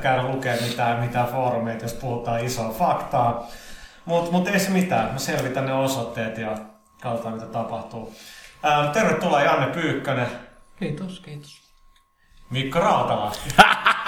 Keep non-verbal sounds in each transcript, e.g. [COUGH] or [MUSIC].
käydä lukea mitään, mitään foorumeita, jos puhutaan isoa faktaa. Mutta mut ei se mitään, mä selvitän ne osoitteet ja katsotaan mitä tapahtuu. Ähm, tervetuloa Janne Pyykkönen, Kiitos, kiitos. Mikko Rautalahti. [LAUGHS]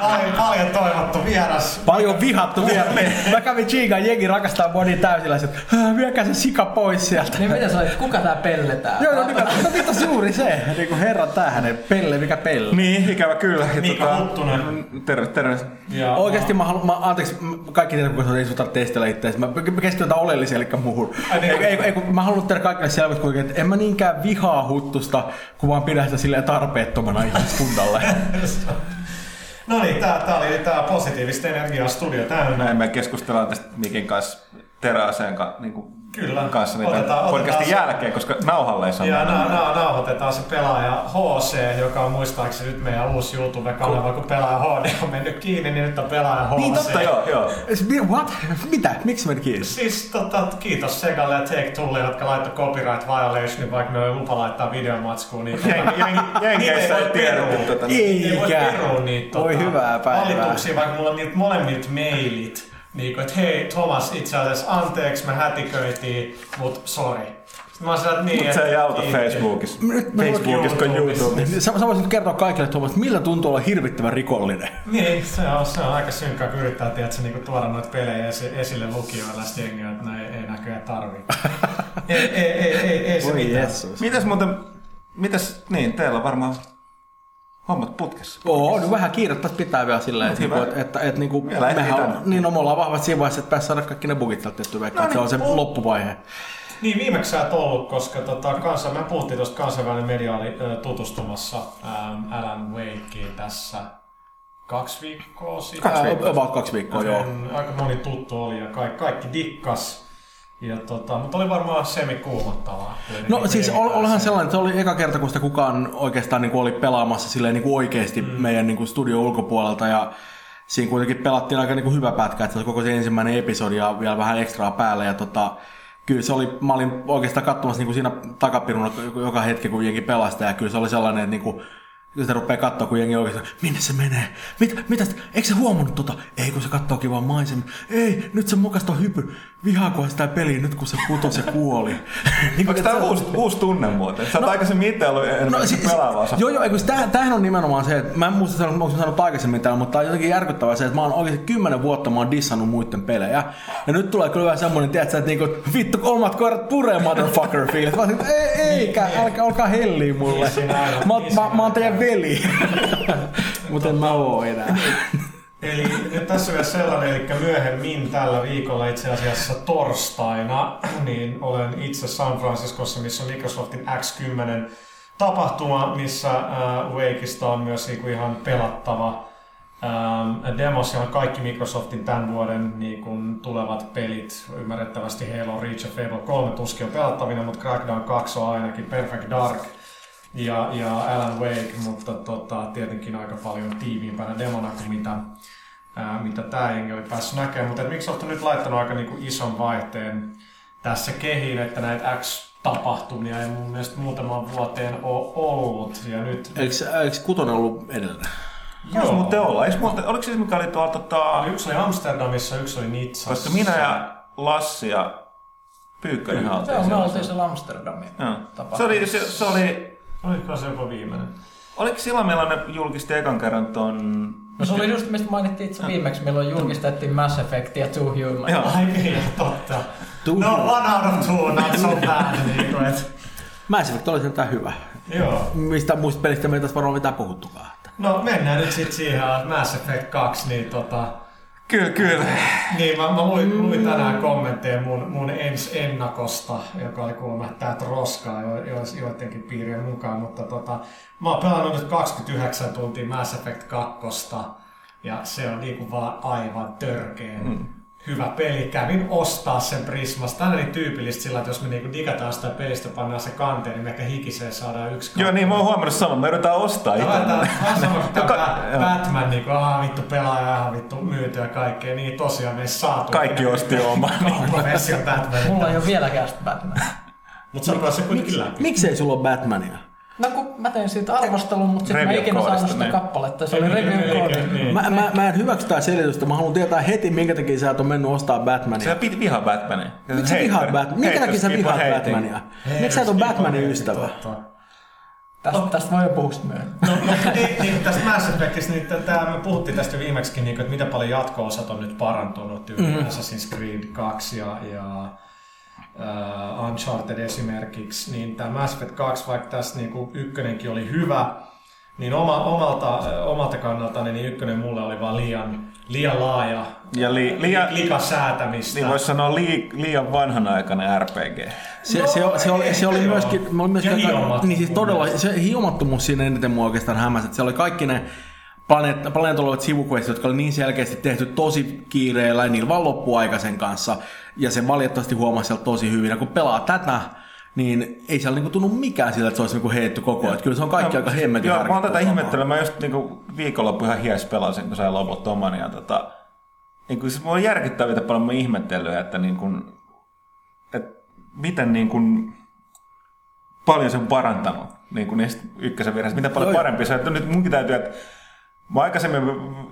paljon, paljon toivottu vieras. Paljon vihattu vielä. Mä kävin Chigan jengi rakastaa moni täysillä, että "Hää, viekää se sika pois sieltä. Niin mitä sä olit, kuka tää pelle tää? Joo, joo, nimen, no vitos juuri se. Niin kuin herran tähden, pelle, mikä pelle. Niin, ikävä kyllä. Ja Miika Huttunen. Terve, terve. Ja, Oikeesti mä haluan, mä, anteeksi, kaikki tietää, kun ei sun tarvitse testillä itseäsi. Mä keskityn tähän oleelliseen, eli muuhun. Niin. Ei, ei, ei, kun mä haluan tehdä kaikille kuinka, että en mä niinkään vihaa huttusta, kun vaan pidän sitä silleen tarpeettomana ihmiskunnalle. [LAUGHS] No niin, tää, tää oli tää positiivista energiaa studio täynnä. Näin me keskustellaan tästä Mikin kanssa teräaseen niin Kyllä. kanssa niin Otetaan- podcastin otetaan se- jälkeen, koska nauhalle ei saa Ja na, na, nauhoitetaan se pelaaja HC, joka on muistaakseni nyt meidän uusi YouTube-kanava, kun pelaaja HD on mennyt kiinni, niin nyt on pelaaja HC. Niin totta, joo, joo. What? Mitä? Miksi meni kiinni? Siis tota, kiitos Segalle ja Take Toolle, jotka laittoi copyright violationin, vaikka ne oli lupa laittaa videomatskuun. Niin, [LAUGHS] tota, Jengi- jengi- Jenkeissä niitä ei tiedetty tota. Ei voi Eikä. perua niitä Voi hyvää päivää. valituksia, vaikka mulla on niitä molemmilta mailit. Niin kuin, että hei Thomas, itse asiassa anteeksi, me hätiköitiin, mut sorry. Sitten mä oon että niin, Mutta se ei että- auta kiitti. Facebookissa. Nyt Facebookissa kuin YouTubessa. YouTubessa. Sä, sä voisit kertoa kaikille, Tuomas, miltä tuntuu olla hirvittävän rikollinen. Niin, se on, se on aika synkkää, kun yrittää tiedätkö, niinku tuoda noita pelejä esi- esille lukijoille ja sitten jengiä, että no ei, ei näköjään tarvii. [LAUGHS] ei, ei, ei, ei, ei se Voi mitään. Mitäs muuten, mitäs, niin, teillä on varmaan hommat putkessa. Oo, nyt vähän kiirettä pitää vielä silleen, että, Hyvä. niinku, että, että, että niinku, mehän on, niin no, me ollaan vahvasti siinä vaiheessa, että päässä saada kaikki ne bugit sieltä tehtyä vaikka, No että se on se niin, loppuvaihe. Niin, viimeksi sä et ollut, koska tota, kansa, me puhuttiin tuosta kansainvälinen media oli ö, tutustumassa ähm, Alan Wakeen tässä kaksi viikkoa sitten. Kaksi viikkoa. About kaksi viikkoa, joo. Aika moni tuttu oli ja kaikki, kaikki dikkas. Ja tota, mutta oli varmaan semi-kuumottavaa. No siis ol, olihan sellainen, että se oli eka kerta, kun sitä kukaan oikeastaan niin kuin oli pelaamassa silleen niin kuin oikeasti mm. meidän niin kuin studio ulkopuolelta ja siinä kuitenkin pelattiin aika niin kuin hyvä pätkä, että se oli koko se ensimmäinen episodi ja vielä vähän ekstraa päälle ja tota, kyllä se oli, mä olin oikeastaan katsomassa niin kuin siinä takapiruna joka hetki, kun jengi pelasta ja kyllä se oli sellainen, että niin kuin, sitä rupeaa katsoa, kun jengi oikeasti, minne se menee? Mitä, mitä, eikö se huomannut tota? Ei, kun se katsookin vaan maisemmin. Ei, nyt se mokasta hypy. Vihaako sitä peliä nyt, kun se putosi ja kuoli? [LAUGHS] Niin, Onko tämä uusi, uusi tunne muuten? Sä oot aikaisemmin itse ollut enemmän No, no, siis, pelaava osa. joo, joo, eikö, tämähän, tämähän on nimenomaan se, että mä en muista sanoa, onko sanonut aikaisemmin täällä, mutta tämä on jotenkin järkyttävää se, että mä oon oikeasti kymmenen vuotta mä oon dissannut muiden pelejä. Ja nyt tulee kyllä vähän semmoinen, tiedätkö, että niinku, vittu, omat koirat puree motherfucker fiilis. Mä oon, että ei, eikä, älkää, olkaa helliä mulle. Niin Mä, niin mä, mä oon teidän veli. [LAUGHS] mutta en mä oo enää. Eli nyt tässä on vielä sellainen, eli myöhemmin tällä viikolla itse asiassa torstaina, niin olen itse San Franciscossa, missä on Microsoftin X10 tapahtuma, missä äh, Wakeista on myös niinku ihan pelattava ähm, demo. Siellä on kaikki Microsoftin tämän vuoden niin kun, tulevat pelit. Ymmärrettävästi Halo Reach ja Fable 3 tuskin on pelattavina, mutta Crackdown 2 on ainakin Perfect Dark ja, ja Alan Wake, mutta tota, tietenkin aika paljon tiiviimpänä demona kuin mitä, ää, mitä tämä jengi oli päässyt näkemään. Mutta Microsoft on nyt laittanut aika niinku ison vaihteen tässä kehiin, että näitä X-tapahtumia ei mun mielestä muutaman vuoteen ole ollut. Ja nyt, Eikö, eikö kutonen ollut edellä? Joo. muuten olla. Eikö muuten, oliko se mikä oli tuolla tota, yksi oli Amsterdamissa, yksi oli Nitsassa. koska minä ja Lassi ja Pyykkönen Joo, me oltiin siellä Amsterdamin. Se oli, se, se oli, Oliko se jopa viimeinen? oliko silloin milloin ne julkisti ekan kerran ton... No se oli just, mistä mainittiin itse viimeksi, milloin julkistettiin Mass Effect ja Two Human. Joo. Ai niin, totta. Tuu- No one out of two, not so bad. niin Mass Effect oli sentään hyvä. joo. Mistä muista pelistä me ei tässä varmaan mitään puhuttukaan. No mennään nyt sitten siihen että Mass Effect 2, niin tota... Kyllä, kyllä. Niin, mä, mä luin, luin tänään kommentteja mun, mun ens ennakosta, joka oli kuulemma tää roskaa jo, jo, joidenkin piirien mukaan, mutta tota, mä oon pelannut nyt 29 tuntia Mass Effect 2, ja se on niinku vaan aivan törkeä mm. Hyvä peli. Kävin ostaa sen Prismasta. Tämä on niin tyypillistä sillä, että jos me niinku digataan sitä pelistä, pannaan se kanteen, niin me ehkä hikiseen saadaan yksi Joo, niin mä oon huomannut saman. Me yritetään ostaa Tämä itse. on vähän sama kuin tämä. Batman, niin kuin, aha vittu pelaaja, aha vittu myyty ja kaikkea. Niin tosiaan me ei saatu. Kaikki osti oman. Batman. Mulla ei ole vieläkään sitä Batman. Mutta sä pääsit kuitenkin läpi. Miksei sulla ole Batmania? Mä tein siitä arvostelun, mutta sitten mä ikinä saanut sitä niin. kappaletta. Se oli Niin, review niin, koodi. niin. Mä, mä, mä en hyväksy tää selitystä. Mä haluan tietää heti, minkä takia sä et ole mennyt ostaa Batmania. Sä pit vihaa Batmania. Miksi sä vihaat Batmania? Minkä takia sä vihaat Batmania? Batmania? Miksi sä et ole Batmanin ystävä? Tästä, tästä voi jo puhua myöhemmin. No, no niin, niin tästä Mass Effectista, niin tää, me puhuttiin tästä viimeksikin, niin että miten paljon jatko-osat on nyt parantunut, tyyli mm. Assassin's Creed 2 ja, ja uh, Uncharted esimerkiksi, niin tämä Mass Effect 2, vaikka tässä niin kuin ykkönenkin oli hyvä, niin oma, omalta, omalta kannalta niin ykkönen mulle oli vaan liian, liian laaja, Ja li, liian, likasäätämistä. niin voisi sanoa li, liian vanhanaikainen RPG. Se, No, se, se, oli, se oli myöskin, olin myöskin Ja aika- hiomattomuus niin siis todella, se hiomattomuus siinä eniten mua oikeastaan hämäsi, että se oli kaikki ne planeet, sivuquestit, jotka oli niin selkeästi tehty tosi kiireellä ja niillä vaan loppuaikaisen kanssa. Ja se valitettavasti huomasi sieltä tosi hyvin. Ja kun pelaa tätä, niin ei siellä niinku tunnu mikään sillä, että se olisi niinku heitty koko ajan. Kyllä se on kaikki aika hemmetin Joo, mä oon tätä kamaa. ihmettelen. Mä just niinku viikonloppu ihan hies pelasin, kun sai loput oman. Ja tota, niin kuin, siis mä oon järkyttävää, mitä paljon mä ihmettelyä, että niin kuin, että miten niin kuin, paljon se on parantanut niin kuin niistä ykkösen virheistä. Miten paljon joo. parempi se on. Että Nyt munkin täytyy, että Mä aikaisemmin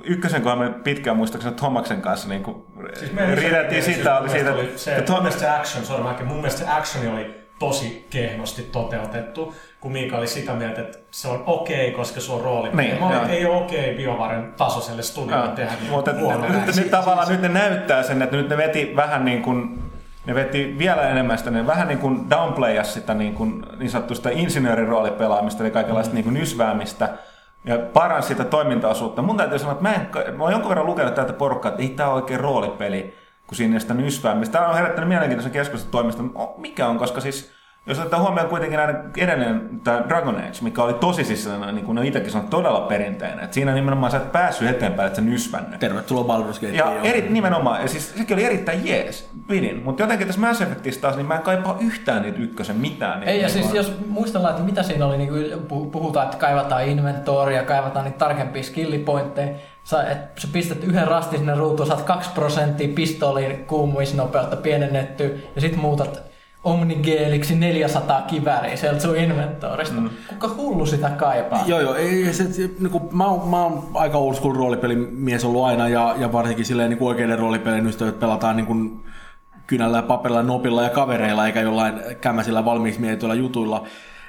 ykkösen kohdalla me pitkään muistaakseni Thomaksen kanssa niin kuin Siis riideltiin siitä, oli mun siitä, oli se, että mun mielestä se action, sorry, mä- mun mielestä se actioni oli tosi kehnosti toteutettu, kun Miika oli sitä mieltä, että se on okei, koska se on rooli. Niin, mä olin, että ei ole okei BioVaren tasoiselle studiolle tehdä niin Mutta nyt, nyt tavallaan nyt ne näyttää sen, että nyt ne veti vähän niin kuin, ne veti vielä enemmän sitä, ne vähän niin kuin downplayas sitä niin, kuin, niin sanottua sitä insinööriroolipelaamista, eli kaikenlaista niin kuin nysväämistä, ja paransi sitä toimintaosuutta. Mun täytyy sanoa, että mä, en, mä oon jonkun verran lukenut täältä porukkaa, että ei tää ole oikein roolipeli, kun siinä ei sitä nysväämistä. Tämä on herättänyt mielenkiintoisen keskustelun toimista. Mikä on, koska siis jos otetaan huomioon kuitenkin näiden edellinen tämä Dragon Age, mikä oli tosi siis sellainen, niin kuin ne itsekin sanoi, todella perinteinen. Että siinä nimenomaan sä et päässyt eteenpäin, että sä nysvännyt. Tervetuloa Baldur's Gateen. Ja eri, nimenomaan, ja siis sekin oli erittäin jees, pidin. Mutta jotenkin tässä Mass Effectissa taas, niin mä en kaipaa yhtään niitä ykkösen mitään. Niitä Ei, ja siis jos muistellaan, että mitä siinä oli, niin kuin puhutaan, että kaivataan inventoria, kaivataan niitä tarkempia skillipointteja, Sä, että sä pistät yhden rastin sinne ruutuun, saat 2 prosenttia pistoolin kuumumisnopeutta pienennetty, ja sit muutat Omnigeeliksi 400 kivääriä sieltä sun inventorista. Mm. Kuka hullu sitä kaipaa? Joo, joo. Ei, se, se, niin kuin, mä, oon, mä oon aika old school roolipelimies ollut aina ja, ja varsinkin silleen niin kuin oikeiden roolipelien ystävät pelataan niin kuin kynällä ja paperilla, nopilla ja kavereilla eikä jollain kämäsillä valmiiksi mietityillä jutuilla.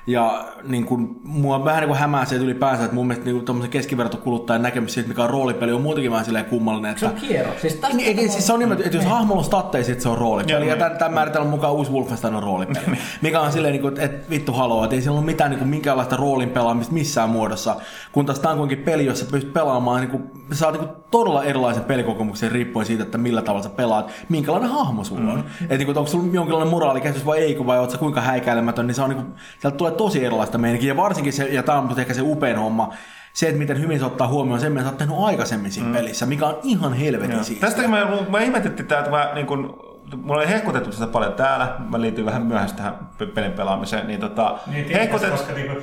Ja niin kuin, mua vähän niin kuin hämää se että ylipäänsä, että mun mielestä niin kuin keskivertokuluttajan näkemys siitä, mikä on roolipeli, on muutenkin vähän silleen kummallinen. Että, Se on kierro. Siis tästä niin, ei, siis se on nimenomaan, että jos Niin. hahmolla on statteja, sit se on roolipeli. Joo, ja niin. tämän, tämän määritelmän mukaan uusi Wolfenstein on roolipeli. mikä on silleen, niin kuin, että vittu haloo, että ei siellä ole mitään niin kuin, minkäänlaista roolin pelaamista missään muodossa. Kun taas tämä on kuitenkin peli, jossa pystyt pelaamaan, niin kuin, sä saat niin kuin, todella erilaisen pelikokemuksen riippuen siitä, että millä tavalla sä pelaat, minkälainen hahmo sulla on. Mm. Että niin kuin, onko sulla jonkinlainen moraalikäsitys vai ei, vai oot kuinka häikäilemätön, niin se on niin kuin, sieltä tulee tosi erilaista meininkiä. Ja varsinkin se, ja tämä on ehkä se upein homma, se, että miten hyvin se ottaa huomioon sen, mitä sä oot tehnyt aikaisemmin siinä mm. pelissä, mikä on ihan helvetin Joo. siistiä. Tästäkin mä, mä ihmetettiin tää, että mä niin kun, mulla oli hehkutettu sitä paljon täällä, mä liityin vähän myöhässä tähän pe- pelin pelaamiseen, niin tota, Niin, tiedätkö, hehkutet... koska niinku,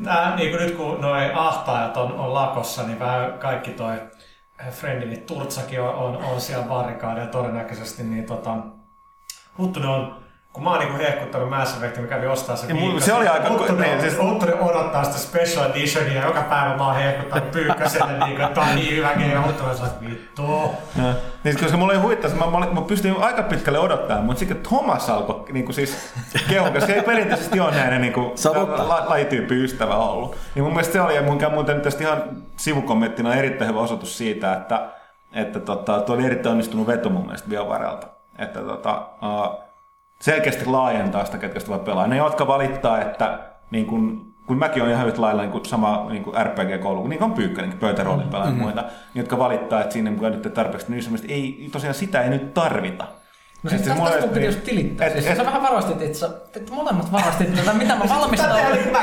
nää, niinku nyt kun noi ahtaajat on, on lakossa, niin vähän kaikki toi Friendini Turtsakin on, on, on siellä barrikaadeilla todennäköisesti, niin tota, Huttunen on kun mä oon niinku hehkuttanut Mass Effectin, mä kävin ostaa sen viikko se oli aika- Huttunen, niin, siis- siis... Huttunen odottaa sitä special editionia ja joka päivä mä oon hehkuttanut pyykköselle, niinku, että on niin hyvä game. Sanoo, että vittu. Ja, niin, koska mulla ei huittaa, mä, mä, mä pystyin aika pitkälle odottamaan, mutta sitten Thomas alkoi niin kuin siis kehun, koska se ei perinteisesti ole niin on totta. la, lajityyppi ystävä ollut. Niin mun mielestä se oli, ja mun käy muuten tästä ihan sivukommenttina erittäin hyvä osoitus siitä, että, että tota, tuo oli erittäin onnistunut veto mun mielestä BioVarelta. Että tota, uh, selkeästi laajentaa sitä, ketkä sitä voi pelaa. Ne, jotka valittaa, että niin kun, kun mäkin olen ihan yhtä lailla niin kuin sama niin kuin RPG-koulu, niin kuin on Pyykkönen, pöytäroolin pelaaja mm-hmm. muita, niin jotka valittaa, että siinä nyt ei tarpeeksi, niin ei, tosiaan sitä ei nyt tarvita. No siis Et se tästä mulle- tästä piti niin- just tilittää. et- Siis et- sä vähän varastit, että sä, että molemmat varastit tätä, mitä mä [LAUGHS] valmistan. Tätä oli [LAUGHS] mä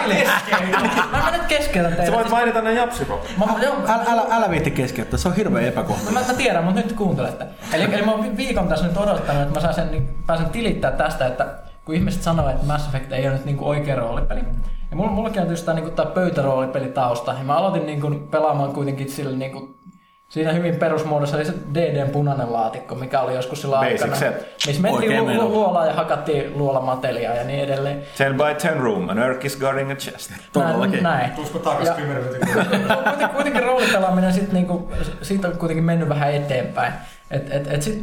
Mä mä nyt keskeytän Sä teitä. voit mainita ne japsirokot. Mä, joo, Älä, älä, älä viitti keskeyttää, se on hirveä epäkohta. No mä, mä tiedän, mutta nyt kuuntelette. Eli, eli mä oon vi- viikon tässä nyt odottanut, että mä saan sen, niin pääsen tilittää tästä, että kun ihmiset sanoo, että Mass Effect ei ole nyt niinku oikea roolipeli. Ja mulla, mullakin on tietysti tää, niinku, tää pöytäroolipeli tausta. Ja mä aloitin niinku, pelaamaan kuitenkin sillä niinku, Siinä hyvin perusmuodossa oli se DDn punainen laatikko, mikä oli joskus sillä Basic aikana. set. Missä mentiin lu- lu- luolaan ja hakattiin luolamateliaa ja niin edelleen. 10 by 10 room, an Urk is guarding a chest. Todellakin. Näin. Tulisiko takas Ja- 10 minuutin [LAUGHS] kuitenkin, kuitenkin roolipelaaminen sit niinku, siitä on kuitenkin mennyt vähän eteenpäin. Et, et, et sit,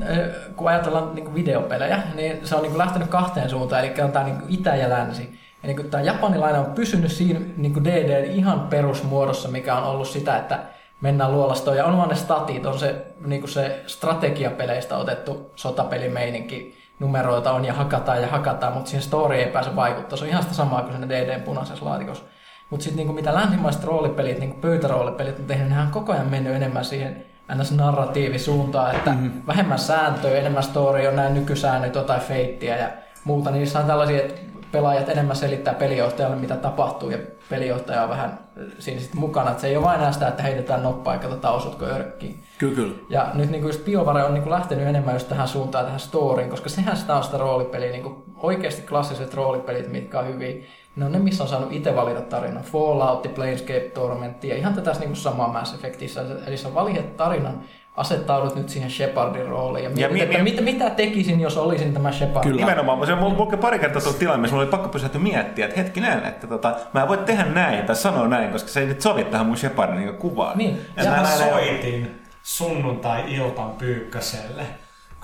kun ajatellaan niinku videopelejä, niin se on niinku lähtenyt kahteen suuntaan, eli on tämä niinku itä ja länsi. Ja niinku tämä japanilainen on pysynyt siinä niinku DD ihan perusmuodossa, mikä on ollut sitä, että mennään luolastoon. Ja on vaan ne statit, on se, niinku se strategiapeleistä otettu sotapelimeininki, numeroita on ja hakataan ja hakataan, mutta siihen story ei pääse vaikuttaa. Se on ihan sitä samaa kuin siinä DDn punaisessa laatikossa. Mutta sitten niinku mitä länsimaiset roolipelit, niinku pöytäroolipelit on tehnyt, nehän on koko ajan mennyt enemmän siihen ns. narratiivisuuntaan, että mm-hmm. vähemmän sääntöä, enemmän story on nämä nykysäännöt, jotain feittiä ja muuta. Niissä on tällaisia, että pelaajat enemmän selittää pelijohtajalle, mitä tapahtuu, ja pelijohtaja on vähän siinä sitten mukana. Että se ei ole vain sitä, että heitetään noppaa ja katsotaan osutko örkkiin. Kyllä, kyllä. Ja nyt niin just BioVare on niin lähtenyt enemmän just tähän suuntaan, tähän storyin, koska sehän sitä on sitä roolipeliä, niin kuin oikeasti klassiset roolipelit, mitkä on hyviä. Ne on ne, missä on saanut itse valita tarinan. Fallout, Planescape, Torment ja ihan tätä niin kuin samaa Mass Effectissä. Eli sä valitset tarinan, asettaudut nyt siihen Shepardin rooliin ja mietit, mi- että mi- mitä, mitä tekisin, jos olisin tämä Shepard. Kyllä. Nimenomaan, se mulla mulla pari kertaa tullut tilanne, missä mulla oli pakko pysähtyä miettiä, että hetkinen, että tota, mä en voi tehdä näin tai sanoa näin, koska se ei nyt sovi tähän mun Shepardin niin kuvaan. Niin. Ja Ja mä, soitin sunnuntai-iltan pyykkäselle,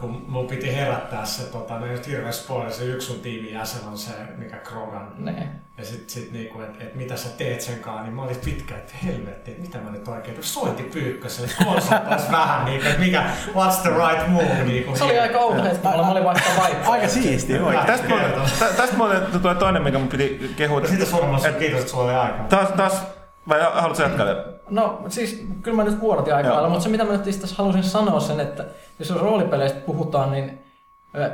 kun mun piti herättää se, tota, ne nyt hirveä spoiler, se yksi sun tiimin jäsen on se, mikä Krogan. Ne. Ja sit, sit niinku, että et mitä sä teet sen kanssa, niin mä olin pitkä, että helvetti, että mitä mä nyt oikein teen. Soitin pyykkäselle, konsultais [LAUGHS] vähän niinku, että mikä, what's the right move. Niinku, Se oli aika outo hetki, mulla mä olin vaihtaa [LAUGHS] vaihtaa. Aika siisti, joo. Hyvä. tästä, tä- tästä tulee toinen, mikä mun piti kehua. Siitä suomalaisessa kiitos, että sulla oli aikaa. Taas, taas, vai haluatko jatkaa vielä? No siis kyllä mä nyt vuorotin aika lailla, mutta se mitä mä nyt asiassa halusin sanoa sen, että jos roolipeleistä puhutaan, niin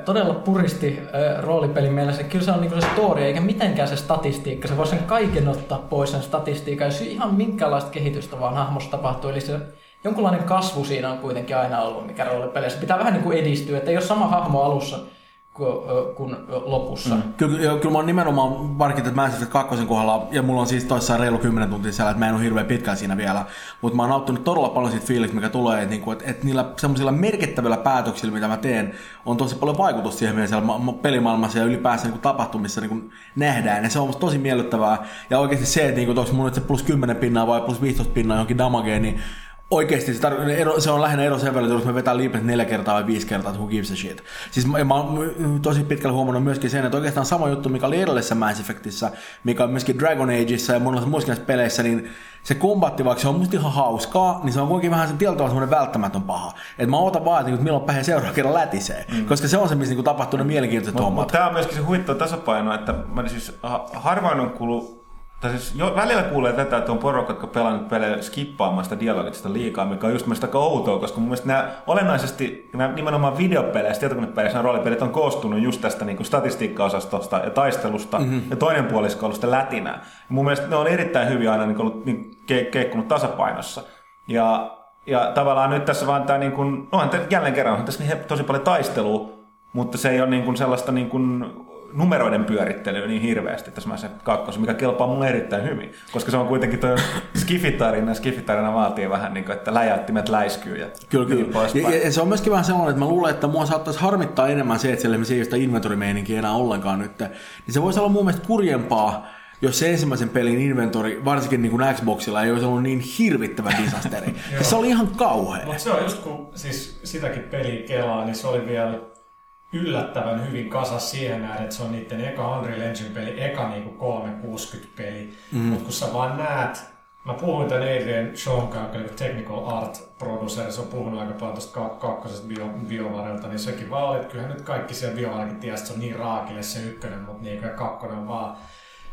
todella puristi ö, roolipelin mielessä, kyllä se on niinku se story, eikä mitenkään se statistiikka. Se voi sen kaiken ottaa pois sen statistiikan, jos ihan minkäänlaista kehitystä vaan hahmossa tapahtuu. Eli se jonkunlainen kasvu siinä on kuitenkin aina ollut, mikä roolipeleissä. Pitää vähän niin kuin edistyä, että ei ole sama hahmo alussa kuin, lopussa. Mm. Kyllä, joo, kyllä mä oon nimenomaan varkit, että Mass Effect 2 kohdalla, ja mulla on siis toissa reilu 10 tuntia siellä, että mä en ole hirveän pitkään siinä vielä, mutta mä oon nauttinut todella paljon siitä fiilistä, mikä tulee, että, niinku, että, että niillä semmoisilla merkittävillä päätöksillä, mitä mä teen, on tosi paljon vaikutusta siihen, mitä siellä ma- ma- pelimaailmassa ja ylipäänsä niin tapahtumissa niin nähdään, ja se on tosi miellyttävää, ja oikeasti se, että niin onko mun nyt se plus 10 pinnaa vai plus 15 pinnaa johonkin damageen, niin Oikeesti se, tar- ero, se on lähinnä ero sen verran, että jos me vetää liipet neljä kertaa vai viisi kertaa, että who gives a shit. Siis mä, mä oon tosi pitkälle huomannut myöskin sen, että oikeastaan sama juttu, mikä oli edellisessä Mass Effectissä, mikä on myöskin Dragon Ageissa ja monilla muissakin näissä peleissä, niin se kombatti, vaikka se on musta ihan hauskaa, niin se on kuitenkin vähän sen tietyllä semmoinen välttämätön paha. Että mä ootan vaan, että niinku, milloin pääsee seuraavan kerran lätisee. Mm. Koska se on se, missä niinku tapahtuu ne mielenkiintoiset Mutta hommat. mut tämä on myöskin se huittava tasapaino, että mä siis ha- harvoin on kuullut tai siis jo, välillä kuulee tätä, että on porukka, jotka pelaa nyt pelejä skippaamaan sitä dialogista liikaa, mikä on just mielestäni aika outoa, koska mun mielestä nämä olennaisesti, nämä nimenomaan videopeleissä, tietokonepeleissä, nämä roolipelit on koostunut just tästä niin kuin statistiikkaosastosta ja taistelusta, mm-hmm. ja toinen puolisko on sitä lätinää. Ja mun mielestä ne on erittäin hyvin aina niin ollut niin, ke- keikkunut tasapainossa. Ja, ja tavallaan nyt tässä vaan tämä, niin kuin, no jälleen kerran on tässä niin tosi paljon taistelua, mutta se ei ole niin kuin sellaista niin kuin numeroiden pyörittelyä niin hirveästi tässä Mass Effect 2, mikä kelpaa mulle erittäin hyvin, koska se on kuitenkin tuo [CLEARS THROAT] skifitarina, skifitarina vaatii vähän niin kuin, että läjättimet läiskyy ja Kyllä, kyllä. poispäin. Ja, ja, se on myöskin vähän sellainen, että mä luulen, että mua saattaisi harmittaa enemmän se, että siellä ei ole sitä inventorimeininkiä enää ollenkaan nyt. Niin se voisi olla mun mielestä kurjempaa, jos se ensimmäisen pelin inventori, varsinkin niin kuin Xboxilla, ei olisi ollut niin hirvittävä [LAUGHS] disasteri. se oli ihan kauhea. Mutta se on just kun siis sitäkin peliä kelaa, niin se oli vielä yllättävän hyvin kasas siihen nähden, että se on niiden eka Unreal Engine-peli, eka niinku 360-peli. Mm. Mutta kun sä vaan näet, mä puhuin tämän Adrian Shonka, joka on Technical Art Producer, se on puhunut aika paljon tuosta kak- kakkosesta bio, BioVarelta, niin sekin vaan oli, että kyllähän nyt kaikki siellä BioVarekin tiesi, että se on niin raakille se ykkönen, mutta niinku, ja kakkonen on vaan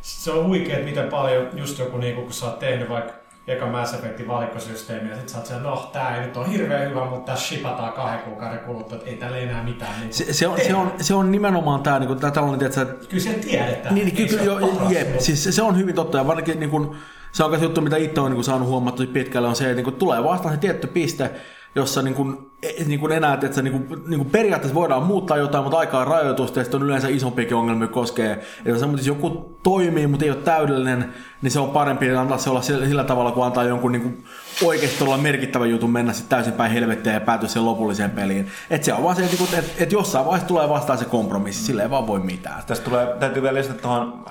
se on huikea, että miten paljon just joku, niin kun sä oot tehnyt vaikka eka Mass Effectin valikkosysteemi ja sit sä oot siellä, no tää ei nyt ole hirveän hyvä, mutta tässä shipataan kahden kuukauden kuluttua, että ei täällä enää mitään. Niin Se, se, on, se, on, se on nimenomaan tämä, niin tämä tällainen, että Kyllä siellä tiedetään. Niin, niin kyllä, se paras jep, siis se, se on hyvin totta ja varsinkin niin kuin, se on myös juttu, mitä itse olen niin kuin, saanut huomattua pitkälle, on se, että niin kuin, tulee vastaan se tietty piste, jossa niin kuin, e- niin kuin enää, että se, niin kuin, niin kuin periaatteessa voidaan muuttaa jotain, mutta aikaa rajoitusta ja sitten on yleensä isompiakin ongelmia koskee. Että jos jos joku toimii, mutta ei ole täydellinen, niin se on parempi antaa se olla sillä, sillä tavalla, kun antaa jonkun niin kuin, oikeasti olla merkittävä jutun mennä sitten täysin päin helvettiä ja päätyä sen lopulliseen peliin. Että se on vaan se, että, että, että jossain vaiheessa tulee vastaan se kompromissi, sille ei vaan voi mitään. Tästä tulee, täytyy vielä lisätä tuohon,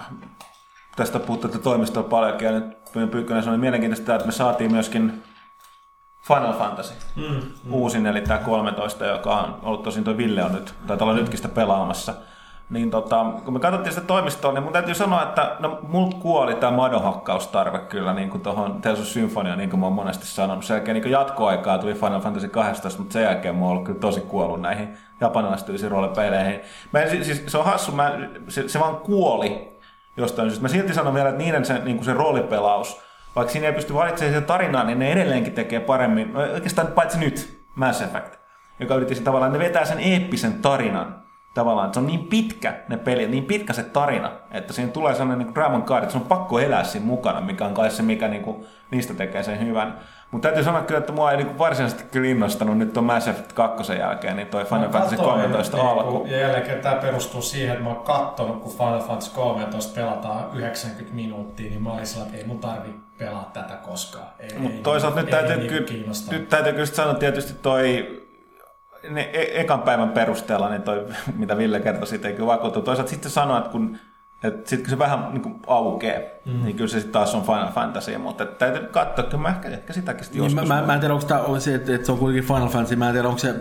tästä puhutte toimistoa paljonkin, ja nyt Pyykkönen sanoi mielenkiintoista, että me saatiin myöskin Final Fantasy mm, mm. uusin, eli tämä 13, joka on ollut tosin tuo Ville on nyt, tai olla nytkin sitä pelaamassa. Niin tota, kun me katsottiin sitä toimistoa, niin mun täytyy sanoa, että no, mult kuoli tämä madonhakkaustarve kyllä niin kuin tuohon Tales of Symphonia, niin kuin mä oon monesti sanonut. Sen jälkeen niin jatkoaikaa tuli Final Fantasy 18, mutta sen jälkeen mä oon ollut kyllä tosi kuollut näihin japanilaistyylisiin roolipeleihin. Mä en, siis, se on hassu, mä, se, se vaan kuoli jostain syystä. Mä silti sanon vielä, että niiden se, niin kuin se roolipelaus, vaikka siinä ei pysty valitsemaan sitä tarinaa, niin ne edelleenkin tekee paremmin. No, oikeastaan paitsi nyt, Mass Effect, joka yritti sen tavallaan, ne vetää sen eeppisen tarinan tavallaan, että se on niin pitkä ne pelit, niin pitkä se tarina, että siinä tulee sellainen niin Dragon Guard, että se on pakko elää siinä mukana, mikä on kai se, mikä niin kuin, niistä tekee sen hyvän. Mutta täytyy sanoa kyllä, että mua ei niin varsinaisesti kyllä innostanut nyt tuon Mass Effect 2 jälkeen, niin toi Final Fantasy 13 niin, alku. Ja jälleen kerran tämä perustuu siihen, että mä oon kattonut, kun Final Fantasy 13 pelataan 90 minuuttia, niin mä olin sillä, että ei mun tarvi pelaa tätä koskaan. Ei, Mutta ei, toisaalta ei, nyt täytyy, ei, kyllä, kiinnosta. nyt täytyy kyllä sanoa tietysti toi ne e- ekan päivän perusteella, niin toi, [LAUGHS] mitä Ville kertoi siitä, ei kyllä vakuutu. Toisaalta sitten sanoa, että kun et sit kun se vähän niin kuin aukee, mm. niin kyllä se sitten taas on Final Fantasy, mutta täytyy katsoa, kyllä mä ehkä, ehkä sitäkin sitten Niin, joskus. mä, mä, mä, en tiedä, onko tämä on se, että, että se on kuitenkin Final Fantasy, mä en tiedä, onko se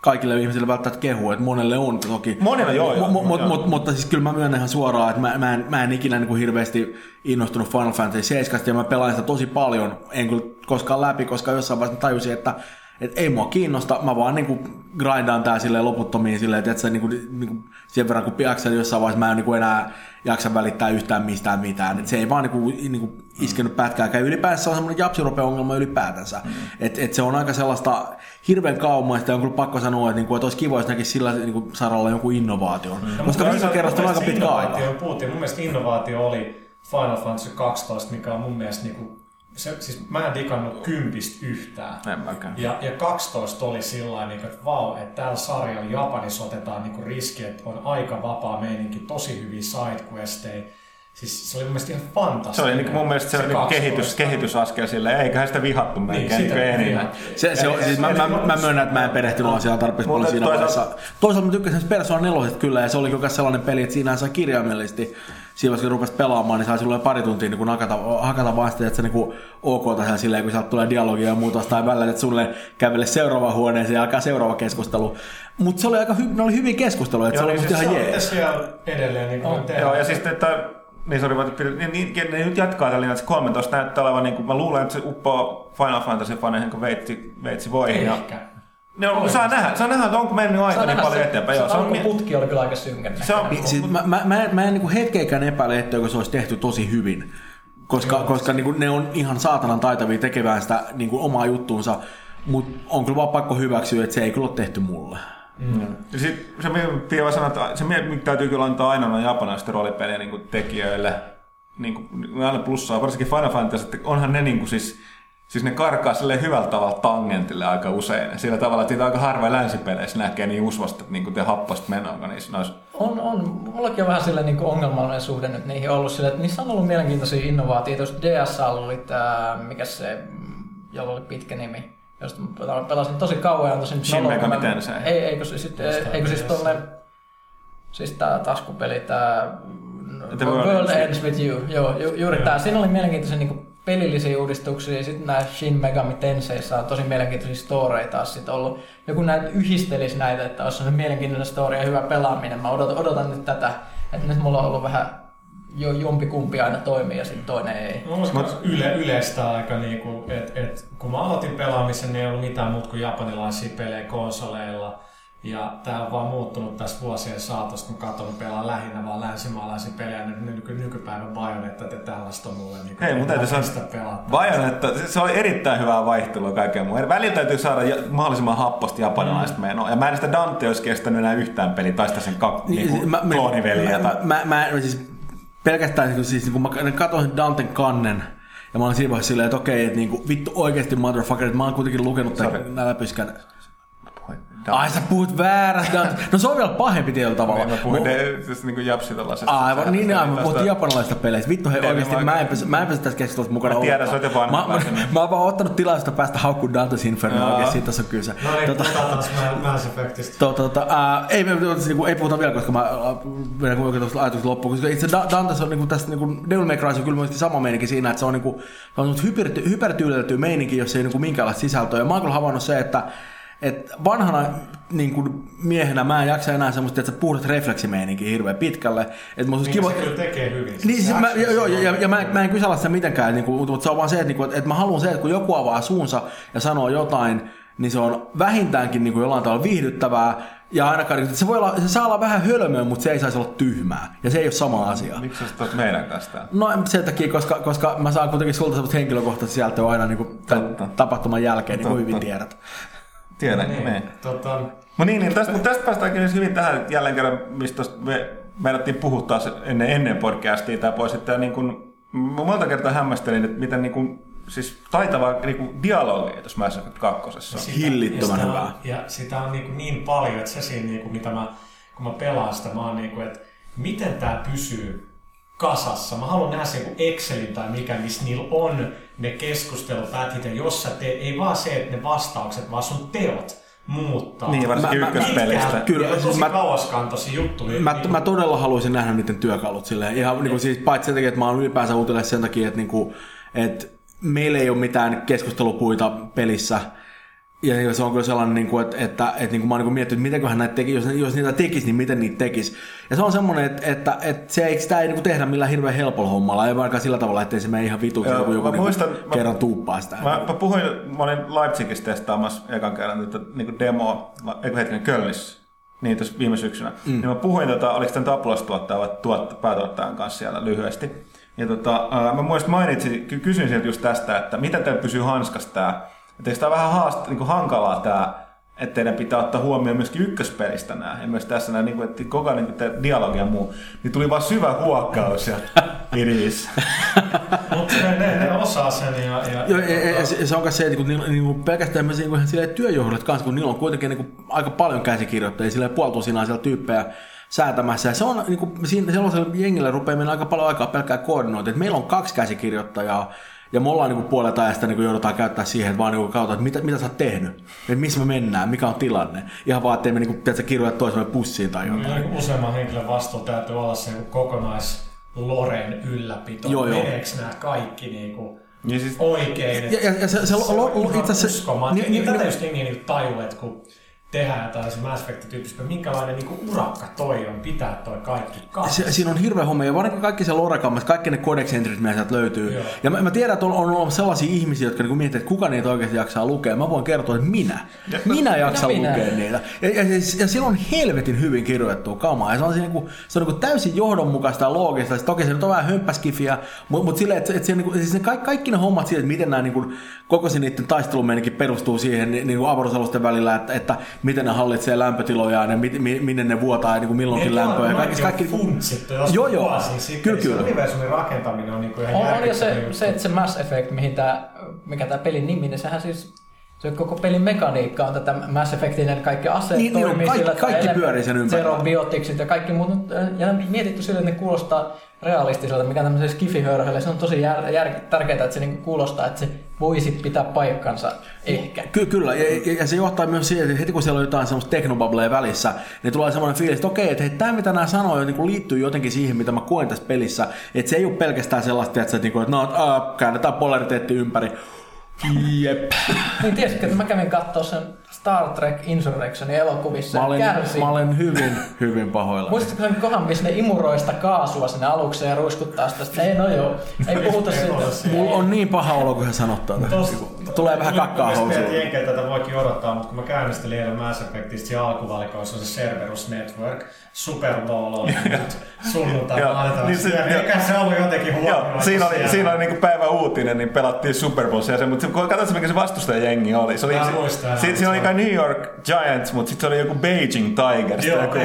kaikille ihmisille välttämättä kehu, että monelle on toki. Monelle joo, joo, Mu- mu- joo. Mutta, mutta siis kyllä mä myönnän ihan suoraan, että mä, mä, en, mä en ikinä niin kuin hirveästi innostunut Final Fantasy 7 ja mä pelaan sitä tosi paljon, en kyllä koskaan läpi, koska jossain vaiheessa mä tajusin, että et ei mua kiinnosta, mä vaan niinku grindaan tää silleen loputtomiin silleen, että se niinku, niinku, sen verran kun jaksan jossain vaiheessa mä en niinku enää jaksa välittää yhtään mistään mitään. Et se ei vaan niinku, niinku iskenyt pätkääkään. Ylipäänsä se on semmoinen japsirope-ongelma ylipäätänsä. Mm. Et, et se on aika sellaista hirveän kaumaista ja on kyllä pakko sanoa, että, niinku, että olisi kiva, jos näkisi sillä niinku, saralla jonkun innovaation. Mm. Koska viime kerrasta on aika pitkä aika. Puhuttiin, mun mielestä innovaatio oli Final Fantasy 12, mikä on mun mielestä niinku, se, siis mä en digannut kympistä yhtään. En mäkään. Ja, ja 12 oli sillä niin että vau, että täällä sarjalla Japanissa otetaan niin riski, että on aika vapaa meininki, tosi hyviä sidequesteja. Siis se oli mun mielestä ihan fantastinen. Se oli niin mun mielestä se, se oli niin kehitys, 12. kehitysaskel sille, eiköhän sitä vihattu melkein Niin, niin enemmän. Se, se on, siis mä, mä, mun- mä myönnän, että mä en perehtynyt asiaan tarpeeksi paljon siinä toisaalta- vaiheessa. Toisaalta mä tykkäsin Persona 4 kyllä, ja se oli myös sellainen peli, että siinä sai kirjaimellisesti, siinä vaiheessa kun rupesit pelaamaan, niin sai silloin pari tuntia niin kun hakata, hakata vaan sitä, että se niin ok tässä silleen, kun sieltä tulee dialogia ja muuta, tai välillä, että sulle kävele seuraavaan huoneeseen ja alkaa seuraava keskustelu. Mutta se oli aika hy- ne oli hyviä keskusteluja, että se Joo, oli niin siis ihan Se jees. edelleen niin kuin tehdään. Joo, ja siis että niin, pidin- niin, niin, ne nyt jatkaa tällä että se 13 näyttää olevan, niin kuin, mä luulen, että se uppoo Final Fantasy faneihin kuin veitsi, veitsi voihin. Ja, Ehkä. ne on, saa nähdä, saa nähdä, että onko mennyt aika niin paljon eteenpäin. Joo, se, se on, putki oli kyllä aika synkän se on, siis mä, mä, mä, en, mä en niin hetkeäkään epäile, etteikö se olisi tehty tosi hyvin. Koska, koska niin kuin ne on ihan saatanan taitavia tekevään sitä niin kuin omaa juttuunsa, mutta on kyllä vaan pakko hyväksyä, että se ei kyllä ole tehty mulle. Ja sit, se vaan sanoa, että se mikä täytyy kyllä antaa aina noin japanilaisten roolipelien niin kuin tekijöille niin kuin, aina plussaa, varsinkin Final Fantasy, että onhan ne niin kuin siis, siis ne karkaa sille hyvällä tavalla tangentille aika usein. Sillä tavalla, että aika harvoin länsipeleissä näkee niin usvasta, että niin kuin te happasta menoa niissä noissa. On, on. Mullakin on vähän sille niin ongelmallinen suhde nyt niihin ollut sille, että niissä on ollut mielenkiintoisia innovaatioita. Jos DSL oli tämä, mikä se, jolla oli pitkä nimi, josta mä pelasin tosi kauan ja on tosi Shin Megami mä- Tensei. Ei, eikö se sitten, eikö siis tonne, siis tää taskupeli, tää The World World, Ends With You, joo, ju, juuri tää. Siinä oli mielenkiintoisia niin pelillisiä uudistuksia ja sitten nämä Shin Megami Tenseissä on tosi mielenkiintoisia storeja taas sit ollut. Joku näitä yhdistelisi näitä, että olisi se mielenkiintoinen story ja hyvä pelaaminen. Mä odotan, odotan nyt tätä, että nyt mulla on ollut vähän jo jompikumpi aina toimii ja sitten toinen ei. Olisi kans yle, yleistä aika, niinku, että et, kun mä aloitin pelaamisen, niin ei ollut mitään muuta kuin japanilaisia pelejä konsoleilla. Ja tämä on vaan muuttunut tässä vuosien saatossa, kun katsonut pelaa lähinnä vaan länsimaalaisia pelejä, nyt nyky, nykypäivän Bayonetta ja tällaista on mulle niin Hei, mun täytyy sanoa, pelata. Bayonetta, se oli erittäin hyvää vaihtelua kaikkeen muuhun. Välillä täytyy saada mahdollisimman happosti japanilaista mm. menoa. Ja mä en sitä Dante olisi kestänyt enää yhtään peliä, tai sitä sen kak, niin, niin, mä, mä, klooniveliä. mä, tai... mä, mä, mä, siis pelkästään niin, siis, niin kun mä katsoin Danten kannen, ja mä olin siinä vaiheessa silleen, että okei, että niinku, vittu oikeesti motherfucker, että mä oon kuitenkin lukenut tämän läpyskän. Dante. Ai sä puhut väärästä. [LAUGHS] No se on vielä pahempi tietyllä tavalla. Mä puhuin Mu- de, siis niin kuin japsi tällaisesta. Aivan, niin, niin aivan, tästä- puhuttiin japanilaisista peleistä. Vittu, hei Niin, oikeesti, mä- mä en, pysy, mä en pysy tässä keskustelussa mukana Mä tiedän, sä oot jo vanha mä, mä, mä, oon vaan ottanut tilaisuutta päästä haukkuun Dante's Inferno, oikeesti siitä tässä on kyse. No niin, Tota- puhutaan taas Mass Effectista. Tota, tota, ää, ei, me, niinku, ei puhuta vielä, koska mä vedän kuitenkin tuosta ajatuksesta loppuun. Koska itse Da- Dantes on niinku, tästä niinku, Devil May Cry on kyllä myöskin sama meininki siinä, että se on, niinku, se on hyper, hypertyylitelty meininki, jos ei niinku, minkäänlaista sisältöä. Ja mä oon kyllä havainnut se, että et vanhana niin kuin miehenä mä en jaksa enää semmoista, että puhdas refleksimeininki hirveän pitkälle. Että musta Niin kiva... se kyllä tekee hyvin. Niin, siis mä, joo, ja, ja, ja mä, en- mä en kysellä sitä mitenkään, niin kuin, mutta se on vaan se, että, niin kuin, että, mä haluan se, että kun joku avaa suunsa ja sanoo jotain, niin se on vähintäänkin niin kuin jollain tavalla viihdyttävää, ja ainakaan, että se, voi olla, se saa olla vähän hölmöä, mutta se ei saisi olla tyhmää. Ja se ei ole sama asia. Miksi sä oot meidän kanssa täällä? No sen takia, koska, koska mä saan kuitenkin sulta semmoista henkilökohtaista sisältöä aina niin kuin, tämän tapahtuman jälkeen, niin kuin hyvin tiedät. Tiedän, Niin, niin. tota, No niin, niin tästä, mutta tästä päästäänkin nyt hyvin tähän jälleen kerran, mistä me meinattiin puhua taas ennen, ennen podcastia tai pois, että niin kuin, mä monta kertaa hämmästelin, että miten niin kuin, siis taitavaa niin kuin dialogia tuossa Mass Effect 2. sitä- Hillittömän ja sitä hyvää. On, ja sitä on niin, niin paljon, että se siinä, niin kuin, mitä mä, kun mä pelaan sitä, mä oon niin kuin, että miten tämä pysyy kasassa. Mä haluan nähdä sen Excelin tai mikä, missä niillä on ne keskustelupätkit, ja jos sä teet, ei vaan se, että ne vastaukset, vaan sun teot muuttaa. Niin, varsinkin Mä- mä- ykköspelistä. Pitkään. Kyllä, siis tosi mä- kauaskantoisia juttuja. Mä, Niin- mä todella haluaisin nähdä niiden työkalut silleen. Ihan niin kuin siis, paitsi sen takia, että mä oon ylipäänsä utelias sen takia, että, niin kuin, että meillä ei ole mitään keskustelupuita pelissä. Ja se on kyllä sellainen, niin kuin, että, että, että niin kuin mä oon niin kuin miettinyt, että mitenköhän näitä teki, jos, jos niitä tekisi, niin miten niitä tekisi. Ja se on semmoinen, että, että, että se ei, sitä ei niin kuin tehdä millään hirveän helpolla hommalla, ei vaikka sillä tavalla, että se mene ihan Joo, kun joku mä niin muistan- kuin mä- kerran tuuppaa sitä. Mä, mä puhuin, mä olin Leipzigissä testaamassa ekan kerran tätä niin demoa, eikö hetkinen, Kölnissä, niin tuossa viime syksynä. Mm. Niin mä puhuin, tota, oliko tämän Taplas-tuottaja vai tuot, päätuottajan kanssa siellä lyhyesti. Ja tota, mä muistin mainitsin, ky- kysyin sieltä just tästä, että miten tämä pysyy hanskassa tää. Että eikö tää vähän haast, niin hankalaa tää, että teidän pitää ottaa huomioon myöskin ykköspelistä nämä. Ja myös tässä nämä, niin kuin, että koko ajan niin dialogi ja muu. Niin tuli vaan syvä huokkaus ja [LAUGHS] iris. Mutta ne, ne, ne, osaa sen ja... ja, Joo, ja, ja, ja se, se on myös se, että kun niillä, niinku, pelkästään me niinku, silleen työjohdot kanssa, kun niillä on kuitenkin niinku, aika paljon käsikirjoittajia, puolitusinaan siellä tyyppejä säätämässä. Ja se on niinku, siinä sellaisella jengillä rupeaa mennä aika paljon aikaa pelkkää koordinointia. Meillä on kaksi käsikirjoittajaa, ja me ollaan niinku puolet ajasta niinku joudutaan käyttää siihen, että vaan niinku katsotaan, että mitä, mitä sä oot tehnyt, että missä me mennään, mikä on tilanne. Ihan vaan, ettei me niinku, tiedätkö, kirjoita toiselle pussiin tai jotain. Niin useamman henkilön vastuulla täytyy olla se kokonais Loren ylläpito. Joo, joo. Meneekö nämä kaikki niinku Niin siis, oikein? Ja- ja- ja se- se lo- on ihan itse asiassa- uskomaton. ni- Niin, niin, ni- tätä just jengi niinku tajuu, että kun tehdään se Mass Effect-tyyppistä, minkälainen niinku urakka toi on pitää toi kaikki kasassa. Se, siinä on hirveä homma, ja varsinkin kaikki se lorekammat, kaikki ne codex entryt, mitä sieltä löytyy. Joo. Ja mä, mä, tiedän, että on, on olemassa sellaisia ihmisiä, jotka niinku miettii, että kuka niitä oikeasti jaksaa lukea. Mä voin kertoa, että minä. Minä jaksan minä. lukea niitä. Ja, ja, ja, ja silloin on helvetin hyvin kirjoitettua kamaa. Ja se on, siinä niinku, se on niinku täysin johdonmukaista ja loogista. Siis toki se nyt on vähän hömppäskifiä, mutta mut silleen, että, että se, niinku, siis ne kaikki, kaikki ne hommat siitä, että miten nämä niinku, koko se niiden taistelumeininki perustuu siihen ni- niinku avaruusalusten välillä, että, että miten ne hallitsee lämpötilojaan ja mi, mi, minne ne vuotaa ja niinku milloinkin lämpöä. Ja kaikki, kaikki, kaikki funtsittu joskus Joo, joo. vuosia sitten. Kyllä, Se kyllä. universumin rakentaminen on niinku ihan On, on järkyttävä se, se, että se Mass Effect, mihin tää, mikä tämä pelin nimi, niin sehän siis se koko pelin mekaniikka on tätä Mass Effectin, että kaikki aseet Niin, niin toimii Kaikki- sillä, että kaikki pyörii sen ympärillä. Zerobiotiksit ja kaikki muut. Ja mietitty sille, että ne kuulostaa realistiselta, mikä tämmöisessä skifihörhölle. Se on tosi jär, jär, tärkeää, että se niinku kuulostaa, että se voisi pitää paikkansa ehkä. Ky- kyllä, ja, ja, ja, se johtaa myös siihen, että heti kun siellä on jotain semmoista teknobubblea välissä, niin tulee semmoinen fiilis, että okei, että hei, tämä mitä nämä sanoo niin liittyy jotenkin siihen, mitä mä koen tässä pelissä. Että se ei ole pelkästään sellaista, että, se, että, että no, äh, käännetään polariteetti ympäri. Jep. Niin tiesitkö, että mä kävin katsoa sen Star Trek Insurrectionin elokuvissa. Mä olen, Kärsin. mä olen hyvin, hyvin pahoilla. Muistatko sen kohan, missä ne imuroista kaasua sinne alukseen ja ruiskuttaa sitä? Sitten, ei no joo, ei puhuta siitä. Mulla on niin paha olo, kun hän sanottaa tätä. Tosta, tulee vähän kakkaa housuun. Jenkeiltä tätä voikin odottaa, mutta kun mä käynnistelin eilen Mass Effectista, siinä alkuvalikoissa on se Cerberus Network, Super Bowl oli nyt niin se- eikä se ollut jotenkin Joo, huomioitu siinä oli, siellä. siinä oli niinku päivä uutinen, niin pelattiin Super Bowlsia, se, mutta kun katsotaan, mikä se vastustajajengi oli. Se oli Mä si- muistan, siinä oli kai New York Giants, mutta sitten se oli joku Beijing Tigers. Joo, joku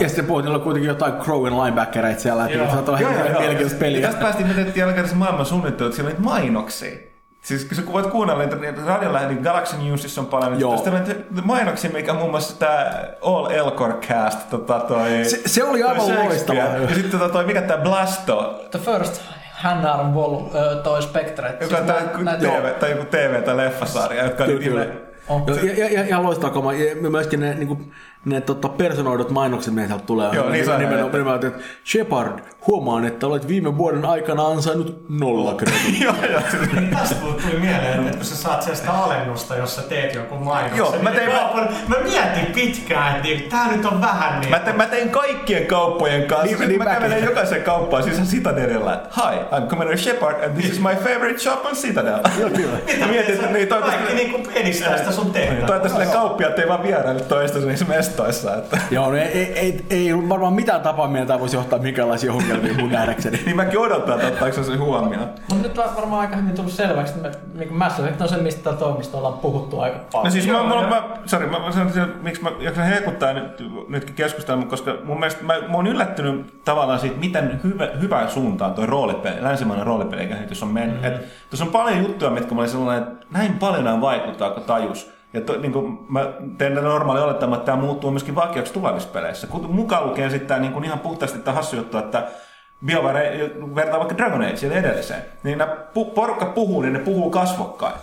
Ja sitten puhuttiin, että kuitenkin jotain Crowen linebackereita siellä, että Joo. se on Joo, joo, joo. mielenkiintoista peliä. tästä päästiin, me tehtiin jälleen kerran se maailman suunnittelu, että siellä oli mainoksia. Siis kun sä voit kuunnella niitä radiolla, niin Galaxy Newsissa on paljon. Joo. Sitten on niitä mainoksia, mikä on muun muassa tämä All Elcor Cast. Tota toi, Se- se oli aivan loistavaa. Ja sitten tota toi, mikä tämä Blasto, The First Hannar Vol, ö, toi Spectre. joka on tää joku TV, tai joku TV- tai leffasarja, jotka on Kyllä, kyllä. Oh. Joo, Ja, ja, ja, ihan loistava kama. Ja myöskin ne, niinku, ne tota, personoidut mainokset, mitä sieltä tulee. Joo, niin sai nimenomaan, nähdä. nimenomaan, että Shepard, huomaan, että olet viime vuoden aikana ansainnut nolla krediittiä. [LAUGHS] Joo, joo. siis- Niin Tästä tuli mieleen, että kun sä saat sellaista alennusta, jos sä teet jonkun mainoksen. Joo, mä niin tein- kaupan- mä mietin pitkään, että niin, tää nyt on vähän niin. Mä, te, mä tein kaikkien kauppojen kanssa. Niin, Niin, niin mä mäkin. kävelen jokaisen kauppaan, siis Citadelilla. että, Hi, I'm Commander Shepard and this is my favorite shop on Citadel. [LAUGHS] Joo, kyllä. Mitä Mietin, että niin Kaikki toivottavasti, niinku edistää sitä sun tehtävää. toivottavasti ne kauppiaat ei vaan vieraille toista niissä mestoissa. Että. Joo, no ei, ei, ei, ei varmaan mitään tapaa mieltä voisi johtaa minkälaisia ongelmia mun nähdäkseni. [LAUGHS] Niin mäkin odotan, että ottaako se huomioon. Mutta nyt on varmaan aika hyvin tullut selväksi, että me- niin Mass Effect on se, mistä täällä toimistolla on puhuttu aika paljon. No siis mä, Joo, mä, joo. mä, sorry, mä, mä sanon, että miksi mä jaksan hehkuttaa nyt, nytkin keskustelua, koska mun mielestä mä, mä oon yllättynyt tavallaan siitä, miten hyvä, hyvään suuntaan toi roolipeli, länsimainen roolipelikehitys on mennyt. Mm-hmm. Tuossa on paljon juttuja, mitkä mä olin sellainen, että näin paljon nämä vaikuttaa, kun tajus. Ja to, niin kuin mä teen normaali olettama, että tämä muuttuu myöskin vakioksi tulevissa peleissä. Kun mukaan lukien sitten tämä niin kuin ihan puhtaasti tämä hassu juttu, että BioWare vertaa vaikka Dragon Age edelliseen, niin nämä porukka puhuu, niin ne puhuu kasvokkain.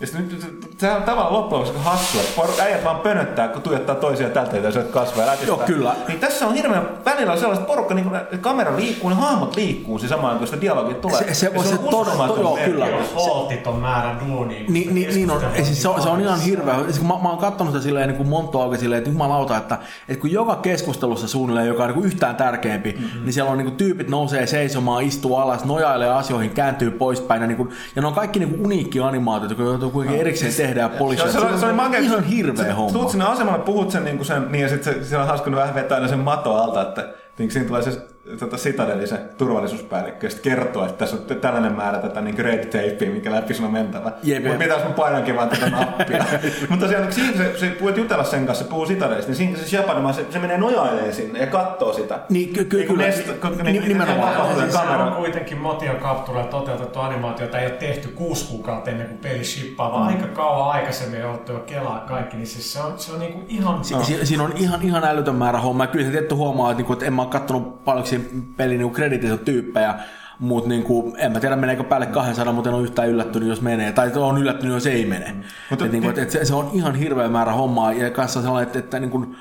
Ja sitten nyt se on tavallaan loppujen lopuksi hassua, että por- äijät vaan pönöttää, kun tuijottaa toisia tältä ja syöt kasvoja ja. Joo, kyllä. Niin tässä on hirveän välillä on sellaista porukka, niin kun kamera liikkuu, ne hahmot liikkuu siis samaan, kun sitä dialogia tulee. Se- se- se on todella- uskomaton joo, kyllä. Holtiton määrä duunia. Niin, niin, niin on. Siis se, on, se on ihan hirveä. Siis kun mä, mä oon katsonut sitä silleen niin kuin monta auki silleen, että jumalauta, että, että kun joka keskustelussa suunnilleen, joka on niin kuin yhtään tärkeämpi, mm-hmm. niin siellä on niin kuin tyypit nousee seisomaan, istuu alas, nojailee asioihin, kääntyy poispäin. Ja, niin kuin, ja ne on kaikki niin kuin uniikki animaatiot, joutuu kuitenkin erikseen tehdä ja Se, se, on- se on makea. ihan hirveä homma. Tuut sinne asemalle, puhut sen, niin kuin sen niin ja sitten se, siellä on hauska kun vähän vetää aina sen mato alta, että niin siinä tulee se tota, Citadeli, se turvallisuuspäällikkö, ja sitten kertoo, että tässä on tällainen määrä tätä niin red tapea, mikä läpi sun on mentävä. Jep, Mutta jep. mitä jos mä painankin vaan tätä nappia. [LAUGHS] Mutta tosiaan, kun siinä se, se voit jutella sen kanssa, se puhuu Citadelista, niin siinä se Japanima, se, se menee nojailemaan sinne ja katsoo sitä. Niin, ky- ky- Niin kyllä. nest- kun- Ni- niin- nimenomaan. Siis sehän kamera. on kuitenkin Motion Capturella toteutettu animaatio, jota ei ole tehty kuusi kuukautta ennen kuin peli shippaa, vaan aika kauan aikaisemmin jouttu jo kelaa kaikki, niin siis se on, se on niinku ihan... Si- si- siinä on ihan, ihan älytön määrä hommaa. Kyllä se tietty huomaa, että, niinku, että en mä ole kattonut paljon siinä pelin niinku krediitissä tyyppejä, mutta niinku, en mä tiedä meneekö päälle 200, mutta en ole yhtään yllättynyt, jos menee. Tai on yllättynyt, jos ei mene. Mm. Mutta- Et, niinku, et, et se, se, on ihan hirveä määrä hommaa ja kanssa sellainen, että, että niinku,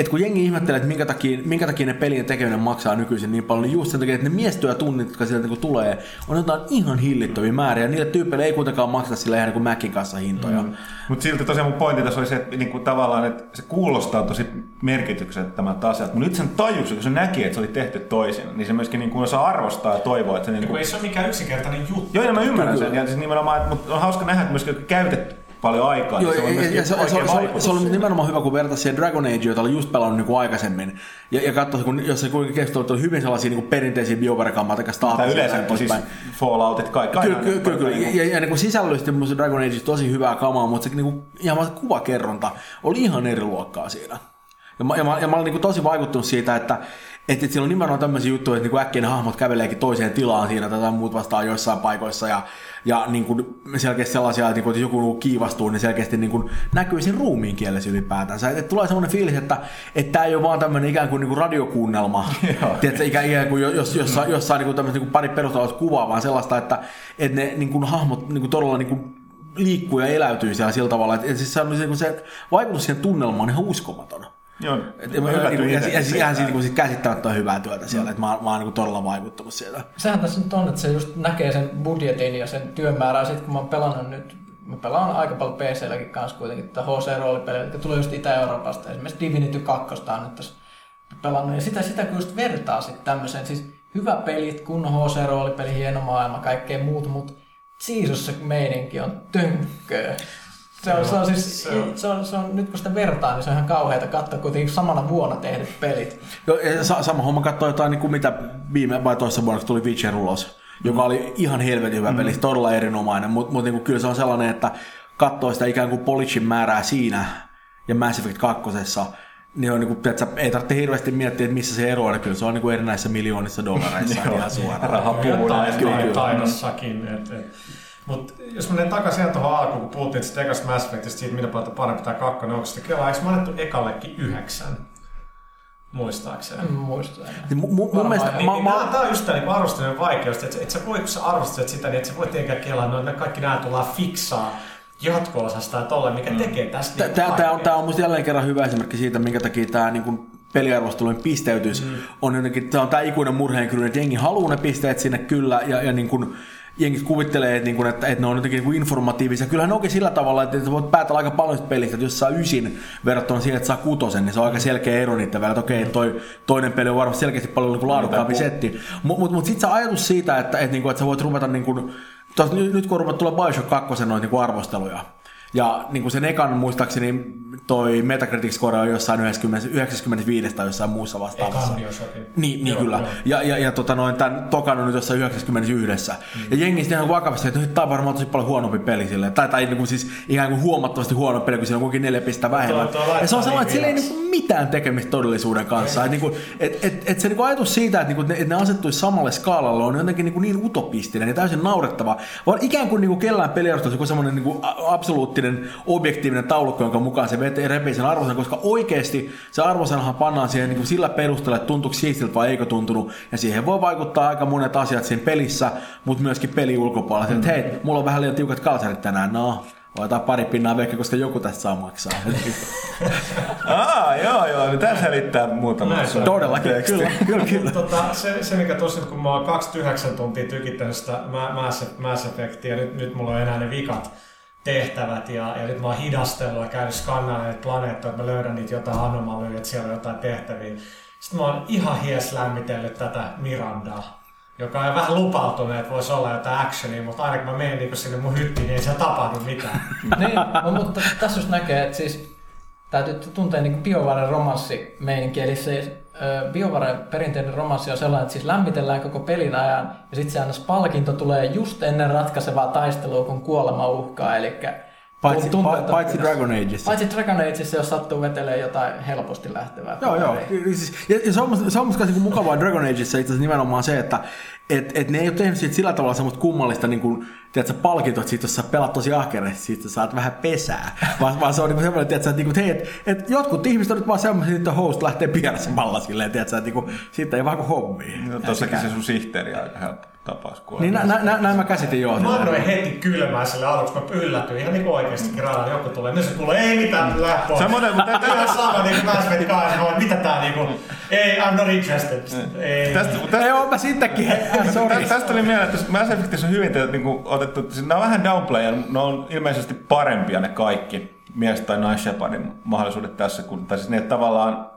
et kun jengi ihmettelee, että minkä takia, minkä takia ne pelien tekeminen maksaa nykyisin niin paljon, niin just sen takia, että ne miestyötunnit, jotka sieltä niin tulee, on jotain ihan hillittömiä määriä. Niille tyypeille ei kuitenkaan makseta sillä ihan niin kuin Macin kanssa hintoja. Mm. Mutta silti tosiaan mun pointti tässä oli se, että niinku tavallaan, että se kuulostaa tosi merkityksettömältä asialta. Mutta nyt sen tajusi, kun se näki, että se oli tehty toisin, niin se myöskin niinku osaa arvostaa ja toivoa, että se niinku... Kun ei se ole mikään yksinkertainen juttu. Joo, ja mä ymmärrän sen. Ja siis nimenomaan, että, mutta on hauska nähdä, että myöskin käytetty paljon aikaa. Joo, niin se on ja, myöskin ja, se, se, se, se, oli nimenomaan hyvä, kun vertaisi siihen Dragon Age, jota oli just pelannut niin kuin aikaisemmin. Ja, ja katsoi, kun, jos se kuinka keskustelut oli hyvin sellaisia niin kuin perinteisiä BioWare-kammaa, tai Tai staatisia. yleensäkin siis Falloutit, kaikki. Kyllä, aina- kyllä, kyllä, kyllä. Ja, ja niin kuin sisällöllisesti minusta Dragon Age tosi hyvää kamaa, mutta se niin kuin, ihan kuvakerronta oli ihan eri luokkaa siinä. Ja mä, ja mä, ja mä olin niin kuin tosi vaikuttunut siitä, että että siellä on nimenomaan tämmöisiä juttuja, että niin äkkiä ne hahmot käveleekin toiseen tilaan siinä tai muut vastaan joissain paikoissa ja, ja niin kuin selkeästi sellaisia, että, niin kuin, että joku kiivastuu, niin selkeästi niin kuin näkyy siinä ruumiin kielessä ylipäätänsä. Että, tulee semmoinen fiilis, että että tämä ei ole vaan tämmöinen ikään kuin, niin kuin radiokuunnelma, [LAUGHS] Tiedätkö, ikään, ikään kuin jos, jossain, jossain niin kuin tämmöistä niin kuin pari perustavaa kuvaa, vaan sellaista, että, että ne niin kuin hahmot niin kuin todella niin kuin liikkuu ja eläytyy siellä sillä tavalla, että, että siis se, on, niin se vaikutus siihen tunnelmaan on ihan uskomaton. Joo, mä, yllätyin niin, ja, ja, ja siitä. ihan siitä, niin käsittämättä hyvää työtä siellä, mm. että mä, mä oon niin todella vaikuttunut sieltä. Sehän tässä nyt on, että se just näkee sen budjetin ja sen työmäärää. Sitten kun mä oon pelannut nyt, mä pelaan aika paljon PC-lläkin kanssa kuitenkin tätä HC-roolipeliä, jotka tulee just Itä-Euroopasta. Esimerkiksi Divinity 2 on nyt tässä pelannut. Ja sitä, sitä kun just vertaa sitten tämmöiseen, siis hyvä pelit, kunnon HC-roolipeli, hieno maailma, kaikkea muuta, mutta Jesus se meininki on tönkköä. Se on, se on siis, se on, se on, se on, nyt kun sitä vertaa, niin se on ihan kauheata katsoa kuitenkin samana vuonna tehdyt pelit. Jo, ja sa- sama homma katsoi jotain, niin kuin mitä viime vai toisessa vuonna, kun tuli Witcher ulos, joka oli ihan helvetin hyvä peli, todella erinomainen, mutta mut, niin kyllä se on sellainen, että katsoo sitä ikään kuin polichin määrää siinä ja Mass Effect 2, niin on niin kuin, tiedätkö, ei tarvitse hirveästi miettiä, että missä se ero on, kyllä se on niin kuin erinäisissä miljoonissa dollareissa [LAUGHS] ihan suoraan. Raha puhuu taidossakin. Et, et. Mutta jos menen takaisin ihan tuohon alkuun, kun puhuttiin siitä ekasta Mass Effectista, siitä mitä paljon parempi tämä kakkonen, onko sitä kelaa, eikö mä annettu ekallekin yhdeksän? Muistaakseni. En muista enää. Niin mu- mu- mun mielestä, Niin, mä, niin, mä, tää on just tää niin arvostelun vaikeus, että et sä voi, kun sä arvostelet sitä, niin et sä voi tietenkään kelaa, no ne kaikki nämä tullaan fiksaa jatko-osasta ja tolle, mikä tekee tästä niin Tämä on, vaikeaa. tää on musta jälleen kerran hyvä esimerkki siitä, minkä takia tämä niin peliarvostelujen pisteytys mm. on jotenkin, tämä on tämä ikuinen murheenkryyni, että jengi haluaa ne pisteet sinne kyllä, ja, ja niin kuin, jengit kuvittelee, että, niin kuin, että, että ne on jotenkin niin informatiivisia. Kyllähän ne onkin sillä tavalla, että voit päätellä aika paljon pelistä, että jos saa ysin verrattuna siihen, että saa kutosen, niin se on aika selkeä ero niiden välillä, että okei, toi toinen peli on varmasti selkeästi paljon niin laadukkaampi setti. Mutta mut, mut sitten se ajatus siitä, että, että, niin kuin, että sä voit ruveta, niin kuin, nyt, kun ruvat tulee Bioshock 2 noin niin arvosteluja, ja niin kuin sen ekan muistaakseni toi Metacritic score on jossain 90, 95 tai jossain muussa vastaavassa. Ekan Bioshockin. Niin, niin Joo, kyllä. joo. Ja, ja, ja tota noin, tämän tokan on nyt jossain 91. Mm. Ja jengi sitten ihan vakavasti, että nyt tää on varmaan tosi paljon huonompi peli silleen. Tai, tai niin kuin siis ihan kuin huomattavasti huonompi peli, kun siinä on kuitenkin neljä pistettä vähemmän. Tuo- tuo ja se on sellainen, että sillä ei niin niin kuin mitään tekemistä todellisuuden kanssa. Että niin et, et, et se niin kuin ajatus siitä, että, niin kuin, ne, että ne asettuisi samalle skaalalle on jotenkin niin, kuin niin utopistinen ja täysin naurettava. Vaan ikään kuin, niin kuin kellään peliarvostus joku semmoinen niin kuin a- absoluuttinen objektiivinen taulukko, jonka mukaan se vetee repii sen arvosan, koska oikeasti se arvosanahan pannaan siihen niin kuin sillä perusteella, että tuntuuko siistiltä vai eikö tuntunut. Ja siihen voi vaikuttaa aika monet asiat siinä pelissä, mutta myöskin peli ulkopuolella. Mm. Että hei, mulla on vähän liian tiukat kalsarit tänään, no, otetaan pari pinnaa vekkä, koska joku tästä saa maksaa. [LAUGHS] Aa, joo, joo, niin tämä selittää muutama Näin se on. Todellakin, teksti. kyllä, kyllä, kyllä. [LAUGHS] Tota, se, se, mikä tosiaan, kun mä oon 29 tuntia tykittänyt sitä Ma- Mass, Mass Effectia, nyt, nyt mulla on enää ne vikat tehtävät ja, ja nyt mä oon hidastellut ja käynyt skannaamaan näitä planeettoja, että mä löydän niitä jotain anomalioita, että siellä on jotain tehtäviä. Sitten mä oon ihan hies lämmitellyt tätä Mirandaa, joka on vähän lupautunut, että voisi olla jotain actionia, mutta aina kun mä menen niin sinne mun hyttiin, niin ei siellä tapahdu mitään. [LAUGHS] niin, no, mutta tässä just näkee, että siis täytyy tuntea niin BioVaren romanssi meininki, eli se BioVaren perinteinen romanssi on sellainen, että siis lämmitellään koko pelin ajan, ja sitten se annas palkinto tulee just ennen ratkaisevaa taistelua, kun kuolema uhkaa, eli Paitsi, tuntuu, pa, että- paitsi Dragon Ageissa. Paitsi Dragon Ageissa, jos sattuu vetelee jotain helposti lähtevää. Joo, joo. Ja, siis- ja, ja se on, se on musta niinku mukavaa Dragon Ageissa itse nimenomaan se, että et, et ne ei ole tehnyt siitä sillä tavalla semmoista kummallista niin kuin, tiedätkö, palkintoa, että siitä, jos sä pelaat tosi ahkerasti, siitä sä saat vähän pesää. Vaan, vaan se on niin semmoinen, tiedätkö, että, niinku, että hei, et, et jotkut ihmiset on nyt vaan semmoisia, että host lähtee pieräsemällä silleen, tiedätkö, että niinku, siitä ei vaan kuin hommia. No, tossakin se sun sihteeri on aika helppo tapaus kuolla. Niin nä, nä, nä, näin mä käsitin joo. Mä annoin heti kylmää sille aluksi, kun mä yllätyin ihan niinku oikeesti radalla joku tulee. Nyt se tulee, ei mitään, lähde pois. Samoin, mutta on sama Effect 2, mä oon, mitä tää niinku, ei, I'm not interested. Ei. Tästä, Ei tästä, oo mä sittenkin, äh, sorry. Tä- Tästä oli mieleen, että Mass Effectissä on hyvin te- niinku, otettu, siis nämä on vähän downplay, ne on ilmeisesti parempia ne kaikki mies- tai naisshepardin mahdollisuudet tässä, kun, tai siis ne tavallaan,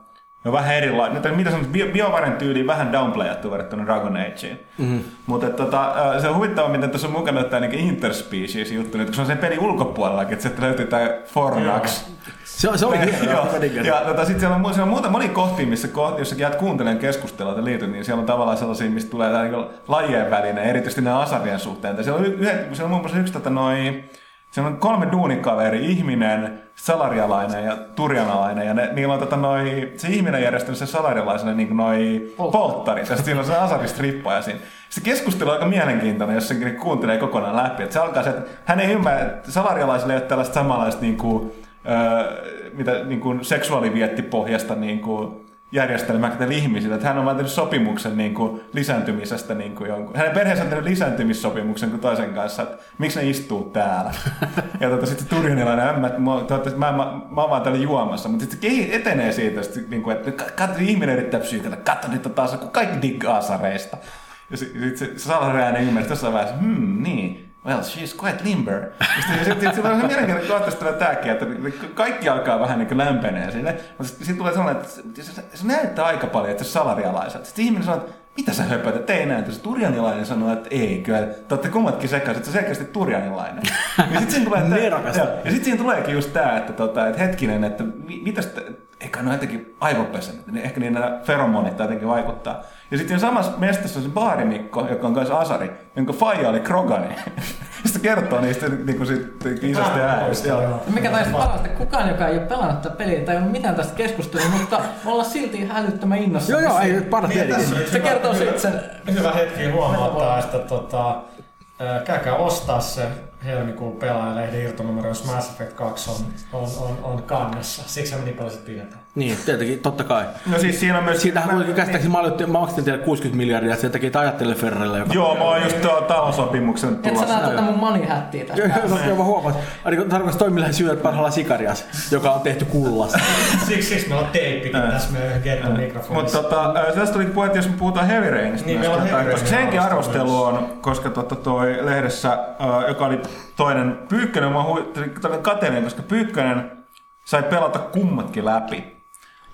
ne on vähän erilainen, ne, mitä sanot, bio, BioVaren tyyliin vähän downplayattu verrattuna Dragon Ageen. Mm-hmm. Mutta tota, se on huvittava, miten tässä on mukana tämä niinku interspecies juttu, nyt, kun se on sen pelin ulkopuolellakin, että sieltä löytyy tämä Fornax. Se, se oli hieno. [LAUGHS] Joo, [LAUGHS] mä diggasin. ja tota, sitten siellä on, siellä on muuta moni kohti, missä kohti, jos jäät kuuntelemaan keskustelua tai liityt, niin siellä on tavallaan sellaisia, mistä tulee tää niin lajien välinen, erityisesti nämä asarien suhteen. Tai Siellä on, yhden, siellä on muun muassa yksi tota, noi, siellä on kolme duunikaveri, ihminen, salarialainen ja turjanalainen, ja ne, niillä on tota, noi, se ihminen järjestänyt sen salarialaiselle niin noi polttarit, ja sitten siinä on se asaristrippa ja siinä. Se keskustelu on aika mielenkiintoinen, jos sen kuuntelee kokonaan läpi. Et se alkaa se, että hän ei ymmärrä, että salarialaisille ei ole tällaista samanlaista niin kuin, öö, mitä niin kuin seksuaaliviettipohjasta niin kuin järjestelmää tällä ihmisillä. Että hän on vain tehnyt sopimuksen niin kuin lisääntymisestä. Niin kuin jonkun. Hänen perheensä on tehnyt lisääntymissopimuksen kuin toisen kanssa, että miksi ne istuu täällä. ja tota, sitten se turjanilainen, mä, mä, mä, mä, mä, oon vaan täällä juomassa, mutta sitten kehi- etenee siitä, sit, niin kuin, että katso, ihminen yrittää psyykellä, katso on taas, kun kaikki diggaa asareista. Ja sitten se, se salaräinen ymmärtää jossain vaiheessa, hmm, niin, well, she's quite limber. Sitten sit, sit, sit, on se tämäkin, että kaikki alkaa vähän niin kuin lämpenee sinne. Mutta sitten sit tulee sellainen, että se, se, näyttää aika paljon, että se salarialaiset. Sitten ihminen sanoo, että mitä sä höpötät, ei näin. Se turjanilainen sanoo, että ei, kyllä, te olette kummatkin sekaisin, että se selkeästi turjanilainen. ja sitten siinä, tulee, [LAUGHS] tää, Nerokas. joo, ja sit siinä tuleekin just tää, että, tota, että hetkinen, että mi- mitäs, te, eikä ne jotenkin aivopesen, että ne- ehkä niin nämä feromonit jotenkin vaikuttaa. Ja sitten samassa mestassa on se baarimikko, joka on kanssa Asari, jonka faija oli Krogani. [LAUGHS] Sitten kertoo niistä niin kuin sit, isosta. No Mikä taisi parasta, kukaan, joka ei ole pelannut tätä peliä tai ei ole mitään tästä keskustelua, mutta me ollaan silti hälyttömän innossa. Joo, joo, ei paras Niin, tietenkin. Se hyvä- kertoo hyvä- sit sen- Hyvä hetki huomauttaa, että tota, ää, käykää ostaa se helmikuun pelaajalehden irtonumero, jos Mass Effect 2 on, on, on, on kannessa. Siksi me niin paljon sit pidetään. Niin, tietenkin, totta kai. No siis siinä on myös... Siitähän kuitenkin käsittääkseni mä, aloitin, mä maksin teille 60 miljardia, että sen takia ajattele Ferrelle, joka... Joo, mä oon just tuo talosopimuksen Et sä tulossa. näe tätä mun money hattia tästä. Joo, joo, joo, mä huomasin. Ainakin tarkoitus toimilla syydet parhaalla Sikarias, joka on tehty kullasta. [LAUGHS] Siksi, siksi meillä on teippikin tässä meidän Mutta mikrofonissa. tota, äh, tästä tuli puhe, että jos me puhutaan Heavy Rainista, Niin, meillä on Heavy koska senkin arvostelu on, koska tota, toi lehdessä, joka oli toinen Pyykkönen, mä hui, tällainen kateellinen, koska Pyykkönen sai pelata kummatkin läpi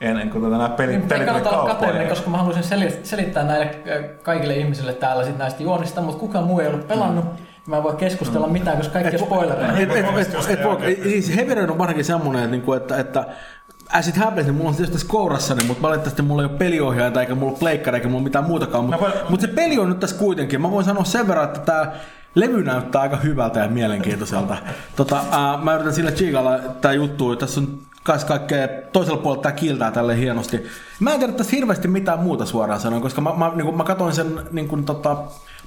ennen kuin tota, nämä pelit, Niin, pelit kauppoihin. koska mä haluaisin sel- selittää näille äh, kaikille ihmisille täällä sit näistä juonista, mutta kukaan muu ei ollut pelannut. Mä en voi keskustella mitään, koska kaikki on spoilereita. Et, et, siis Heavy Rain on varsinkin semmonen, että, niinku, että, että as it happens, niin mulla on tietysti tässä kourassani, mutta valitettavasti mulla ei ole peliohjainta, eikä mulla ole pleikkari, eikä mulla mitään muutakaan. Mutta Mä voin- mut se peli on nyt tässä kuitenkin. Mä voin sanoa sen verran, että tämä levy näyttää aika hyvältä ja mielenkiintoiselta. Tota, ää, mä yritän sillä chiikalla tää juttu, tässä on kans kaikkea, toisella puolella tää kiiltää tälle hienosti. Mä en tiedä tästä hirveästi mitään muuta suoraan sanoen, koska mä, mä, niin mä katsoin sen niin kuin, tota,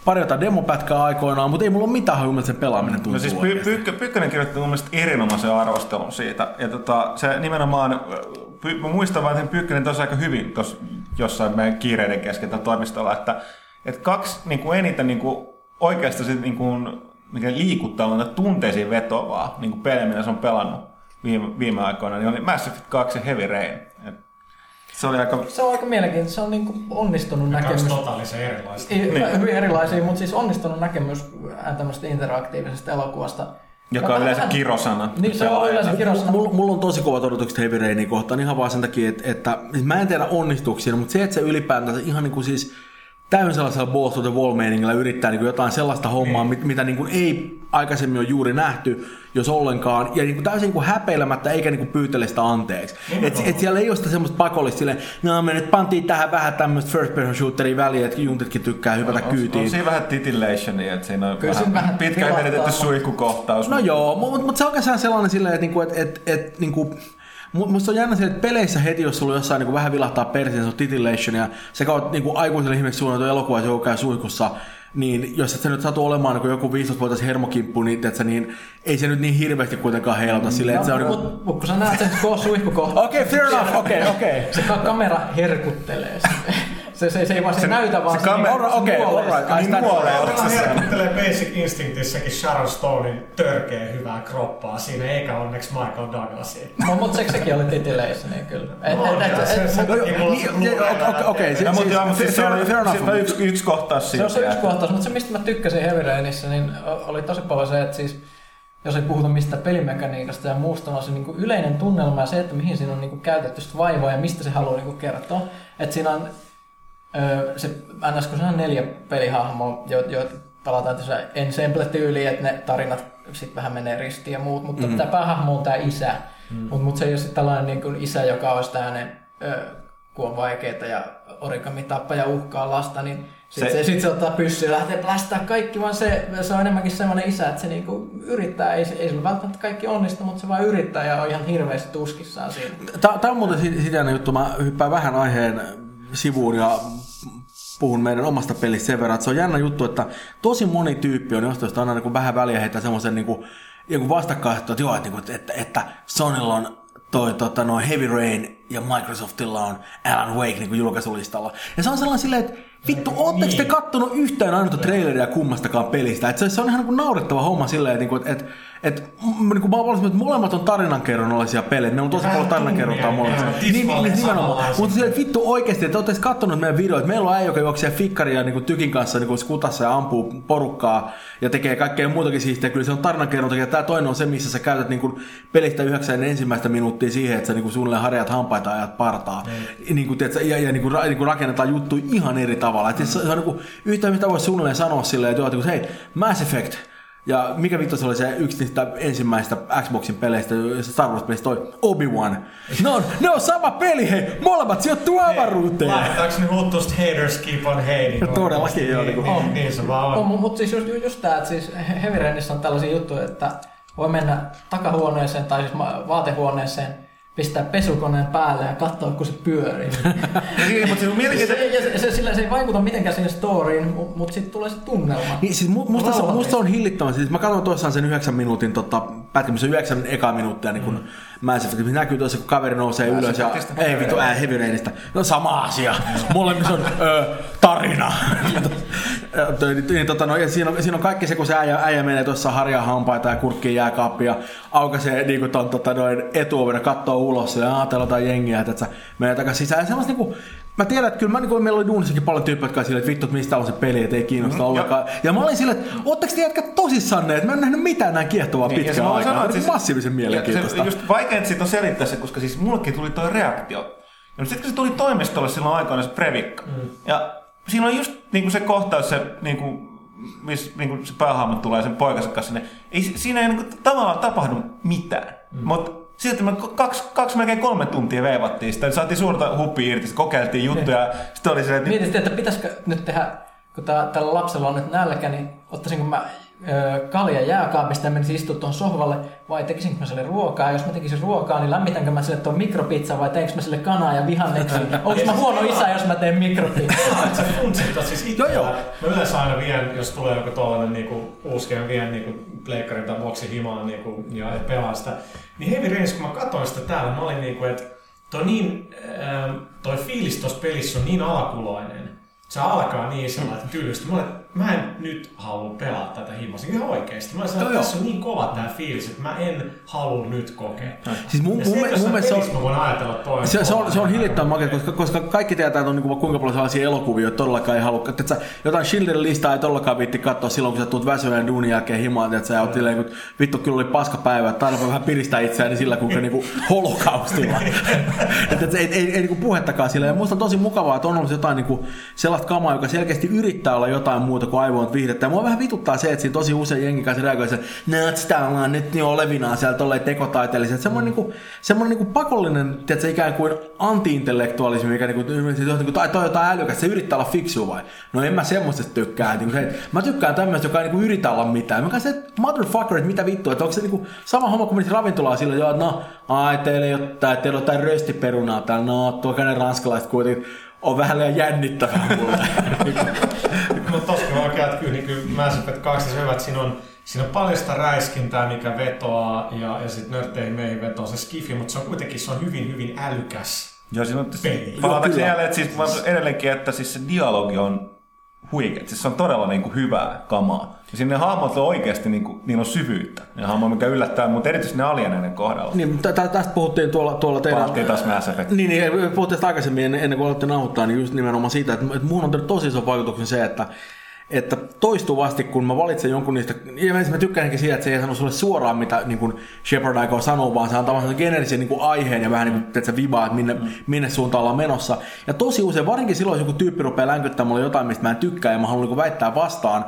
pari jotain demopätkää aikoinaan, mutta ei mulla ole mitään hajua, se pelaaminen tuntuu. No siis Py-. Pyykkö, Pyykkönen kirjoitti mun mielestä erinomaisen arvostelun siitä. Ja tota, se nimenomaan, Py- mä muistan vaan, että Pyykkönen tosi aika hyvin tuossa jossain meidän kiireiden kesken toimistolla, että, että kaksi niin kuin eniten niin kuin oikeasti sit, niin kuin, mikä liikuttaa mutta tunteisiin vetovaa niin kuin pelejä, mitä se on pelannut viime, viime aikoina, niin oli Mass Effect 2 ja Heavy Rain. Et se oli aika... Se on aika mielenkiintoista, se on niinku onnistunut Kaksi näkemys. totaalisen erilaista. Niin. Hyvin erilaisia, mutta siis onnistunut näkemys äh, tämmöistä interaktiivisesta elokuvasta. Joka Ja on yleensä kirosana. Niin, se on yleensä kirosana. Mulla, mulla on tosi kovat odotukset Heavy Rainin kohtaan ihan vaan sen takia, että, että siis mä en tiedä onnistuksia, mutta se, että se ylipäätään ihan niin kuin siis täysin sellaisella balls to the wall yrittää niin kuin jotain sellaista hommaa, mit, mitä niin kuin ei aikaisemmin ole juuri nähty, jos ollenkaan, ja niin kuin täysin niin kuin häpeilemättä eikä niin kuin pyytele sitä anteeksi. Et, et siellä ei ole sitä semmoista pakollista silleen, no me nyt pantiin tähän vähän tämmöistä first person shooteria väliin, että juntitkin tykkää hypätä On, on kyytiin. siinä vähän titillationia, että siinä on Kyllä vähän, vähän pitkä vilahtaa. viritetty suihkukohtaus. No joo, mutta mut se on oikeastaan sellainen silleen, että niinku, et, et, et, niinku, mu- Musta on jännä se, että peleissä heti, jos sulla jossain niinku vähän vilahtaa persiin, se on titillation ja se kautta niinku aikuiselle ihmiseksi suunnattu elokuva, joka käy suihkussa, niin jos et sä nyt satu olemaan niin joku 15-vuotias hermokimppu, niin, tiedätkö, niin ei se nyt niin hirveästi kuitenkaan heilauta silleen, että se on niinku... Mut, mut kun sä näet sen ko- suihkukohta, Okei, okay, fair enough, okei, okay, okei. Okay. se ka- kamera herkuttelee sitä. Se, se, se ei vaan se, Se- näytä, vaan se se, kamera- niinku- se okei, ai Niin sitä- nuolee otsassa. herkuttelee Basic Instinctissäkin Sharon Stonein törkeä hyvää kroppaa siinä, eikä onneksi Michael Douglasia. Mut, mut se, sekin oli titillation, niin kyllä. Et, No, et, et, ja se- se- No niin, niin, okei, se- No, mutta siis- mutta siis se oli yksi, yksi kohtaus Se on se yksi kohtaus, mutta se mistä mä tykkäsin Heavy Rainissa, niin oli tosi paljon se, että siis jos ei puhuta mistä pelimekaniikasta ja muusta, vaan se niin kuin yleinen tunnelma ja se, että mihin siinä on niin kuin käytetty sitä vaivaa ja mistä se haluaa niin kuin kertoa. Että siinä on öö, se, ns. kun se on neljä pelihahmoa, jo, jo palataan tässä ensemble-tyyliin, että ne tarinat sitten vähän menee ristiin ja muut, mutta mm. tämä päähahmo on tämä isä, mm. mutta mut se ei ole sitten tällainen niin kuin isä, joka olisi tämmöinen, öö, kun on vaikeita ja origami tappaa ja uhkaa lasta, niin sitten Se- se, sit se ottaa pyssyä ja lähtee plästää kaikki, vaan se, se on enemmänkin semmoinen isä, että se niinku yrittää, ei, ei sillä välttämättä kaikki onnistu, mutta se vaan yrittää ja on ihan hirveästi tuskissaan siinä. Tämä on muuten si- sitä juttu, mä hyppään vähän aiheen sivuun ja puhun meidän omasta pelistä sen verran, että se on jännä juttu, että tosi moni tyyppi on jostain aina niin kuin vähän väliä heittää semmoisen niin kuin, joku vastakkainasettelu, että joo, että, että, että, että Sonylla on toi tota, noin Heavy Rain ja Microsoftilla on Alan Wake niin kuin julkaisulistalla. Ja se on sellainen silleen, että vittu, ootteko te kattonut yhtään ainutta traileria kummastakaan pelistä? Että se, se on ihan niin kuin naurettava homma silleen, että, että, et, niin kuin mä olen että molemmat on tarinankerronnallisia pelejä. Meillä on tosi paljon tarinankerrontaa molemmissa. joo, Niin, niin, niin, nimenomaan. Mutta että vittu oikeasti, että ootte katsonut meidän videoita. Meillä on äijä, joka juoksee fikkaria niin kuin tykin kanssa niin kuin skutassa ja ampuu porukkaa ja tekee kaikkea muutakin siistiä. Kyllä se on tarinankerronta. Ja tämä toinen on se, missä sä käytät niin kuin pelistä yhdeksän ensimmäistä minuuttia siihen, että sä niin kuin suunnilleen harjat hampaita ja ajat partaa. Niin kuin, tiedätkö, ja, ja niin kuin, niin kuin rakennetaan juttu ihan eri tavalla. Et se, se on niin kuin, yhtä mitä voisi suunnilleen sanoa silleen, että, joo, että hei, Mass Effect, ja mikä vittu se oli se yksi niistä ensimmäistä Xboxin peleistä, Star Wars-pelistä toi Obi-Wan. Ne on, ne on sama peli, hei! Molemmat sijoittuu avaruuteen! Laitetaanko ne huuttuista haters keep on hating? Todellakin, joo, Niin, niin niin, niin, se vaan on. On, mutta siis just, just tämä, että siis Heavy Rainissa on tällaisia juttuja, että voi mennä takahuoneeseen tai siis vaatehuoneeseen, pistää pesukoneen päälle ja katsoa, kun se pyörii. [LAUGHS] Niin, mutta se se, mielenkiintoista. ja se, se, sillä se ei vaikuta mitenkään siihen storyin, mutta sitten tulee se tunnelma. Niin, siis mu- musta, se, musta se on hillittävän. Siis mä katsoin tuossaan sen yhdeksän minuutin tota, pätkän, missä on yhdeksän ekaa minuuttia niin kun mm. Effect. Se näkyy tuossa, kun kaveri nousee Mass ylös ja... Ei vittu, ää, Heavy Rainista. No sama asia. Molemmissa on ö, tarina. [LAUGHS] Ö, niin, tota, no, ja siinä, on, siinä on kaikki se, kun se äijä, äijä menee tuossa harjaa hampaita ja kurkkii jääkaappia ja aukaisee niin ton, tota, noin etuoven ja katsoo ulos ja ajatellaan jotain jengiä, että sä menee takaisin sisään. Ja semmoista niin kuin, Mä tiedän, että kyllä mä, niin kuin, meillä oli duunissakin paljon tyyppejä, jotka oli silleen, että vittu, että mistä on se peli, että ei kiinnosta mm, ollenkaan. Ja mä olin silleen, että ootteko te jätkät tosissanne, että mä en nähnyt mitään näin kiehtovaa Niin, pitkään aikaa. sanoa, että on massiivisen mielenkiintoista. Se just vaikea siitä on selittää se, koska siis mullekin tuli toi reaktio. Ja sitten kun se tuli toimistolle silloin aikoina se previkka. Mm. Ja siinä on just niin kuin se kohtaus, se, niin kuin, missä niin kuin se päähahmo tulee sen poikansa kanssa sinne. Ei, siinä ei niin kuin, tavallaan tapahdu mitään. Mm. Mutta silti me kaksi, kaksi, melkein kolme tuntia veivattiin sitä. Saatiin suurta huppia irti, saatiin juttuja. Sitten oli se, että Mietin, että pitäisikö nyt tehdä, kun tää, tällä lapsella on nyt nälkä, niin ottaisinko mä kalja jääkaapista ja menisin istua tuon sohvalle, vai tekisinkö mä sille ruokaa? Ja jos mä tekisin ruokaa, niin lämmitänkö mä sille tuon mikropizza vai teinkö mä sille kanaa ja vihanneksia? [LAUGHS] Onko mä huono isä, jos mä teen sä [LAUGHS] tot siis itse. Joo, joo. Mä yleensä aina vien, jos tulee joku tollanen niinku, uusi game, vien niinku, pleikkarin tai boxin himaan niinku, ja, pelaan sitä. Niin Heavy Rains, kun mä katsoin sitä täällä, mä olin niinku, että toi, niin, ähm, toi fiilis tossa pelissä on niin alakuloinen. Se alkaa niin sellainen tyylisti. Mä, olin, mä en nyt halua pelata tätä himassa. Ihan oikeesti. Mä sellainen, että tässä on niin kova tää fiilis, että mä en halua nyt kokea. Siis mun, Ja mun, se, mun, mielestä se on, pelissä mä voin ajatella toinen. se, se, on, se on hillittävän makea, koska, koska kaikki tietää, että on niin kuin, kuinka paljon sellaisia elokuvia, että todellakaan ei halua. Että sä, jotain Schindlerin listaa ei todellakaan viitti katsoa silloin, kun sä tulet väsyneen duunin jälkeen himaan, että sä oot silleen, kun vittu kyllä oli paska päivä, että aina voi vähän piristää itseäni sillä, kuinka niinku holokaustilla. [LAUGHS] että et, ei, ei, ei niinku puhettakaan sillä. Ja musta on tosi mukavaa, että on ollut jotain niinku sellaista kamaa, joka selkeästi yrittää olla jotain muuta kuin aivoon viihdettä. Ja mua vähän vituttaa se, että siinä tosi usein jengi kanssa reagoi se, näet sitä ollaan nyt niin olevinaan siellä tolleen tekotaiteelliset. Semmoinen, niinku, semmoinen niinku pakollinen, tiedätkö, ikään kuin anti-intellektualismi, mikä niinku, niinku, tai toi jotain älykäs, se yrittää olla fiksu vai? No en mä semmoisesta tykkää. Niinku, se, että mä tykkään tämmöistä, joka ei niinku yritä olla mitään. Mä kanssa, että motherfucker, että mitä vittua, että onko se niinku sama homma kuin menisi ravintolaan sillä, että joo, no, ai teillä ei ole, tää, teillä on jotain röstiperunaa täällä, no, tuokaa ne ranskalaiset kuitenkin on vähän liian jännittävää mulle. [LAUGHS] Mutta tossa kyllä oikein, että kyllä, niin kyllä Mass Effect 2 se hyvä, että siinä on, siinä on paljon sitä räiskintää, mikä vetoaa, ja, ja sitten nörtteihin meihin vetoaa se skifi, mutta se on kuitenkin se on hyvin, hyvin älykäs. Joo, siinä on Peli. palataanko Joo, jälleen, että siis mä edelleenkin, että siis se dialogi on huikea. Siis se on todella niin kuin hyvää kamaa. Ja sinne hahmot on oikeasti, niin kuin, niillä on syvyyttä. Ne hahmot, mikä yllättää, mutta erityisesti ne alieneiden kohdalla. niin, tä- tä- tästä puhuttiin tuolla, tuolla teidän... Palattiin taas Mass Effect. Niin, niin puhuttiin tästä aikaisemmin ennen, ennen kuin aloitte nauhoittaa, niin just nimenomaan siitä, että, että muun on tosi iso vaikutuksen se, että että toistuvasti, kun mä valitsen jonkun niistä, ja mä tykkäänkin siitä, että se ei sano sulle suoraan, mitä niin kuin Shepard aikoo sanoa, vaan se antaa vaan generisen niin kuin aiheen ja vähän niin kuin, että vibaa, että minne, minne suuntaan ollaan menossa. Ja tosi usein, varsinkin silloin, jos joku tyyppi rupeaa länkyttämään mulle jotain, mistä mä en tykkää ja mä haluan niin väittää vastaan,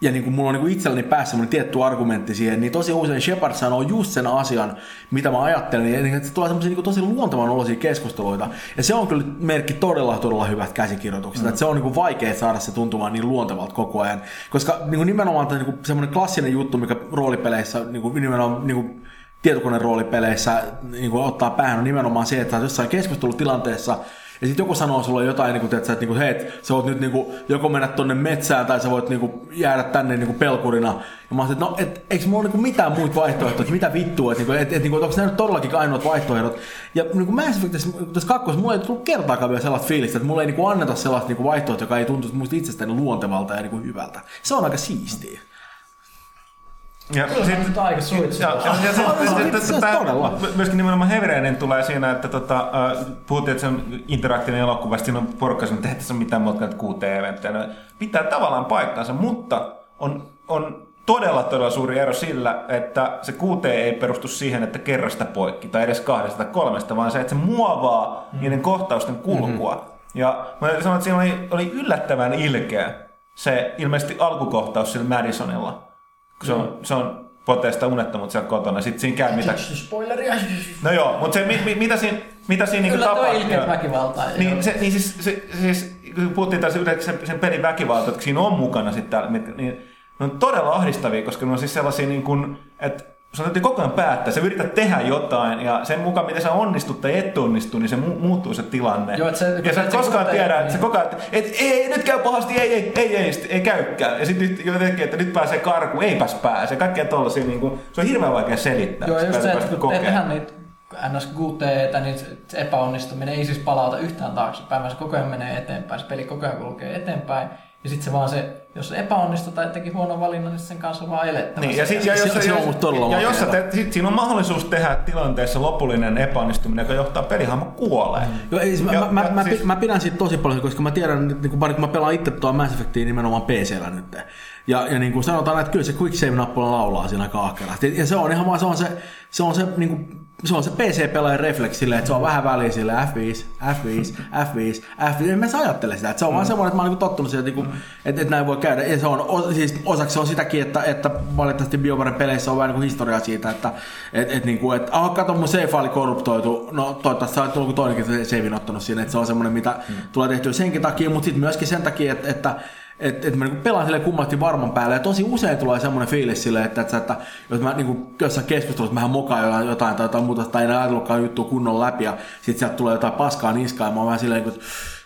ja niin kuin mulla on niin kuin itselläni päässä semmoinen tietty argumentti siihen, niin tosi usein Shepard sanoo just sen asian, mitä mä ajattelen, ja niin, se tulee semmoisia niin tosi luontavan olosia keskusteluita. Ja se on kyllä merkki todella, todella hyvät käsikirjoitukset. Mm. Että se on niin kuin vaikea saada se tuntumaan niin luontevalta koko ajan. Koska niin kuin nimenomaan tämä niin semmoinen klassinen juttu, mikä roolipeleissä niin kuin nimenomaan niin kuin tietokoneen roolipeleissä niin kuin ottaa päähän on nimenomaan se, että jossain keskustelutilanteessa ja sitten joku sanoo sulle jotain, niin kuin, että, että, että hei, sä voit nyt niin kuin, joko mennä tonne metsään tai sä voit niin kuin, jäädä tänne niin kuin pelkurina. Ja mä sanoin, että no, et, eikö mulla ole niin mitään muita vaihtoehtoja, että mitä vittua, että, että, että, että, että onko nämä nyt todellakin ainoat vaihtoehdot. Ja niin kuin Mass Effectissä, tässä kakkosessa mulla ei tullut kertaakaan vielä sellaista fiilistä, että mulla ei niin kuin, anneta sellaista niin kuin, vaihtoehtoa, joka ei tuntuisi muista itsestäni luontevalta ja niin kuin, hyvältä. Se on aika siistiä. Ja Kyllä se on nyt aika suitsu. Ja, ja, tää- myöskin nimenomaan Heavy Rainin tulee siinä, että tota, äh, puhuttiin, että se on interaktiivinen elokuva, siinä on porukka, että ei tässä ole mitään muuta kuin kuuteen eventtejä. No, Pitää tavallaan paikkansa, mutta on, on todella todella suuri ero sillä, että se kuuteen ei perustu siihen, että kerrasta poikki tai edes kahdesta tai kolmesta, vaan se, että se muovaa mm. niiden kohtausten kulkua. Mm-hmm. Ja mä sanoin, että siinä oli, oli yllättävän ilkeä se ilmeisesti alkukohtaus sillä Madisonilla. Kun se on, se on poteesta unettomuutta siellä kotona. Sitten siinä käy mitä... Spoileria. No joo, mutta se, mi, mi, mitä siinä, mitä siinä niinku Kyllä tapahtuu? ilkeät väkivaltaa. Niin, se, niin siis, se, siis, kun puhuttiin tässä yleensä sen, sen pelin väkivalta, että siinä on mukana sitten täällä, mit- niin ne on todella ahdistavia, koska ne on siis sellaisia niin kuin, että sun täytyy koko ajan päättää, sä yrität tehdä jotain ja sen mukaan miten sä onnistut tai et onnistu, niin se mu- muuttuu se tilanne. Joo, se- ja sä et se koskaan kuten- tiedä, että niin. se koko ajan, että et, ei, nyt käy pahasti, ei, ei, ei, ei, sit ei käykään. Ja sitten nyt jotenkin, että nyt pääsee karkuun, eipäs pääse. Kaikkea tollasia, niin kuin, se on hirveän vaikea selittää. Joo, Sä just se, että kun tehdään niitä ns. QTtä, niin se epäonnistuminen ei siis palauta yhtään taaksepäin, vaan se koko ajan menee eteenpäin, se peli koko ajan kulkee eteenpäin. Ja sitten se vaan se, jos se epäonnistuu tai teki huonon valinnan, niin sen kanssa vaan elettävä. Niin, ja, sit, ja, jos, se on jos, todella ja jos teet, sit siinä on mahdollisuus tehdä tilanteessa lopullinen epäonnistuminen, joka johtaa pelihahmo kuoleen. Joo, ei, mä, Ja- mä, ja mä, siis- mä, pidän siitä tosi paljon, koska mä tiedän, että niin kun, kun mä pelaan itse tuo Mass Effectia nimenomaan PCllä nyt. Ja, ja niin kuin sanotaan, että kyllä se Quick Save-nappula laulaa siinä aika ahkerasti. Ja se on ihan vaan, se on se, se, on se, niin kuin, se, on se PC-pelaajan refleksi silleen, että se on vähän väliä sille F5, F5, F5, F5. En mä se ajattele sitä. Että se on vaan semmoinen, että mä oon niin tottunut siihen, että, niin kuin, että, että näin voi käydä. Ja se on, siis osaksi se on sitäkin, että, että valitettavasti BioWaren peleissä on vähän niin historiaa siitä, että et, et, niin kuin, että ah, kato mun save-faili korruptoitu. No toivottavasti sä oot tullut toinenkin savein ottanut sinne, että se on semmoinen, mitä mm. tulee tehtyä senkin takia, mutta sitten myöskin sen takia, että, että että et mä niinku pelaan sille kummasti varman päälle. Ja tosi usein tulee semmoinen fiilis silleen, että, että, että jos mä niinku jossain keskustelussa vähän mokaan jotain, jotain tai jotain muuta, tai en ajatellutkaan juttua kunnon läpi, ja sitten sieltä tulee jotain paskaa niskaan, ja mä oon vähän silleen, että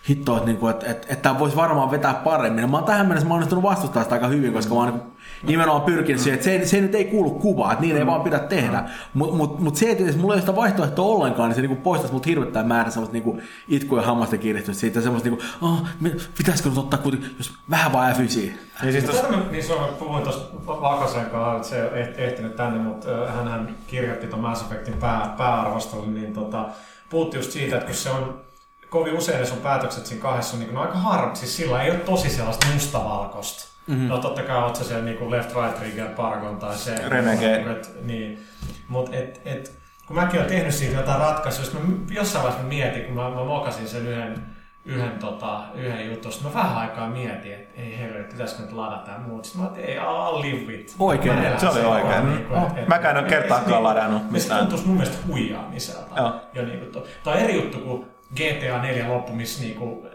hitto, että, niinku, että, että, että tämä voisi varmaan vetää paremmin. Ja mä oon tähän mennessä mä onnistunut vastustaa sitä aika hyvin, koska mä oon niinku nimenomaan pyrkinyt siihen, että se, ei- se nyt ei kuulu kuvaan, että niin ei vaan pidä tehdä. Mutta mut, mut se, että jos mulla ei ole sitä vaihtoehtoa ollenkaan, niin se niinku poistaisi mut hirvettävän määrä semmoista niinku itkua ja hammasten kiiristystä siitä, semmoista niinku, oh, pitäisikö nyt ottaa kuitenkin, jos vähän vaan F9. Niin siis mä- Niin se on, puhuin tuossa Vakasen kanssa, että se ei ehtinyt tänne, mutta hän, hän kirjoitti tuon Mass Effectin pää, pääarvostelun, niin tota, puhutti just siitä, että kun se on kovin usein ne sun päätökset siinä kahdessa on niin aika harmi, siis sillä ei ole tosi sellaista mustavalkoista. Mm-hmm. No totta kai oot sä siellä niinku left right trigger Paragon tai se. Renegade. Et, niin. Mut et, et, kun mäkin olen tehnyt siitä jotain ratkaisuja, jos mä jossain vaiheessa mä mietin, kun mä, mä mokasin sen yhden, yhden, tota, yhden jutun, sitten mä vähän aikaa mietin, että ei helvetti, pitäisikö nyt ladata ja muut. Sitten mä ajattelin, ei, I'll live with. Oikein. Mä Se oli oikein. niinku, Oh. et- et- Mäkään en ole et- kertaakaan et- ladannut ja Se tuntuisi mun mielestä huijaamiselta. Joo. Ja niinku, to, toi on eri juttu kuin GTA 4 loppu, missä niinku,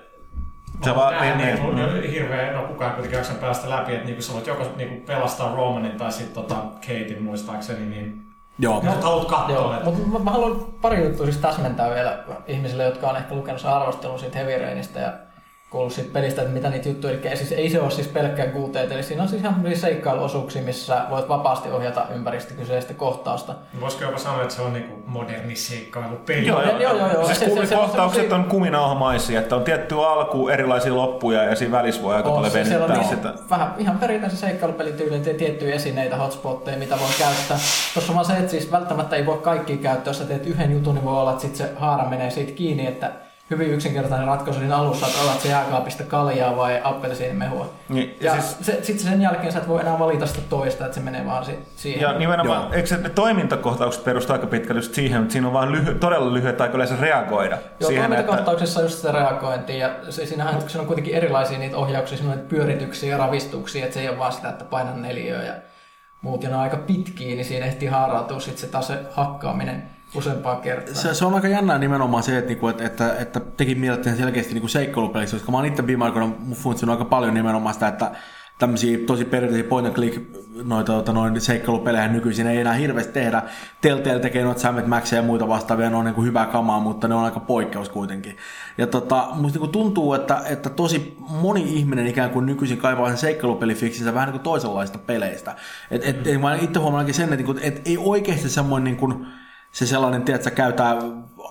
Se vaan- niin, niinku, niin. hirveä, no kukaan jaksa päästä läpi, että niinku sä voit joko niinku pelastaa Romanin tai sitten tota Katein muistaakseni, niin Joo. no, haluat katsoa, mutta mä, mä haluan pari juttua siis täsmentää vielä ihmisille, jotka on ehkä lukenut sen arvostelun siitä Heavy Rainista ja kuullut siitä pelistä, että mitä niitä juttuja, eli siis ei se ole siis pelkkää QT, eli siinä on siis ihan seikkailuosuuksia, missä voit vapaasti ohjata ympäristö kyseistä kohtausta. voisiko jopa sanoa, että se on niinku moderni seikkailupeli. Joo, joo, Joo, joo, joo. Siis Se- se- se on kohtaukset semmosia- on kuminauhamaisia, että on tietty alku, erilaisia loppuja ja siinä välissä voi aika On, paljon se- siellä on venyttää niinku sitä. vähän ihan perinteisen seikkailupelityyliin tiettyjä esineitä, hotspotteja, mitä voi käyttää. Tuossa on vaan se, että siis välttämättä ei voi kaikki käyttää. Jos sä teet yhden jutun, niin voi olla, että sit se haara menee siitä kiinni, että hyvin yksinkertainen ratkaisu siinä alussa, että otat se jääkaapista kaljaa vai appelsiinimehua. Niin, Ja, siis- se, sit sen jälkeen sä et voi enää valita sitä toista, että se menee vaan si- siihen. Ja nimenomaan, Joo. eikö se, ne toimintakohtaukset perustu aika pitkälle just siihen, että siinä on vain lyhy, todella lyhyet aika yleensä reagoida Joo, siihen, että toimintakohtauksessa on just se reagointi ja se, siinähän siinä on kuitenkin erilaisia niitä ohjauksia, siinä on niitä pyörityksiä ja ravistuksia, että se ei ole vaan sitä, että painan neliöä ja muut, ja ne on aika pitkiä, niin siinä ehtii haarautua sitten se taas se hakkaaminen useampaa kertaa. Se, se, on aika jännää nimenomaan se, että, niinku, että, että, että tekin mietitte selkeästi niinku seikkailupeliksi, koska mä oon itse viime aikoina funtsinut aika paljon nimenomaan sitä, että tämmöisiä tosi perinteisiä point and click noita, tota, noin seikkailupelejä nykyisin ei enää hirveästi tehdä. Telltale tekee noita Sam Max ja muita vastaavia, ne on niinku hyvää kamaa, mutta ne on aika poikkeus kuitenkin. Ja tota, musta niinku tuntuu, että, että tosi moni ihminen ikään kuin nykyisin kaivaa sen seikkailupelifiksinsä vähän niin kuin toisenlaista peleistä. Et, et, et, mä itse huomannut sen, että, niinku, et ei oikeasti semmoinen niin kuin, se sellainen, tiedät, että sä käytää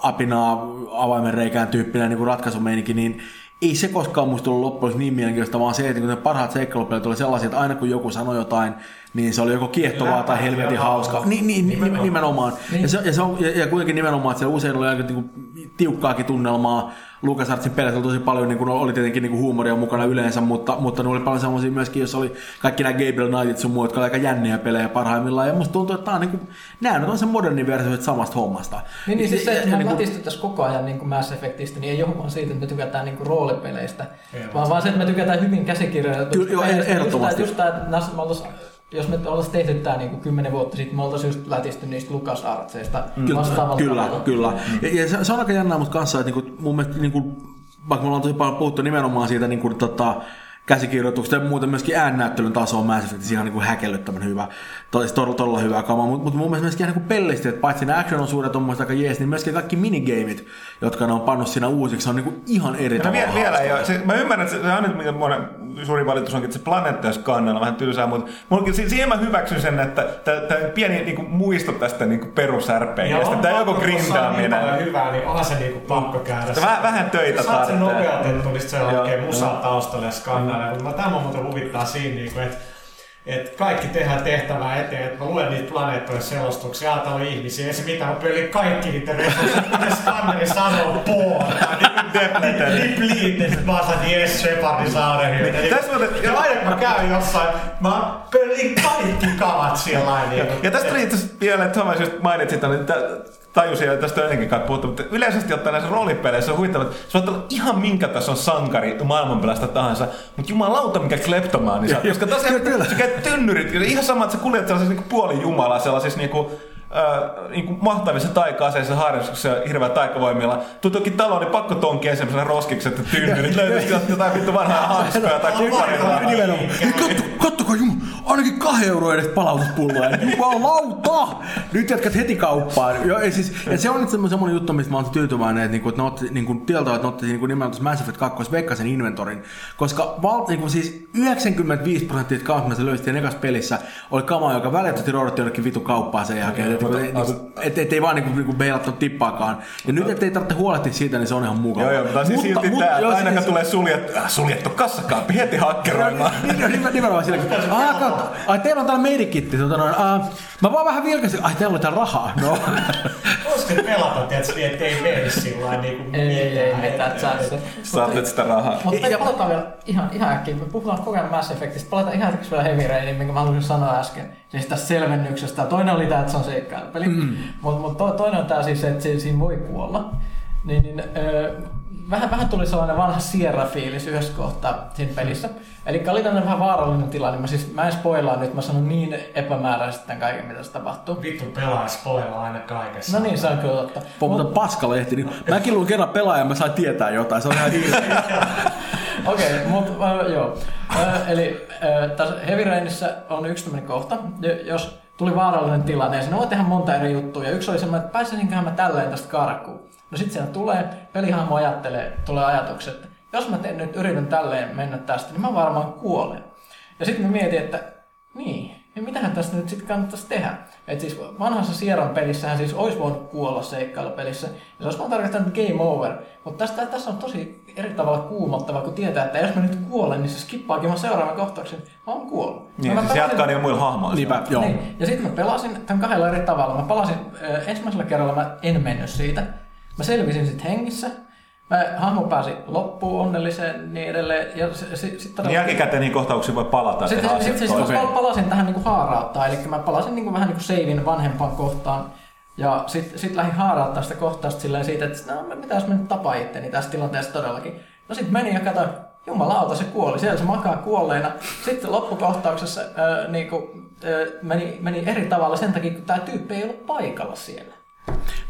apinaa avaimen reikään tyyppinen niin ratkaisumeininki, niin ei se koskaan musta ollut loppujen niin mielenkiintoista, vaan se, että kun ne parhaat seikkailupelit oli sellaisia, että aina kun joku sanoi jotain, niin se oli joko kiehtovaa tai helvetin ja hauska. hauska. Niin, niin, nimenomaan. nimenomaan. Niin. Ja, se, ja, se on, ja, ja kuitenkin nimenomaan, että siellä usein oli aika niin kuin, tiukkaakin tunnelmaa. LucasArtsin peleissä oli tosi paljon, niin kuin, oli tietenkin niin kuin huumoria mukana yleensä, mutta, mutta ne oli paljon semmoisia myöskin, jos oli kaikki nämä Gabriel Knightit sun muut, jotka oli aika jänniä pelejä parhaimmillaan. Ja musta tuntuu, että tämä on, niin kuin, nämä nyt on se moderni versio samasta hommasta. Niin, niin siis se, että me niin kuin- latistettaisiin koko ajan niin kuin Mass Effectistä, niin ei ole vaan siitä, että me tykätään niin kuin roolipeleistä, Ei vaan, vaan se, että me tykätään hyvin käsikirjoitetusta Kyllä, joo, ehdottomasti. Just tää, just jos me oltaisiin tehty tämä niin kymmenen vuotta sitten, me oltaisiin just lätisty niistä LucasArtseista Kyllä, vastaavalla kyllä, tavalla. kyllä. Ja, ja se, se, on aika jännää mutta kanssa, että niinku, mun mielestä niinku, vaikka me ollaan tosi paljon puhuttu nimenomaan siitä niinku, tota, käsikirjoituksesta ja muuten myöskin äännäyttelyn taso on Mass Effectissa ihan niin häkellyttävän hyvä, todella, todella, todella hyvä kama, mutta mut mun mielestä myöskin ihan niin pellisti, että paitsi ne action-osuudet on mun aika jees, niin myöskin kaikki minigameit, jotka ne on pannut siinä uusiksi, on niin ihan eri No, tavalla vielä, vielä ei ole. Se, mä ymmärrän, että se, se on nyt mikä monen suuri valitus onkin, että se planeetta jos kannella vähän tylsää, mutta mullakin, si- siihen mä hyväksyn sen, että tämä pieni niinku, muisto tästä niinku, perusärpeilijästä. Tämä joku Niin grindaaminen. paljon hyvää, niin onhan se niinku pakko käydä. Vähän, vähän töitä Saat sen tarvitsee. nopeutettua, niin se Joo, oikein musaa taustalle ja skannailla. Mutta tämä muuten huvittaa siinä, niinku, että et kaikki tehdään tehtävää eteen, että mä luen niitä planeettojen selostuksia, ja täällä on ihmisiä, ei se mitään, mä pölin kaikki niiden resurssit, kuten skanneri sanoo, poor, Depleted. depleted, sit mä oon saanut yes, Shepardin saaren hyötä. Niin, Ja aina kun mä käyn jossain, mä pölin kaikki kalat siellä. Niin, Ja tästä asiassa vielä, että Thomas just mainitsit, että tajusin, ja tästä on ennenkin kai puhuttu, mutta yleisesti ottaen näissä roolipeleissä on huvittava, että sä voit olla ihan minkä tason sankari maailmanpelasta tahansa, mutta jumalauta mikä kleptomaani sä oot. Koska tosiaan sä käyt tynnyrit, ihan sama, että sä kuljet sellaisessa niinku puoli jumala, sellaisissa niinku, äh, niinku mahtavissa taika-aseissa harjoituksissa ja hirveä taikavoimilla. Tuu toki taloon, niin pakko tonkia semmoisen roskiksen, että tynnyrit löytyisi [LAUGHS] jotain vittu vanhaa hanskoja tai Katso, kattokaa jumala, ainakin kahden euroa edes palautuspulloja. Jumalauta! Nyt jätkät heti kauppaan. Joo, ja, siis, ja se on nyt semmoinen juttu, mistä mä oon tyytyväinen, että, niinku, että ne otti, niinku, tieltä, että ne otti niinku, nimenomaan tuossa Mass Effect 2 veikkasen inventorin. Koska val, niinku, siis 95 prosenttia kautta, mitä löysitte ekassa pelissä, oli kama, joka välittömästi roudattiin jonnekin vitu kauppaan sen jälkeen. Että niinku, niinku, et, et, ei vaan niinku, niinku beilattu tippaakaan. Ja nyt, ettei tarvitse huolehtia siitä, niin se on ihan mukava. Joo, joo, mutta siis silti mutta- tää, joo, aina kun siis- tulee suljettu, äh, suljettu kassakaappi, heti hakkeroimaan. Niin, niin, nimen- nimenomaan sillä, että ah, kautta, ai teillä on täällä medikitti, tota noin, ah, mä vaan vähän vilkasin, ai teillä on täällä rahaa, no. [LAUGHS] Voisiko pelata, tiedätkö, niin ettei mene sillä lailla niinku Ei, ei, ei. Saat nyt sitä rahaa. Mutta Ja- palataan vielä ihan, ihan äkkiä. Me puhutaan koko ajan Mass Effectista. Palataan ihan hetkeksi vielä Heavy Rainiin, minkä mä haluaisin sanoa äsken. Siis tästä selvennyksestä. Toinen oli tämä, että se on seikkailupeli. Mm. Mutta mut to, toinen on tämä siis, että si- siinä voi kuolla. Niin, niin öö, vähän, vähän tuli sellainen vanha Sierra-fiilis yhdessä kohtaa siinä pelissä. Eli oli tämmöinen vähän vaarallinen tilanne. Mä, siis, mä en spoilaa nyt, mä sanon niin epämääräisesti tämän kaiken, mitä se tapahtuu. Vittu pelaa spoilaa aina kaikessa. No niin, se on kyllä totta. Mutta paskalehti, niin mäkin luin kerran pelaajan, mä sain tietää jotain, se on ihan. [LAUGHS] Okei, okay, mutta äh, joo. Äh, eli äh, tässä Heavy Rainissa on yksi tämmöinen kohta, jo- jos tuli vaarallinen tilanne, ja siinä voi tehdä monta eri juttua, ja yksi oli semmoinen, että pääsisinköhän mä tälleen tästä karkuun. No sitten siinä tulee, pelihahmo ajattelee, tulee ajatukset, että jos mä teen nyt yritän tälleen mennä tästä, niin mä varmaan kuolen. Ja sitten mä mietin, että niin, niin mitähän tästä nyt sitten kannattaisi tehdä? Et siis vanhassa Sierran pelissähän siis olisi voinut kuolla seikkailupelissä, ja se olisi vaan tarkoittanut game over. Mutta tästä, tässä on tosi eri tavalla kuumottava, kun tietää, että jos mä nyt kuolen, niin se skippaakin vaan seuraavan kohtauksen. Mä oon kuollut. Niin, mä siis se pelasin- jatkaa niillä muilla hahmoilla. Niinpä, joo. Niin. Ja sitten mä pelasin tämän kahdella eri tavalla. Mä palasin, äh, ensimmäisellä kerralla mä en mennyt siitä. Mä selvisin sitten hengissä. Mä, hahmo pääsi loppuun onnelliseen niin edelleen. Ja sitten sit, sit Niin jälkikäteen niihin kohtauksiin voi palata. sitten sit, sit, sit, toisin. mä palasin tähän niinku haarauttaa, eli mä palasin niinku vähän niinku seivin vanhempaan kohtaan. Ja sitten sit lähdin haarauttaa sitä kohtausta silleen siitä, että no, mitä jos mä nyt tapaan itteni tässä tilanteessa todellakin. No sitten menin ja katsoin, jumalauta se kuoli, siellä se makaa kuolleena. Sitten loppukohtauksessa äh, niinku, äh, meni, meni eri tavalla sen takia, kun tämä tyyppi ei ollut paikalla siellä.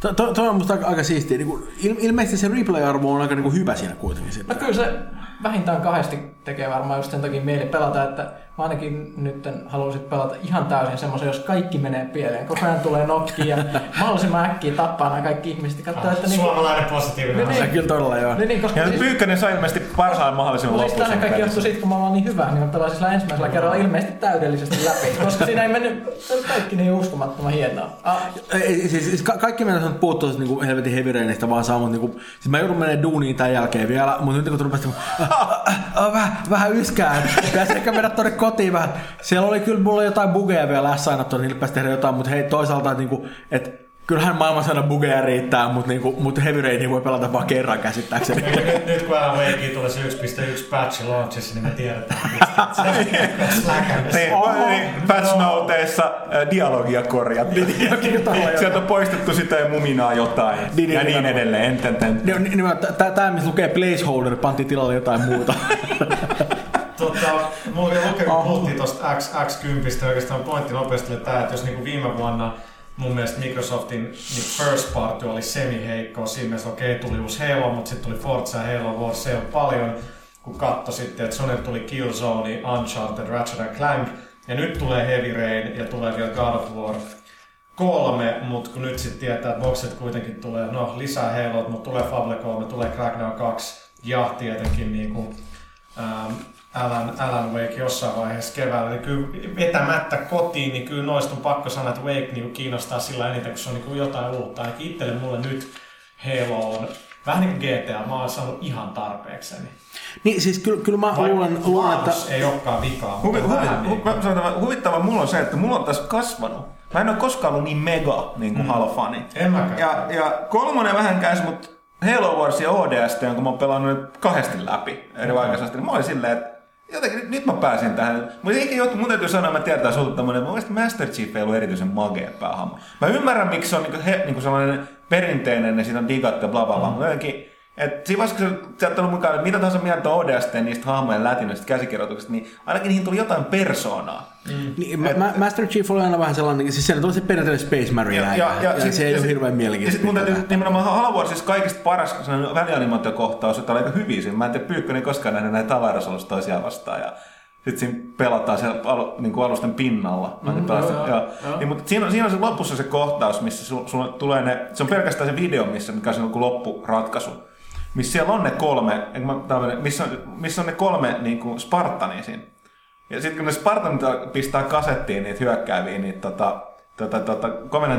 To, to, toi on musta aika, aika siistiä. Niin il, ilmeisesti se replay-arvo on aika niin kuin hyvä siinä kuitenkin. No kyllä se vähintään kahdesti tekee varmaan just sen takia mieli pelata, että mä ainakin nyt haluaisin pelata ihan täysin semmoisen, jos kaikki menee pieleen. Koko ajan tulee nokkia ja mahdollisimman äkkiä tappaa nämä kaikki ihmiset katsoa, että niinku... Suomalainen positiivinen Niin. Se kyllä todella joo. Niin, niin, koska Ja siis, Pyykkönen sai ilmeisesti parhaan siis loppuun. tämähän kaikki johtuu siitä, kun mä oon niin hyvä, niin mä pelasin sillä ensimmäisellä kerralla ilmeisesti täydellisesti läpi. Koska siinä ei mennyt, kaikki niin uskomattoman hienoa. Ah, Ei, siis, siis ka- kaikki meidän on puhuttu niin kuin helvetin heavy rainista vaan saa, mutta niin kuin, siis mä joudun menemään duuniin tämän jälkeen vielä, mutta nyt kun rupesin, äh, [LAUGHS] vähän, vähän yskää. Pitäisi ehkä mennä tuonne kotiin vähän. Siellä oli kyllä mulla jotain bugeja vielä S-ainattu, niin pitäisi tehdä jotain, mutta hei toisaalta, että niinku, et kyllähän maailmassa aina bugeja riittää, mutta, niinku, mutta Heavy Rain voi pelata vaan kerran käsittääkseni. nyt, nyt kun Alan Wakeen tulee se 1.1 patch launchissa, niin me tiedetään, että se [LAUGHS] niin, niin, patch noteissa dialogia korjattu. Sieltä on poistettu sitä ja muminaa jotain. Niin, ja niin, niin niin, edelleen. Niin, niin, Tämä, missä lukee placeholder, pantiin tilalle jotain muuta. [LAUGHS] tota, mulla vielä lukee, kun puhuttiin tuosta X, X10, oikeastaan pointti nopeasti oli tämä, että jos niinku viime vuonna mun mielestä Microsoftin niin first party oli semi-heikko. Siinä mielessä okei, okay, tuli uusi Halo, mutta sitten tuli Forza Halo Wars. Se on paljon, kun katso sitten, että Sony tuli Killzone, Uncharted, Ratchet Clank. Ja nyt tulee Heavy Rain ja tulee vielä God of War kolme, mutta kun nyt sitten tietää, että bokset kuitenkin tulee, no lisää Halo, mutta tulee Fable 3, tulee Crackdown 2 ja tietenkin niinku, ähm, Alan, Alan Wake jossain vaiheessa keväällä, niin kyllä vetämättä kotiin, niin kyllä noista on pakko sanoa, että Wake niin kiinnostaa sillä eniten, kun se on niin jotain uutta. Ainakin itselle mulle nyt Halo on vähän niin kuin GTA, mä oon saanut ihan tarpeekseni. Niin siis kyllä, kyllä mä luulen, luulen että... ei olekaan vikaa. Huvi, huvi, huvi, huvittava mulla on se, että mulla on tässä kasvanut. Mä en ole koskaan ollut niin mega niin kuin mm. Halo-fani. En mäkään. Ja, ja kolmonen vähän käs, mutta Halo Wars ja ODST, kun mä oon pelannut nyt kahdesti läpi eri mm. aikaisesti, niin mä olin silleen, että jotenkin nyt, mä pääsin tähän. Mutta eikä joku, mun täytyy sanoa, mä tiedän sulta tämmönen, että mun mielestä Master Chief ei ollut erityisen magea päähahmo. Mä ymmärrän, miksi se on niinku, he, niinku sellainen perinteinen, ja siitä on digattu ja bla bla bla, mm. mutta jotenkin, et siinä vaiheessa, kun sä oot ollut mukaan, että mitä tahansa mieltä ODST niistä hahmojen lätinöistä käsikirjoituksista, niin ainakin niihin tuli jotain persoonaa. Mm. Niin, et, mä, Master Chief oli aina vähän sellainen, siis sen tuli se perinteinen Space Marine ja, ja, ja, ja, sit, se ei ole hirveän mielenkiintoista. Ja sitten mun täytyy nimenomaan Halo siis kaikista paras välianimaatiokohtaus, että oli aika hyviä siinä. Mä en tiedä Pyykkönen koskaan nähnyt näitä tavarasolusta toisiaan vastaan. Ja sitten siinä pelataan siellä al, niin kuin alusten pinnalla. Mm, mm-hmm. joo, joo, joo. Niin, mutta siinä on, siinä on se lopussa se kohtaus, missä su, su, tulee ne, se on pelkästään se video, missä mikä on se niin loppuratkaisu missä siellä on ne kolme, missä on, missä on ne kolme niin kuin Spartania siinä. Ja sitten kun ne Spartanit pistää kasettiin niitä hyökkääviä, niitä tota, tota, tota,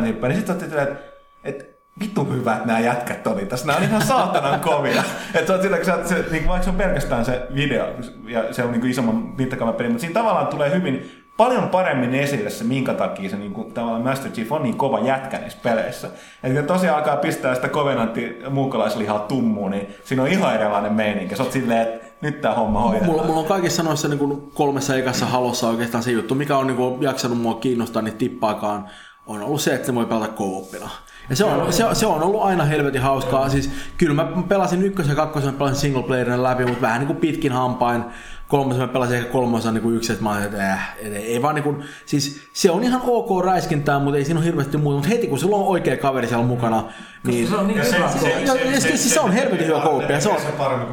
niin sitten että et, vittu hyvät nämä jätkät oli tässä. Nämä on ihan saatanan [LAUGHS] kovia. että se on sillä, se, niin, vaikka se on pelkästään se video ja se on niin isomman mittakaavan peli, mutta siinä tavallaan tulee hyvin paljon paremmin esille se, minkä takia se niin kuin, tavallaan Master Chief on niin kova jätkä niissä peleissä. Että kun tosiaan alkaa pistää sitä kovenantti muukalaislihaa tummuun, niin siinä on ihan erilainen meininki. Sä oot silleen, että nyt tämä homma hoidetaan. Mulla, mulla on kaikissa noissa niin kuin kolmessa ekassa halossa oikeastaan se juttu, mikä on niin kuin, jaksanut mua kiinnostaa niin tippaakaan, on ollut se, että se voi pelata kooppina. Ja se on, se, se on ollut aina helvetin hauskaa. Siis, kyllä mä pelasin ykkösen ja kakkosen, pelasin single läpi, mutta vähän niin kuin pitkin hampain kolmosen mä pelasin ehkä kolmosen niin yksi, että mä olin, että äh, ei vaan niin kuin, siis se on ihan ok räiskintää, mutta ei siinä ole hirveästi muuta, mutta heti kun sulla on oikea kaveri siellä mukana, niin... Se on niin hyvä se, se, on helvetin hyvä kooppi. Se on, se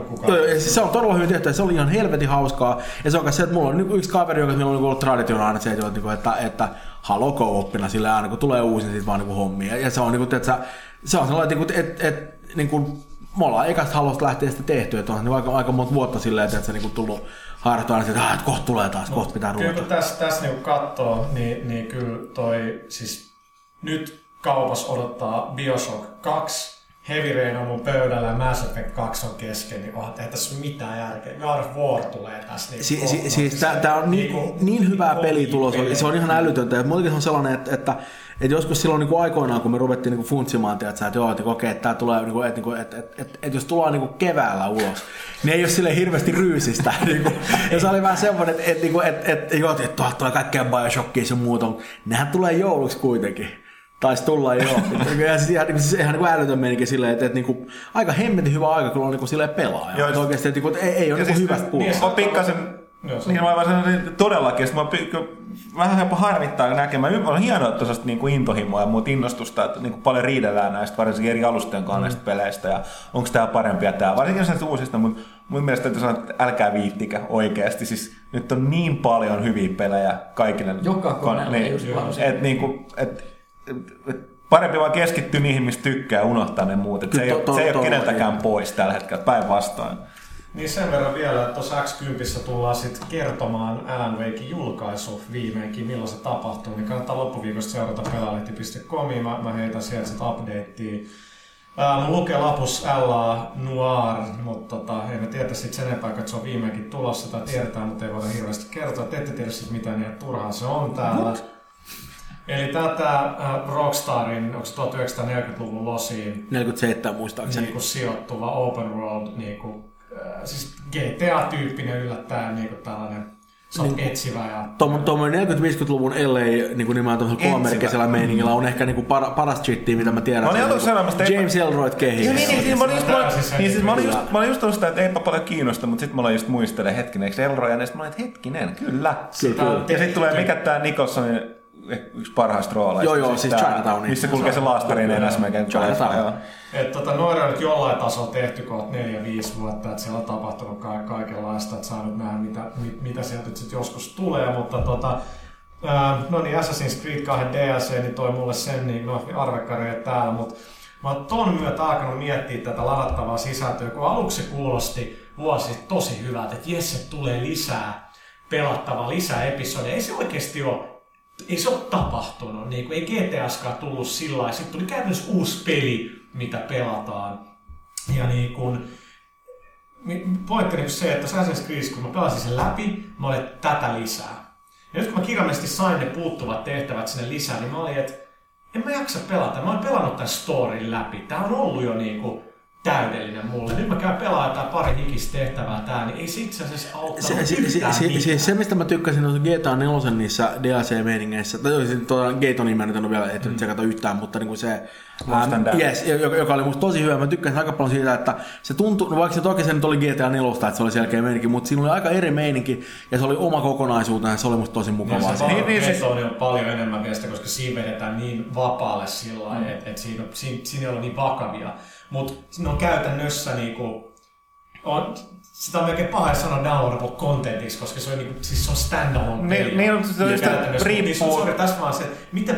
kukaan. Se on todella hyvin tehty, se oli ihan helvetin hauskaa. Ja se on se, että mulla on yksi kaveri, joka meillä on ollut traditionaalinen se, että, että, että halo kooppina, sillä aina kun tulee uusi, niin sitten vaan niin hommia. Ja se on, niin kuin, että se on sellainen, että, että, että niin kuin, me ollaan ekasta halosta lähtien sitä tehty, että on niin aika, aika monta vuotta silleen, että se niin kuin tullut harjoittaa, että, että kohta tulee taas, no, kohta pitää ruveta. Kyllä kun tässä, tässä niin katsoo, niin, niin kyllä toi, siis nyt kaupas odottaa Bioshock 2, Heavy Rain on mun pöydällä ja Mass Effect 2 on kesken, niin oh, ei tässä ole mitään järkeä. God of War tulee tässä. Niin si- si- siis tää, on niin, niin, niin hyvä pelitulos, peli. se on ihan älytöntä. Muutenkin se on sellainen, että, että että joskus silloin niin kuin aikoinaan, kun me ruvettiin niin kuin funtsimaan, että, että joo, että okei, että, tämä tulee, niin kuin, että, että, että, että, että, että jos tullaan niin kuin keväällä ulos, niin ei ole sille hirveästi ryysistä. [LAUGHS] niin kuin, ja se oli vähän semmoinen, että, että, että, että, että, joo, että tuolta tulee kaikkea Bioshockia ja muuta, mutta nehän tulee jouluksi kuitenkin. Taisi tulla jo. [LAUGHS] ja siis ihan, siis ihan niin älytön meininki silleen, että, että, että, että aika hemmetin hyvä aika, kun on niin kuin silleen pelaaja. Joo, että oikeasti että, että, ei, ei ole niin siis, hyvästä puolesta. Niin, pikkasen niin mä vaan sanoin todellakin, että mä vähän jopa harmittaa näkemään. On hienoa, että tuosta niin intohimoa ja muuta innostusta, että niin kuin paljon riidellään näistä varsinkin eri alustojen kanssa mm. näistä peleistä ja onko tämä parempia tämä. Varsinkin näistä uusista, mutta mun mielestä täytyy sanoa, että älkää viittikä oikeasti. Siis nyt on niin paljon hyviä pelejä kaikille. Joka koneella niin, just et, niin kuin, et, et, et, parempi vaan keskittyä niihin, mistä tykkää ja unohtaa ne muut. Et se, ei, to, to, se ei to, ole keneltäkään pois tällä hetkellä, päinvastoin. Niin sen verran vielä, että tuossa X10 tullaan sitten kertomaan Alan Wakein julkaisu viimeinkin, milloin se tapahtuu, niin kannattaa loppuviikosta seurata pelaalehti.comiin. Mä, mä heitän sieltä sitä updatea mun lukee lapus L.A. Noir, mutta tota, ei me tiedä sit sen enempää, että se on viimeinkin tulossa tai tiedetään, mutta ei voida hirveästi kertoa. Te ette tiedä sit mitään, niin että turhaan se on täällä. Eli tätä äh, Rockstarin, onko se 1940-luvun losiin 47 muistaakseni. niin kuin sijoittuva open world, niin kuin, äh, siis GTA-tyyppinen yllättäen niin kuin tällainen, sä oot etsivä ja Tuommoinen 40-50-luvun LA niin kuin nimenomaan tuollaisella kolmerkkisellä meiningillä on ehkä niin kuin par, paras shittiä, mitä mä tiedän. Mä olin aluksi sanomassa, että ei- James Elroy kehissä. Niin, niin, niin, mä olin just, mä, niin, siis mä olin just, kyllä. mä olin just ollut sitä, että eipä paljon kiinnosta, mutta sitten mä olin just muistelen hetkinen, eikö Elroy, ja sitten mä olin, että hetkinen, kyllä. Kyllä, kyllä. Ja sitten tulee, mikä tää Nicholsonin yksi parhaista roolaista. Joo, joo, siis tää, Chinatownin. Missä kulkee se laastarin enäs melkein. Chinatown. Että tota, noin on nyt jollain tasolla tehty kohta 4-5 vuotta, että siellä on tapahtunut ka- kaikenlaista, että saa nyt nähdä mitä, mit, mitä sieltä nyt sit joskus tulee, mutta tota, ää, no niin Assassin's Creed 2 DLC, niin toi mulle sen, niin no arvekkareja täällä, mutta mä oon ton myötä alkanut miettiä tätä ladattavaa sisältöä, kun aluksi kuulosti vuosi sitten tosi hyvältä, että jes, se tulee lisää pelattavaa, lisää episodeja. Ei se oikeasti ole ei se ole tapahtunut. Niin kuin, ei GTAskaan tullut sillä lailla. Sitten tuli käytännössä uusi peli, mitä pelataan. Ja niin kuin, pointti on se, että Assassin's Creed, kun mä pelasin sen läpi, mä olin, tätä lisää. Ja nyt kun mä kirjallisesti sain ne puuttuvat tehtävät sinne lisää, niin mä olin, että en mä jaksa pelata. Mä oon pelannut tämän storin läpi. Tää on ollut jo niinku täydellinen mulle. Nyt mä käyn pelaamaan jotain pari hikistä tehtävää tää, niin ei se itse asiassa auttanut Se, se, se, se, se, se, mistä mä tykkäsin on GTA 4 niissä DLC-meiningeissä, tai siis tuota Gatonin mä nyt en ole vielä ehtinyt tsekata yhtään, mutta niinku se, Damned. yes, joka, joka, oli musta tosi hyvä. Mä tykkäsin aika paljon siitä, että se tuntui, no vaikka se toki se nyt oli GTA 4, että se oli selkeä meininki, mutta siinä oli aika eri meininki, ja se oli oma kokonaisuutensa, se oli musta tosi mukavaa. Niin, se se. Niin, niin, siis- on paljon enemmän sitä, koska siinä vedetään niin vapaalle sillä mm. että et siinä, siinä, siinä ei ole niin vakavia. Mutta ne on käytännössä niinku, on, sitä on melkein paha sanoa downloadable contentiksi, koska se on, niinku, siis se on standalone Niin- peli. niin on, se on just Käytännössä. riippuu- Niin, sorry, tässä vaan se, että miten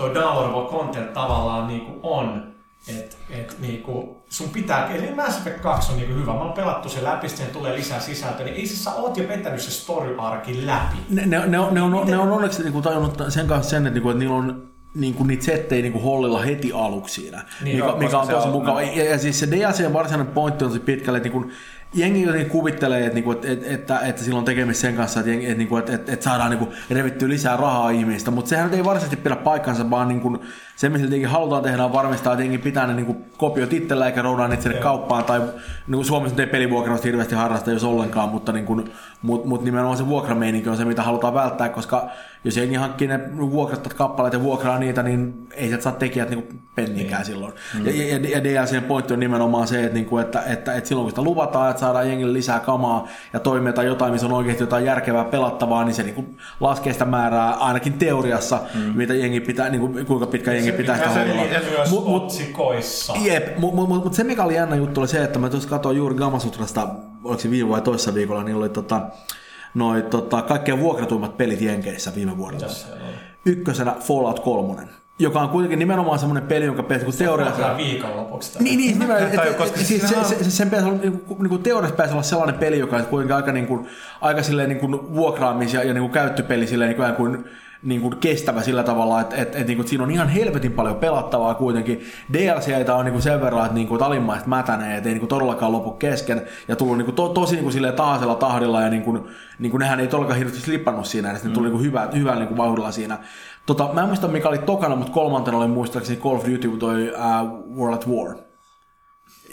tuo downloadable content tavallaan niinku on. Et, et niinku, sun pitää, eli Mass Effect 2 on niinku hyvä. Mä oon pelattu se läpi, sitten tulee lisää sisältöä, niin ei siis sä oot jo vetänyt se story arkin läpi. Ne, ne, ne, on, ne, on, ne on onneksi niin kuin, tajunnut sen kanssa sen, että, niin kuin, että niillä on niin kuin niitä settejä niin kuin hollilla heti aluksi siinä, Niin, mikä, joo, mikä on se tosi mukava. Ja, ja, siis se DLC varsinainen pointti on tosi pitkälle, että niin kuin, jengi jotenkin kuvittelee, että, niinku, että, että, että, että sillä on tekemistä sen kanssa, että, jengi- että, niinku, että, että, että saadaan niinku revittyä lisää rahaa ihmistä, mutta sehän ei varsinaisesti pidä paikkansa, vaan niinku, se, mitä jotenkin halutaan tehdä, on varmistaa, että jengi pitää ne niinku, kopiot itsellä eikä roudaa niitä sinne kauppaan, tai niinku, Suomessa nyt ei pelivuokrausta hirveästi harrasta, jos ollenkaan, mutta niinku, mut, mut nimenomaan se vuokrameininki on se, mitä halutaan välttää, koska jos jengi hankkii ne vuokrattat kappaleet ja vuokraa niitä, niin ei sieltä saa tekijät niinku pennikään silloin. Mm. Ja, ja, ja DLCn pointti on nimenomaan se, että, niinku, että, että, että silloin kun sitä luvataan, että saadaan jengille lisää kamaa ja toimia tai jotain, missä on oikeasti jotain järkevää pelattavaa, niin se niinku laskee sitä määrää ainakin teoriassa, mm. mitä jengi pitää, niinku, kuinka pitkä jengi pitää sitä myös Mut- mut-. Jep, mutta mut, mut, mut se mikä oli jännä juttu oli se, että mä tuossa katsoin juuri Gamasutrasta, oliko se viime vai toissa viikolla, niin oli tota, noi, tota, kaikkein vuokratuimmat pelit Jenkeissä viime vuodelta. Ykkösenä Fallout 3, joka on kuitenkin nimenomaan semmoinen peli, jonka pitäisi kun teoriassa... Viikonlopuksi. Niin, niin, nimenomaan, [LAUGHS] Tai et, et, siis se, se, se, sen pitäisi olla, niin kuin, niin teoriassa pitäisi olla sellainen peli, joka on kuitenkin aika, niin kuin, aika silleen, niin kuin vuokraamis- ja, ja niin kuin käyttöpeli silleen, niin kuin, kuin, niin kuin kestävä sillä tavalla, että, että, että, niin kuin, että siinä on ihan helvetin paljon pelattavaa kuitenkin. DLCitä on niin kuin sen verran, että, niin kuin, että alimmaiset mätänee, että ei niin kuin todellakaan lopu kesken ja tullut niin kuin, to, tosi niin kuin, silleen tahaisella tahdilla ja niin kuin, niin kuin nehän ei todellakaan hirveästi slippannut siinä, että ne tuli niin kuin, hyvä, niin kuin, vauhdilla siinä. Tota, mä en muista mikä oli tokana, mutta kolmantena oli muistaakseni Call of Duty, toi uh, World at War.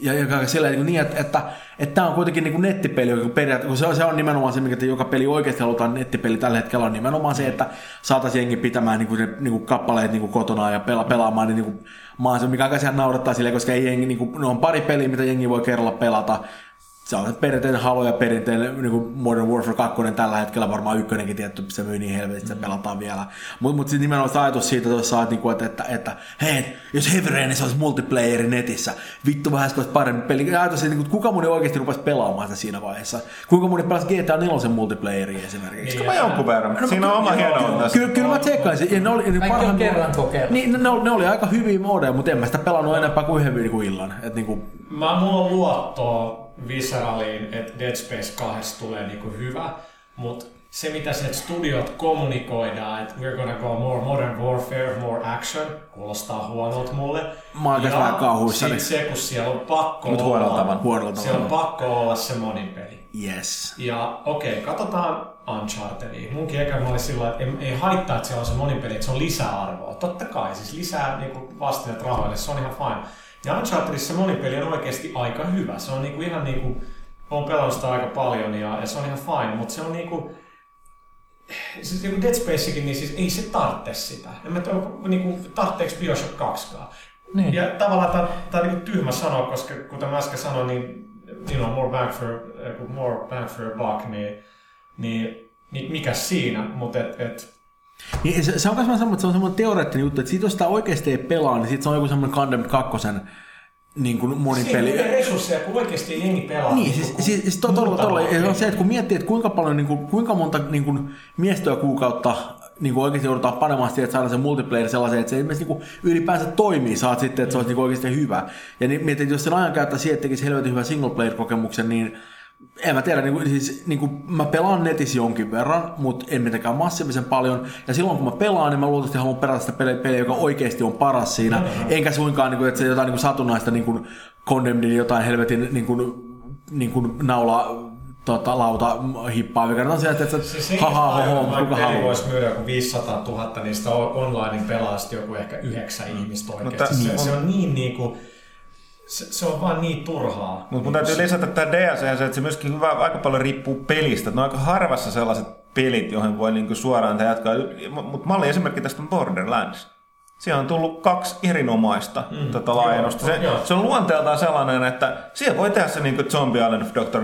Ja, ja sillä niin, niin että, että, että tämä on kuitenkin niin kuin nettipeli, joka periaatteessa, kun se on, se on nimenomaan se, mikä joka peli oikeasti halutaan nettipeli tällä hetkellä, on nimenomaan se, että saataisiin jengi pitämään niin kuin, niin kuin kappaleet niin kuin kotona ja pela, pelaamaan, niin, niin kuin, maan mikä aika naurattaa sille, koska ei jengi, niin kuin, ne on pari peliä, mitä jengi voi kerralla pelata, se on perinteinen Halo ja perinteinen niin kuin Modern Warfare 2 tällä hetkellä varmaan ykkönenkin tietty, se myy niin helvetisti, että se pelataan vielä. Mutta mut sitten nimenomaan se ajatus siitä tuossa, että, niinku, että, että, että hei, jos Heavy Rainissa olisi multiplayeri netissä, vittu vähän olisi parempi peli. Ja Ajatus siitä, että kuka moni oikeasti rupesi pelaamaan sitä siinä vaiheessa. Kuinka moni pelasi GTA 4 multiplayeri esimerkiksi. Mä jonkun verran. Siinä on oma hieno tässä. Kyllä, kyllä mä tsekkasin. sen. Ja ne oli, ne Kaikki on kerran kokeillut. Niin, ne, oli- ne oli aika hyviä modeja, mutta en mä sitä pelannut enempää kuin yhden niinku illan. Et niinku, Mä, mulla on luottoa Visceraliin, että Dead Space 2 tulee niinku hyvä, mutta se mitä se studiot kommunikoidaan, että we're gonna go more modern warfare, more action, kuulostaa huonolta mulle. Mä oon vähän kauhuissani. se, kun siellä on pakko Mut huonolla olla, tavalla. Huonolla siellä on pakko olla se monin peli. Yes. Ja okei, okay, katsotaan Unchartedia. Munkin eka mä oli sillä että ei, ei haittaa, että siellä on se monipeli, että se on lisäarvoa. Totta kai, siis lisää niin vastineet rahoille, se on ihan fine. Ja Unchartedissa se monipeli on oikeasti aika hyvä. Se on niin kuin ihan niin kuin, olen pelannut sitä aika paljon ja, ja se on ihan fine, mutta se on niin kuin, siis niin kuin Dead Spacekin, niin siis ei se tarvitse sitä. En mä tiedä, niin kuin, tarvitseeko Bioshock 2 Niin. ja tavallaan tämä, tämä on niin tyhmä sanoa, koska kuten mä äsken sanoin, niin you know, more bang for, eh, more bang for a buck, niin, niin, niin mikä siinä, mutta et, et, Niin se, se on myös semmoinen, että se on semmoinen teoreettinen juttu, että sit jos sitä oikeasti ei pelaa, niin sit se on joku semmoinen Condemned 2 niin kuin monipeli. Siinä ei ole resursseja, kun oikeasti ei jengi pelaa. Niin, siis, kuin siis, siis to, to, muutama to, peli. on se, että kun miettii, että kuinka paljon, niin kuin, kuinka monta niin kuin, miestyökuukautta niin kuin oikeasti joudutaan panemaan siihen, että saadaan se multiplayer sellaisen, että se esimerkiksi niin kuin, ylipäänsä toimii, saat sitten, että se olisi niin kuin, oikeasti hyvä. Ja niin, mietin, että jos sen ajan käyttää siihen, että tekisi helvetin hyvän single player kokemuksen, niin en mä tiedä, niin kuin, siis, niin kuin, mä pelaan netissä jonkin verran, mutta en mitenkään massiivisen paljon. Ja silloin kun mä pelaan, niin mä luultavasti haluan pelata sitä peliä, peliä joka oikeasti on paras siinä. Enkä suinkaan, niin kuin, että se jotain niin kuin satunnaista niin kuin Condemnedin jotain helvetin niin kuin, niin kuin naula tota, lauta hippaa, mikä on se, että Siis se haha, hoho, kuka peli haluaa. voisi myydä joku 500 000, niin sitä onlinein pelaa sitten joku ehkä yhdeksän ihmistä oikeasti. tässä se, on- se, on niin niinku, se, se on vaan niin turhaa. Mutta mun täytyy lisätä tämä DLC, se, että se myöskin hyvä, aika paljon riippuu pelistä. Ne on aika harvassa sellaiset pelit, joihin voi niinku suoraan tehdä jatkaa. Mutta malli esimerkki tästä on Borderlands. Siellä on tullut kaksi erinomaista mm, tota laajennusta. Se, joo. se on luonteeltaan sellainen, että siellä voi tehdä se niin kuin Zombie Island of Dr.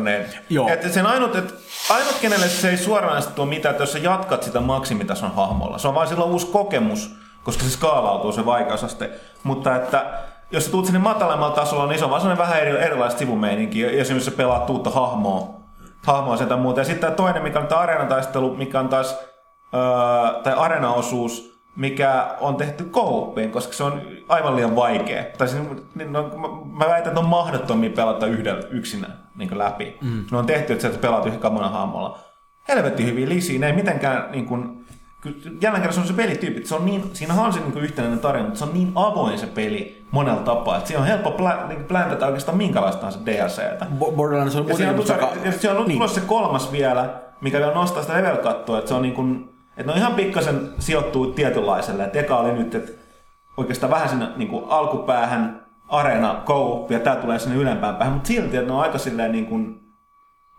Joo. Että sen ainut, että ainut, kenelle se ei suoraan tuo mitään, että jos sä jatkat sitä maksimitason hahmolla. Se on vain silloin uusi kokemus, koska se skaalautuu se vaikeusaste. Mutta että jos sä tuut sinne matalemmalla tasolla, niin se on vaan sellainen vähän eri, erilaista sivumeininkiä, esimerkiksi sä pelaat uutta hahmoa, hahmoa sitä muuta. Ja sitten tämä toinen, mikä on tämä areenataistelu, mikä on taas, öö, tai areenaosuus, mikä on tehty kouppiin, koska se on aivan liian vaikea. Tai siis, niin, no, mä- väitän, että on mahdottomia pelata yhdellä yksinä niin läpi. Mm. Ne on tehty, että sä pelaat yhden kamuna hahmolla. Helvetti hyviä lisiä, ne ei mitenkään niin kuin, kyllä jälleen kerran se on se pelityyppi, että se on niin, siinähän on se niin yhtenäinen tarina, mutta se on niin avoin se peli monella tapaa, että siinä on helppo plä, niin pläntätä oikeastaan minkälaista tahansa DLCtä. Bo- Borderlands on Ja siinä on, tulossa, ja on niin. tulossa se kolmas vielä, mikä vielä nostaa sitä level-kattoa, että se on niin kuin, että ne on ihan pikkasen sijoittuu tietynlaiselle. Että eka oli nyt, että oikeastaan vähän sinne niin kuin alkupäähän areena, co ja tää tulee sinne ylempään päähän, mutta silti, että ne on aika silleen niin kuin,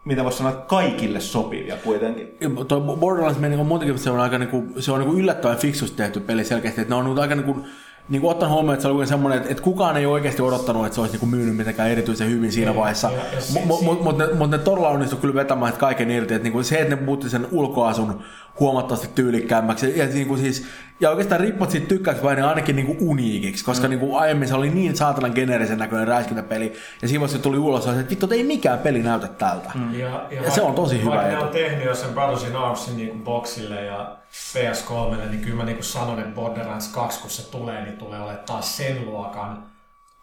mitä voisi sanoa, kaikille sopivia kuitenkin. Tuo Borderlands meni on muutenkin se on aika niinku, se on niinku yllättävän fiksusti tehty peli selkeästi, että ne on niinku aika niinku, niinku ottanut huomioon, että se oli semmoinen, että, että kukaan ei oikeasti odottanut, että se olisi niinku myynyt mitenkään erityisen hyvin siinä Ei, vaiheessa. Mutta si- mut, mut, ne, mut ne todella onnistui kyllä vetämään että kaiken irti, että niinku se, että ne muutti sen ulkoasun huomattavasti tyylikkäämmäksi. Ja, niinku siis, ja oikeastaan riippuu siitä tykkääkö vai ne ainakin niinku uniikiksi, koska mm. niinku aiemmin se oli niin saatanan geneerisen näköinen räiskintäpeli. Ja siinä vaiheessa se tuli ulos, että vittu, ei mikään peli näytä tältä. Mm. Ja, Ja se on tosi hyvä Vaikka ne on tehnyt jo sen Brothers in Armsin niin boxille ja PS3, niin kyllä mä niin sanon, että Borderlands 2, kun se tulee, niin tulee olemaan taas sen luokan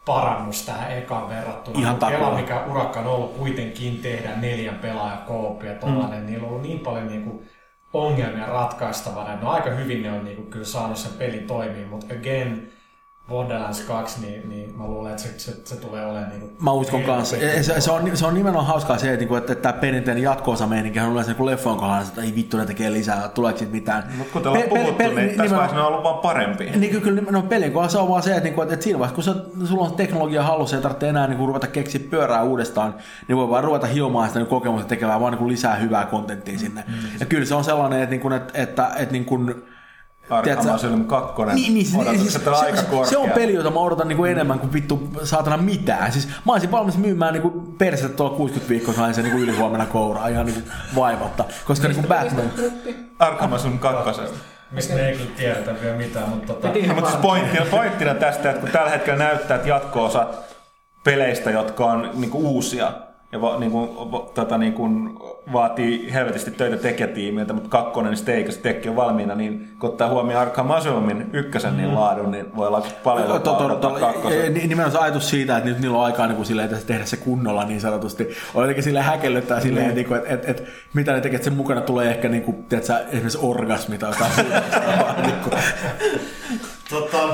parannus tähän ekaan verrattuna. Ihan Kela, mikä urakka on ollut kuitenkin tehdä neljän pelaajan ja tollanen, mm. niillä on ollut niin paljon niin kuin ongelmia ratkaistavana. No aika hyvin ne on niin kuin kyllä saanut sen pelin toimimaan, mutta again, Borderlands 2, niin, niin mä luulen, että se, se, se tulee olemaan niin kuin Mä uskon kanssa. Se, se, on, se on nimenomaan hauskaa se, että, niinku, että, että tämä perinteinen jatko-osa meininki on yleensä niin leffojen kohdalla, että ei vittu ne tekee lisää, tuleeko siitä mitään. Mutta kuten ollaan Pe- puhuttu, peli- niin tässä nimenomaan- vaiheessa ne on ollut vaan parempi. Niin kyllä, kyllä no, pelin kohdalla se on vaan se, että, niinku, että, että siinä vaiheessa, kun sä, sulla on teknologia hallussa ja tarvitsee enää niinku, ruveta keksiä pyörää uudestaan, niin voi vaan ruveta hiomaan sitä niin kokemusta tekemään vaan niinku, lisää hyvää kontenttia sinne. Mm. Ja kyllä se on sellainen, että, niinku, että, että, että niin kuin, Arkham Asylum 2. niin, niin, siis, odotukset siis, on aika se, se, on peli, jota mä odotan niinku enemmän kuin vittu saatana mitään. Siis mä olisin valmis myymään niinku persettä tuolla 60 viikkoa sain sen niinku ylihuomenna kouraa ihan niinku vaivatta. Koska niinku Batman, Arkham Asylum 2. mistä me ei kyllä tiedetä vielä mitään, mutta tota, No, mutta siis pointtina, pointtina tästä, että kun tällä hetkellä näyttää, että jatko-osat peleistä, jotka on niinku uusia, ja va, niin kuin, va, tota, niin kuin, vaatii helvetisti töitä tekijätiimiltä, mutta kakkonen niin sitten eikä se tekki on valmiina, niin kun ottaa huomioon Arkham Asylumin ykkösen niin laadun, niin voi olla paljon To- to- to- to- kakkosen. ni- Nimenomaan se ajatus siitä, että nyt niillä on aikaa niin kuin silleen, että tehdä se kunnolla niin sanotusti. On jotenkin silleen häkellyttää silleen, että, niinku, että, että, että, mitä ne tekee, että sen mukana tulee ehkä niin kuin, tiedätkö, esimerkiksi orgasmi tai jotain niin kuin. Tota,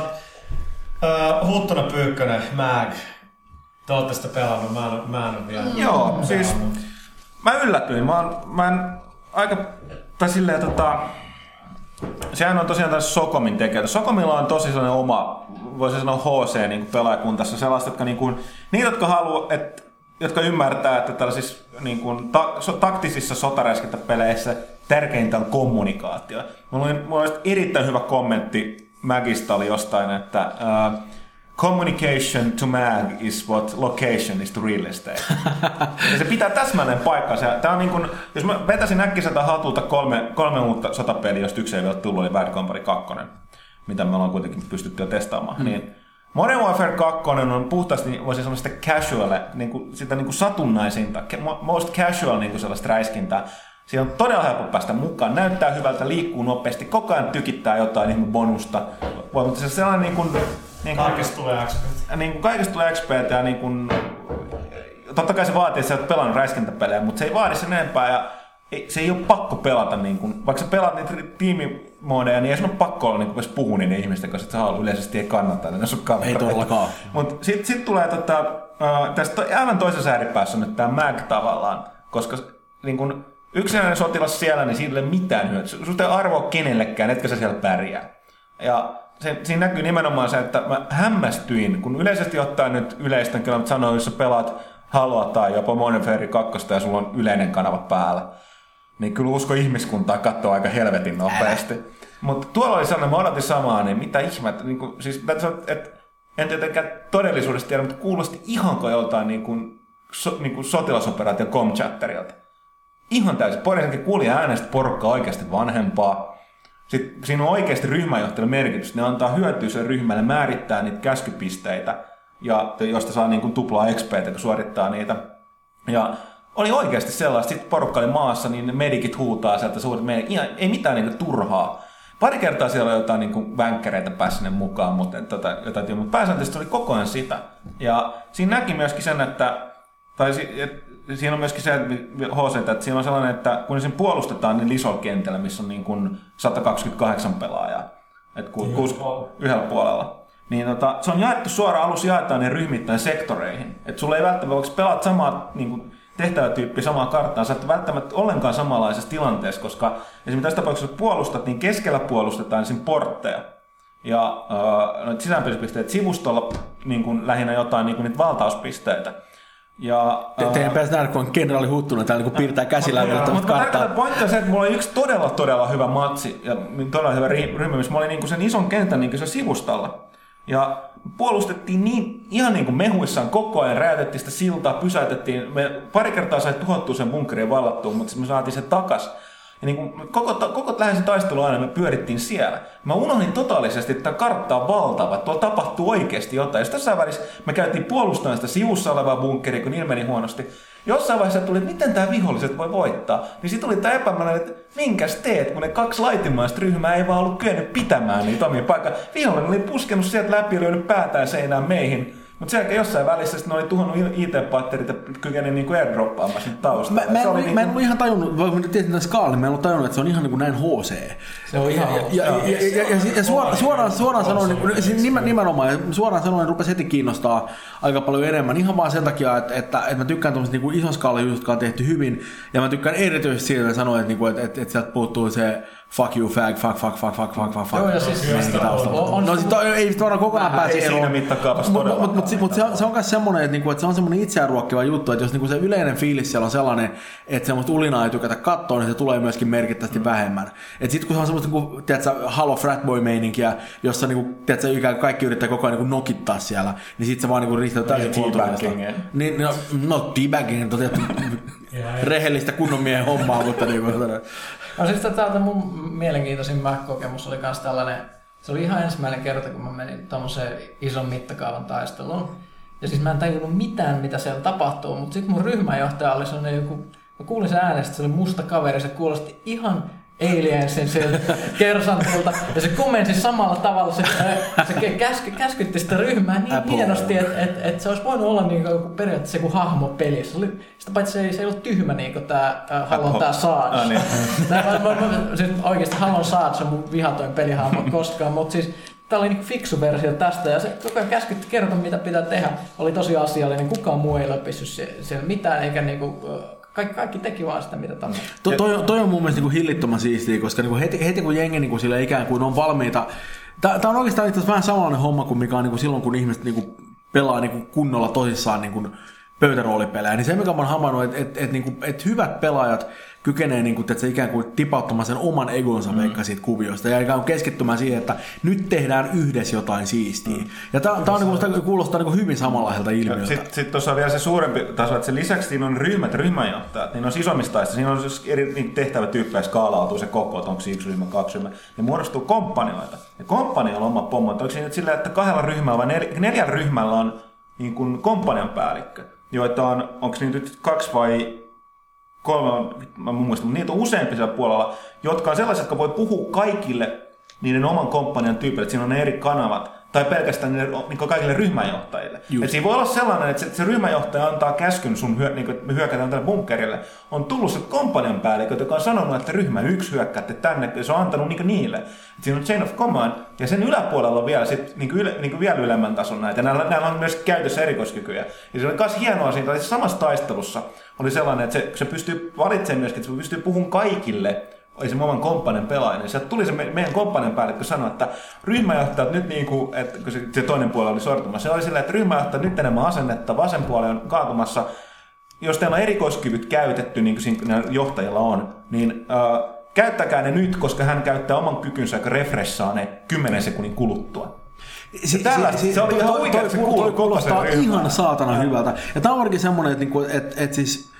uh, Pyykkönen, Mag. Te ootte sitä pelannut, mä en, mä en ole vielä. Joo, siis pelannut. mä yllätyin. Mä, oon, mä en aika, tai silleen tota, sehän on tosiaan tässä Sokomin tekijä. Sokomilla on tosi sellainen oma, voisi sanoa HC niin pelaajakuntassa, sellaista, jotka niin kuin, niitä, jotka haluaa, että jotka ymmärtää, että tällaisissa niin kuin, ta, so, taktisissa sotaräiskintäpeleissä tärkeintä on kommunikaatio. Mulla oli, mulla oli erittäin hyvä kommentti Magista oli jostain, että uh, communication to mag is what location is to real estate. [LAUGHS] ja se pitää täsmälleen paikkansa. Tää on niin kuin, jos mä vetäisin äkkiseltä hatulta kolme, kolme uutta sotapeliä, jos yksi ei vielä tullut, oli Bad Company 2, mitä me ollaan kuitenkin pystytty jo testaamaan, mm. niin Modern Warfare 2 on puhtaasti, voisi sanoa sitä casual, niin kuin, sitä niin kuin satunnaisinta, most casual niin kuin sellaista räiskintää. Siinä on todella helppo päästä mukaan, näyttää hyvältä, liikkuu nopeasti, koko ajan tykittää jotain ihme bonusta. Voi, mutta se sellainen niin kuin, niin kuin, Kaikesta tulee XP. niin kuin kaikesta tulee XP ja niin kuin, totta kai se vaatii, että sä oot pelannut räiskintäpelejä, mutta se ei vaadi sen enempää ja ei, se ei ole pakko pelata, niin kuin, vaikka sä pelaat niitä tiimimoodeja, niin ei sun ole pakko olla niin kuin, puhua niiden ihmisten kanssa, että sä haluat yleisesti ei kannattaa, ne sun Ei todellakaan. Mutta sitten sit tulee tota, uh, tästä to, aivan toisessa ääripäässä on nyt tämä Mag tavallaan, koska niin kun, yksinäinen sotilas siellä, niin sillä ei ole mitään hyötyä. Susta ei arvoa kenellekään, etkä sä siellä pärjää. Ja se, siinä näkyy nimenomaan se, että mä hämmästyin, kun yleisesti ottaen nyt yleisten kyllä sanoo, jos sä pelaat Haloa tai jopa Modern Warfare 2 ja sulla on yleinen kanava päällä, niin kyllä usko ihmiskuntaa katsoo aika helvetin nopeasti. Mutta tuolla oli sellainen, mä odotin samaa, niin mitä ihmettä, niin kuin, siis että en tietenkään todellisuudessa tiedä, mutta kuulosti ihan kuin joltain niin kuin, so, niin kuin sotilasoperaatio Comchatterilta. Ihan täysin. Poliisinkin kuuli äänestä porukkaa oikeasti vanhempaa. Sitten siinä on oikeasti ryhmänjohtajalle merkitys. Ne antaa hyötyä sen ryhmälle, määrittää niitä käskypisteitä, ja josta saa niin kuin tuplaa XPtä, kun suorittaa niitä. Ja oli oikeasti sellaista, sitten porukka oli maassa, niin ne medikit huutaa sieltä suuret medikit. Ihan, ei mitään niin turhaa. Pari kertaa siellä oli jotain niin vänkkäreitä pääsi sinne mukaan, mutta, tota, jotain, mutta pääsääntöisesti oli koko ajan sitä. Ja siinä näki myöskin sen, että, tai si, et, siinä on myöskin se että HC, että siinä on sellainen, että kun sen puolustetaan niin isolla kentällä, missä on niin kuin 128 pelaajaa, että ku, kuusi, yhdellä puolella, niin tota, se on jaettu suoraan, alussa jaetaan ne ryhmittäin sektoreihin. Että sulla ei välttämättä, vaikka pelaat samaa niin kuin, tehtävätyyppi samaa karttaa, sä et välttämättä ollenkaan samanlaisessa tilanteessa, koska esimerkiksi tässä tapauksessa, kun puolustat, niin keskellä puolustetaan ensin portteja. Ja äh, noita sisäänpääsypisteitä sivustolla niin kuin, lähinnä jotain niin kuin niitä valtauspisteitä. Ja, Te, teidän pitäisi nähdä, kun on kenraali huttunut täällä, kun piirtää käsillä mutta, mutta mutta karttaa. pointti on se, että mulla oli yksi todella, todella hyvä matsi ja todella hyvä ry- ryhmä, missä mä olin niin sen ison kentän niin se sivustalla. Ja puolustettiin niin, ihan niin kuin mehuissaan koko ajan, räjätettiin sitä siltaa, pysäytettiin. Me pari kertaa sai tuhottua sen bunkkerin vallattua, mutta sitten me saatiin se takas. Ja niin kuin koko, koko lähes taistelu aina me pyörittiin siellä. Mä unohdin totaalisesti, että kartta on valtava, tuolla tapahtuu oikeasti jotain. Jos tässä välissä me käytiin puolustamaan sitä sivussa olevaa bunkkeria, kun niillä meni huonosti. Jossain vaiheessa tuli, että miten tämä viholliset voi voittaa. Niin sitten tuli tämä epämääräinen, että minkäs teet, kun ne kaksi laitimaista ryhmää ei vaan ollut kyennyt pitämään niitä omia paikkaa. Vihollinen oli puskenut sieltä läpi ja lyönyt päätään seinään meihin. Mutta sen jälkeen jossain välissä ne oli tuhonnut IT-patterit ja kykeni niinku airdroppaamaan sinne taustalla. Mä, mä, Se en, oli mä en niinku- ollut ihan tajunnut, vaikka mä tietysti tämän skaalin, mä en ollut tajunnut, että se on ihan niin kuin näin HC. Se on ihan Ja, ja, ja, ja, ja, ja suoraan, suoraan, suoraan sanoen, niin, siis nimen- nimenomaan, suoraan sanoen rupesi heti kiinnostaa aika paljon enemmän. Ihan vaan sen takia, että, että, että mä tykkään tuollaisista niin ison skaalin jutut, jotka on tehty hyvin. Ja mä tykkään erityisesti siitä, että sanoin, että, että, että, että sieltä puuttuu se fuck you, fag, fuck, fuck, fuck, fuck, fuck, fuck, fuck. Joo, ja siis- taustalla. on- on- no sit, ei sit varmaan kokonaan Vähän, pääse ei siinä eroon. mittakaavassa Mutta mut, mut, mut, se, on, se on myös semmoinen, että, niinku, että se on semmoinen itseään ruokkiva juttu, että jos niinku se yleinen fiilis siellä on sellainen, että semmoista ulinaa ei tykätä katsoa, niin se tulee myöskin merkittävästi vähemmän. Et sit kun se on semmoista niinku, tiedätkö, Halo Fratboy-meininkiä, jossa niinku, tiedätkö, ikään kuin kaikki yrittää koko ajan niinku nokittaa siellä, niin sit se vaan niinku riittää täysin teabaggingia. Niin, no, no teabagging on [LAUGHS] rehellistä kunnon miehen hommaa, mutta niinku, No siis täältä mun mielenkiintoisin Mac-kokemus oli myös tällainen, se oli ihan ensimmäinen kerta, kun mä menin tuommoiseen ison mittakaavan taisteluun. Ja siis mä en tajunnut mitään, mitä siellä tapahtuu, mutta sitten mun ryhmäjohtaja oli sellainen joku, mä kuulin sen äänestä, se oli musta kaveri, se kuulosti ihan Aliensin sieltä kersantilta. Ja se komensi samalla tavalla, se, se käsky, käskytti sitä ryhmää niin Apple. hienosti, että et, et se olisi voinut olla niin kuin periaatteessa joku hahmo pelissä. Se oli, sitä paitsi se ei, se ei ollut tyhmä niin kuin tämä äh, Hallon tää Sarge. Ah, niin. Mä, mä, mä, siis oikeasti Hallon Sarge on mun vihatoin pelihahmo koskaan, mutta siis Tämä oli niin fiksu versio tästä ja se koko ajan käskytti kertoa mitä pitää tehdä. Oli tosi asiallinen, kukaan muu ei läpissyt siellä mitään eikä niinku, kaikki, kaikki teki vaan sitä mitä tahansa. To, toi, toi on mun mielestä niinku hillittömän siistiä, koska niinku heti, heti kun jengi niinku sille ikään kuin on valmiita, tämä on oikeastaan itse vähän samanlainen homma kuin mikä on niinku silloin, kun ihmiset niinku pelaa niinku kunnolla tosissaan niinku pöytäroolipelejä, niin se mikä mä oon havainnut, että et, et, et hyvät pelaajat kykenee niin kuin, että se ikään kuin tipauttamaan sen oman egonsa mm. veikka siitä kuviosta ja ikään kuin keskittymään siihen, että nyt tehdään yhdessä jotain siistiä. Mm. Ja tämä on niin kuin, kuulostaa niin kuin hyvin samanlaiselta ilmiöltä. Sitten sit tuossa on vielä se suurempi taso, että sen lisäksi siinä on ryhmät, ryhmänjohtajat, niin on isommista siinä on siis eri niin tehtävätyyppejä skaalautuu se koko, että onko se yksi ryhmä, kaksi ryhmää, ne muodostuu kompanioita. Ja kompanioilla on oma pommo, onko siinä nyt sillä, että kahdella ryhmällä vai nel, neljällä ryhmällä on niin kuin kompanian päällikkö, joita on, onko niitä nyt kaksi vai kolme, mä muistan, mutta niitä on useampi siellä puolella, jotka on sellaiset, jotka voi puhua kaikille niiden oman komppanian tyypille, siinä on ne eri kanavat, tai pelkästään niille, niin kaikille ryhmänjohtajille. Et siinä voi olla sellainen, että se, se ryhmäjohtaja antaa käskyn sun hyö, niin kuin, me hyökätään tälle bunkkerille. On tullut se komppanian päällikkö, joka on sanonut, että ryhmä yksi hyökkäätte tänne, ja se on antanut niin niille. Et siinä on chain of command, ja sen yläpuolella on vielä, sit, niin kuin yle, niin kuin vielä ylemmän tason näitä. Näillä, näillä on myös käytössä erikoiskykyjä. Ja se on myös hienoa siinä, samassa taistelussa oli sellainen, että se, se pystyy valitsemaan myöskin, että se pystyy puhumaan kaikille oli se oman komppanen pelaaja, niin sieltä tuli se meidän komppanen päällikkö sanoi, että ryhmäjohtajat nyt niin kuin, että kun se, se toinen puoli oli sortumassa, se oli silleen, että ryhmäjohtajat nyt enemmän asennetta, vasen puoli on kaatumassa, jos teillä on erikoiskyvyt käytetty, niin kuin siinä johtajilla on, niin äh, käyttäkää ne nyt, koska hän käyttää oman kykynsä, joka refressaa ne 10 sekunnin kuluttua. Si, tällä, si, se oli ihan oikein, se kuulostaa ihan saatana hyvältä. Ja tämä on varsinkin semmoinen, että, niinku, että, että siis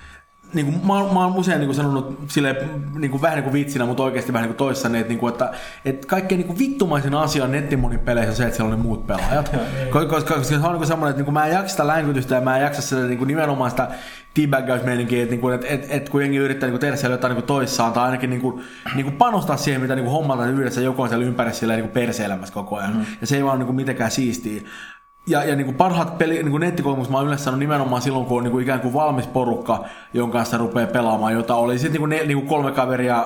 niin kuin, mä, mä oon usein niin kuin sanonut sille, niin kuin, vähän niin kuin vitsinä, mutta oikeasti vähän niin kuin toissani, että, niin kuin, että, että kaikkein niin kuin vittumaisin asia nettimonin-peleissä on se, että siellä on ne muut pelaajat. [LAUGHS] koska, koska, koska se on niin kuin semmoinen, että niin kuin mä en jaksa sitä länkytystä ja mä en jaksa sitä niin kuin nimenomaan sitä teabaggausmeininkiä, että, niin että, että, että kun jengi yrittää niin kuin tehdä siellä jotain niin kuin toissaan tai ainakin niin kuin, niin kuin panostaa siihen, mitä niin kuin hommata yhdessä joku on siellä ympäri niin kuin perse-elämässä koko ajan. Mm. Ja se ei vaan niin kuin mitenkään siistiä ja, ja niin kuin parhaat peli, niin kuin nettikokemukset mä oon yleensä sanonut nimenomaan silloin, kun on niin kuin ikään kuin valmis porukka, jonka kanssa rupeaa pelaamaan, jota oli sitten niin kuin, ne, niin kuin kolme kaveria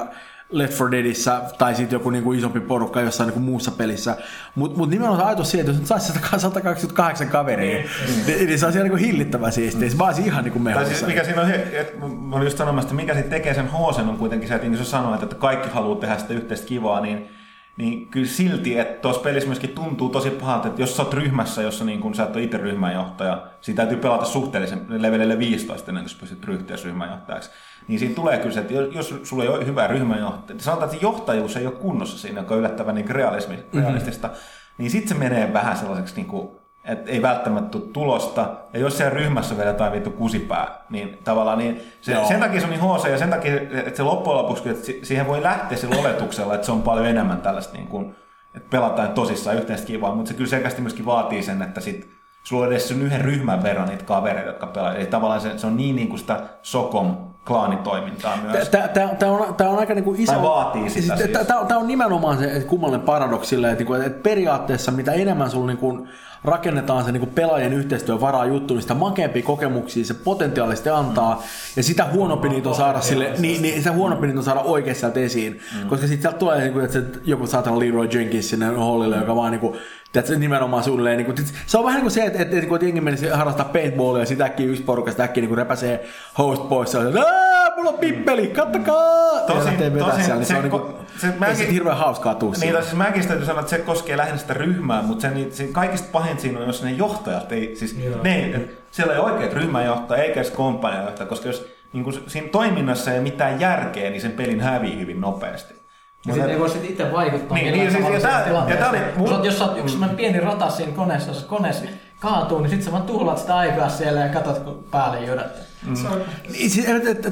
Left 4 Deadissä tai sitten joku niin kuin isompi porukka jossain niin kuin muussa pelissä. Mutta mut nimenomaan se ajatus siitä, että jos nyt saisi 128 kaveria, mm. niin, niin se on siellä niin hillittävä siistiä. Se vaan ihan niin kuin siis mikä siinä on se, että mä olin just sanomassa, että mikä sitten tekee sen hoosen on kuitenkin se, että niin kuin sä sanoit, että kaikki haluaa tehdä sitä yhteistä kivaa, niin niin kyllä silti, että tuossa pelissä myöskin tuntuu tosi pahalta, että jos sä oot ryhmässä, jossa niin kun sä et ole itse ryhmänjohtaja, siitä täytyy pelata suhteellisen levelille 15 ennen kuin sä pystyt ryhtyä ryhmänjohtajaksi. Niin siinä tulee kyllä se, että jos sulla ei ole hyvä ryhmänjohtaja, sanotaan, että johtajuus ei ole kunnossa siinä, joka on yllättävän niin realismi, mm-hmm. realistista, niin sitten se menee vähän sellaiseksi niin kuin että ei välttämättä tule tulosta. Ja jos siellä ryhmässä vielä jotain vittu kusipää, niin tavallaan niin se, sen takia se on niin HC ja sen takia, että se loppujen lopuksi, että siihen voi lähteä sillä oletuksella, että se on paljon enemmän tällaista niin kuin, että pelataan tosissaan yhteistä kivaa, mutta se kyllä selkeästi myöskin vaatii sen, että sit sulla on edes sen yhden ryhmän verran niitä kavereita, jotka pelaa. Eli tavallaan se, se on niin, niin kuin sitä Sokom klaanitoimintaa myös. Tämä on, tää on aika niinku iso... Tai vaatii sitä siis. Tämä on nimenomaan se kummallinen paradoksi että, niinku, että periaatteessa mitä enemmän sulla niinku rakennetaan se niin kuin pelaajien yhteistyön varaa juttu, niin sitä makeampia kokemuksia se potentiaalisesti antaa, mm. ja sitä huonompi niitä on saada sille, niin, niin sitä huonompi niitä on saada oikein sieltä esiin, mm. koska sitten sieltä tulee, niin kuin, että se, joku saatana Leroy Jenkins sinne hallille, joka vaan niin kuin, Tiedätkö, nimenomaan suunnilleen, niin kuin, se on vähän niin kuin se, että, että, että kun jengi menisi harrastaa paintballia ja sitä äkkiä yksi porukka äkkiä niin repäsee host pois ja on, mulla on pippeli, kattokaa! Tosin, tosin, siellä, niin se, se, on, niin kuin, se, mäkin, se hirveän hauskaa tuu Niin, siis mäkin täytyy sanoa, että se koskee lähinnä sitä ryhmää, mutta se, niin, se kaikista pahin siinä on, jos ne johtajat ei, siis ne, siellä ei oikeat ryhmänjohtaja eikä edes komppaniajohtaja, koska jos niin kuin, siinä toiminnassa ei ole mitään järkeä, niin sen pelin hävii hyvin nopeasti. Ja sitten ei voi sit itse vaikuttaa niin, niin, siis, ja tää, ja tää oli, mun... Jos oot joku pieni rata siinä koneessa, jos koneessa kaatuu, niin sitten sä vaan tuhlaat sitä aikaa siellä ja katsot, kun päälle jyydät. Mm. Niin, siis,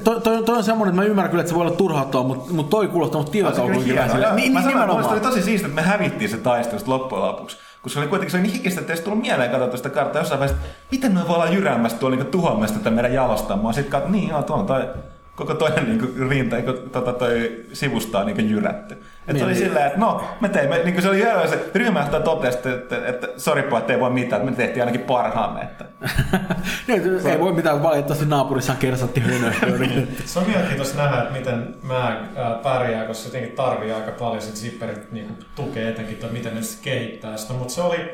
toi, toi, toi, on semmoinen, että mä ymmärrän kyllä, että se voi olla turhauttavaa, mutta, mutta toi kuulostaa mutta tietoa kuin Niin, niin, mä sanoin, oli tosi siistiä, että me hävittiin se taistelu loppujen lopuksi. Koska oli kuitenkin se oli niin hikistä, että ei tullut mieleen katsoa sitä karttaa jossain vaiheessa, että miten me voi olla jyräämässä tuolla niin tuhoamassa tätä meidän jalostamoa. Sitten katsoin, niin joo, tuolla on toi koko toinen [LAUGHS] niin kuin, rinta, niin kuin, tota, toi sivusta on niin jyrätty. Et se oli Niin. silleen, että no, me teimme, niin kuin se oli jälleen se ryhmästä totesi, että, että, että sori pojat, ei voi mitään, että me tehtiin ainakin parhaamme. Että. [LAUGHS] Niin, ei voi mitään, valitettavasti naapurissa on kersantti hönö. [LAUGHS] Se on mielenkiintoista nähdä, että miten mä äh, pärjää, koska se jotenkin tarvii aika paljon sit zipperit niin tukea etenkin, tai miten ne kehittää sitä. Mutta se oli,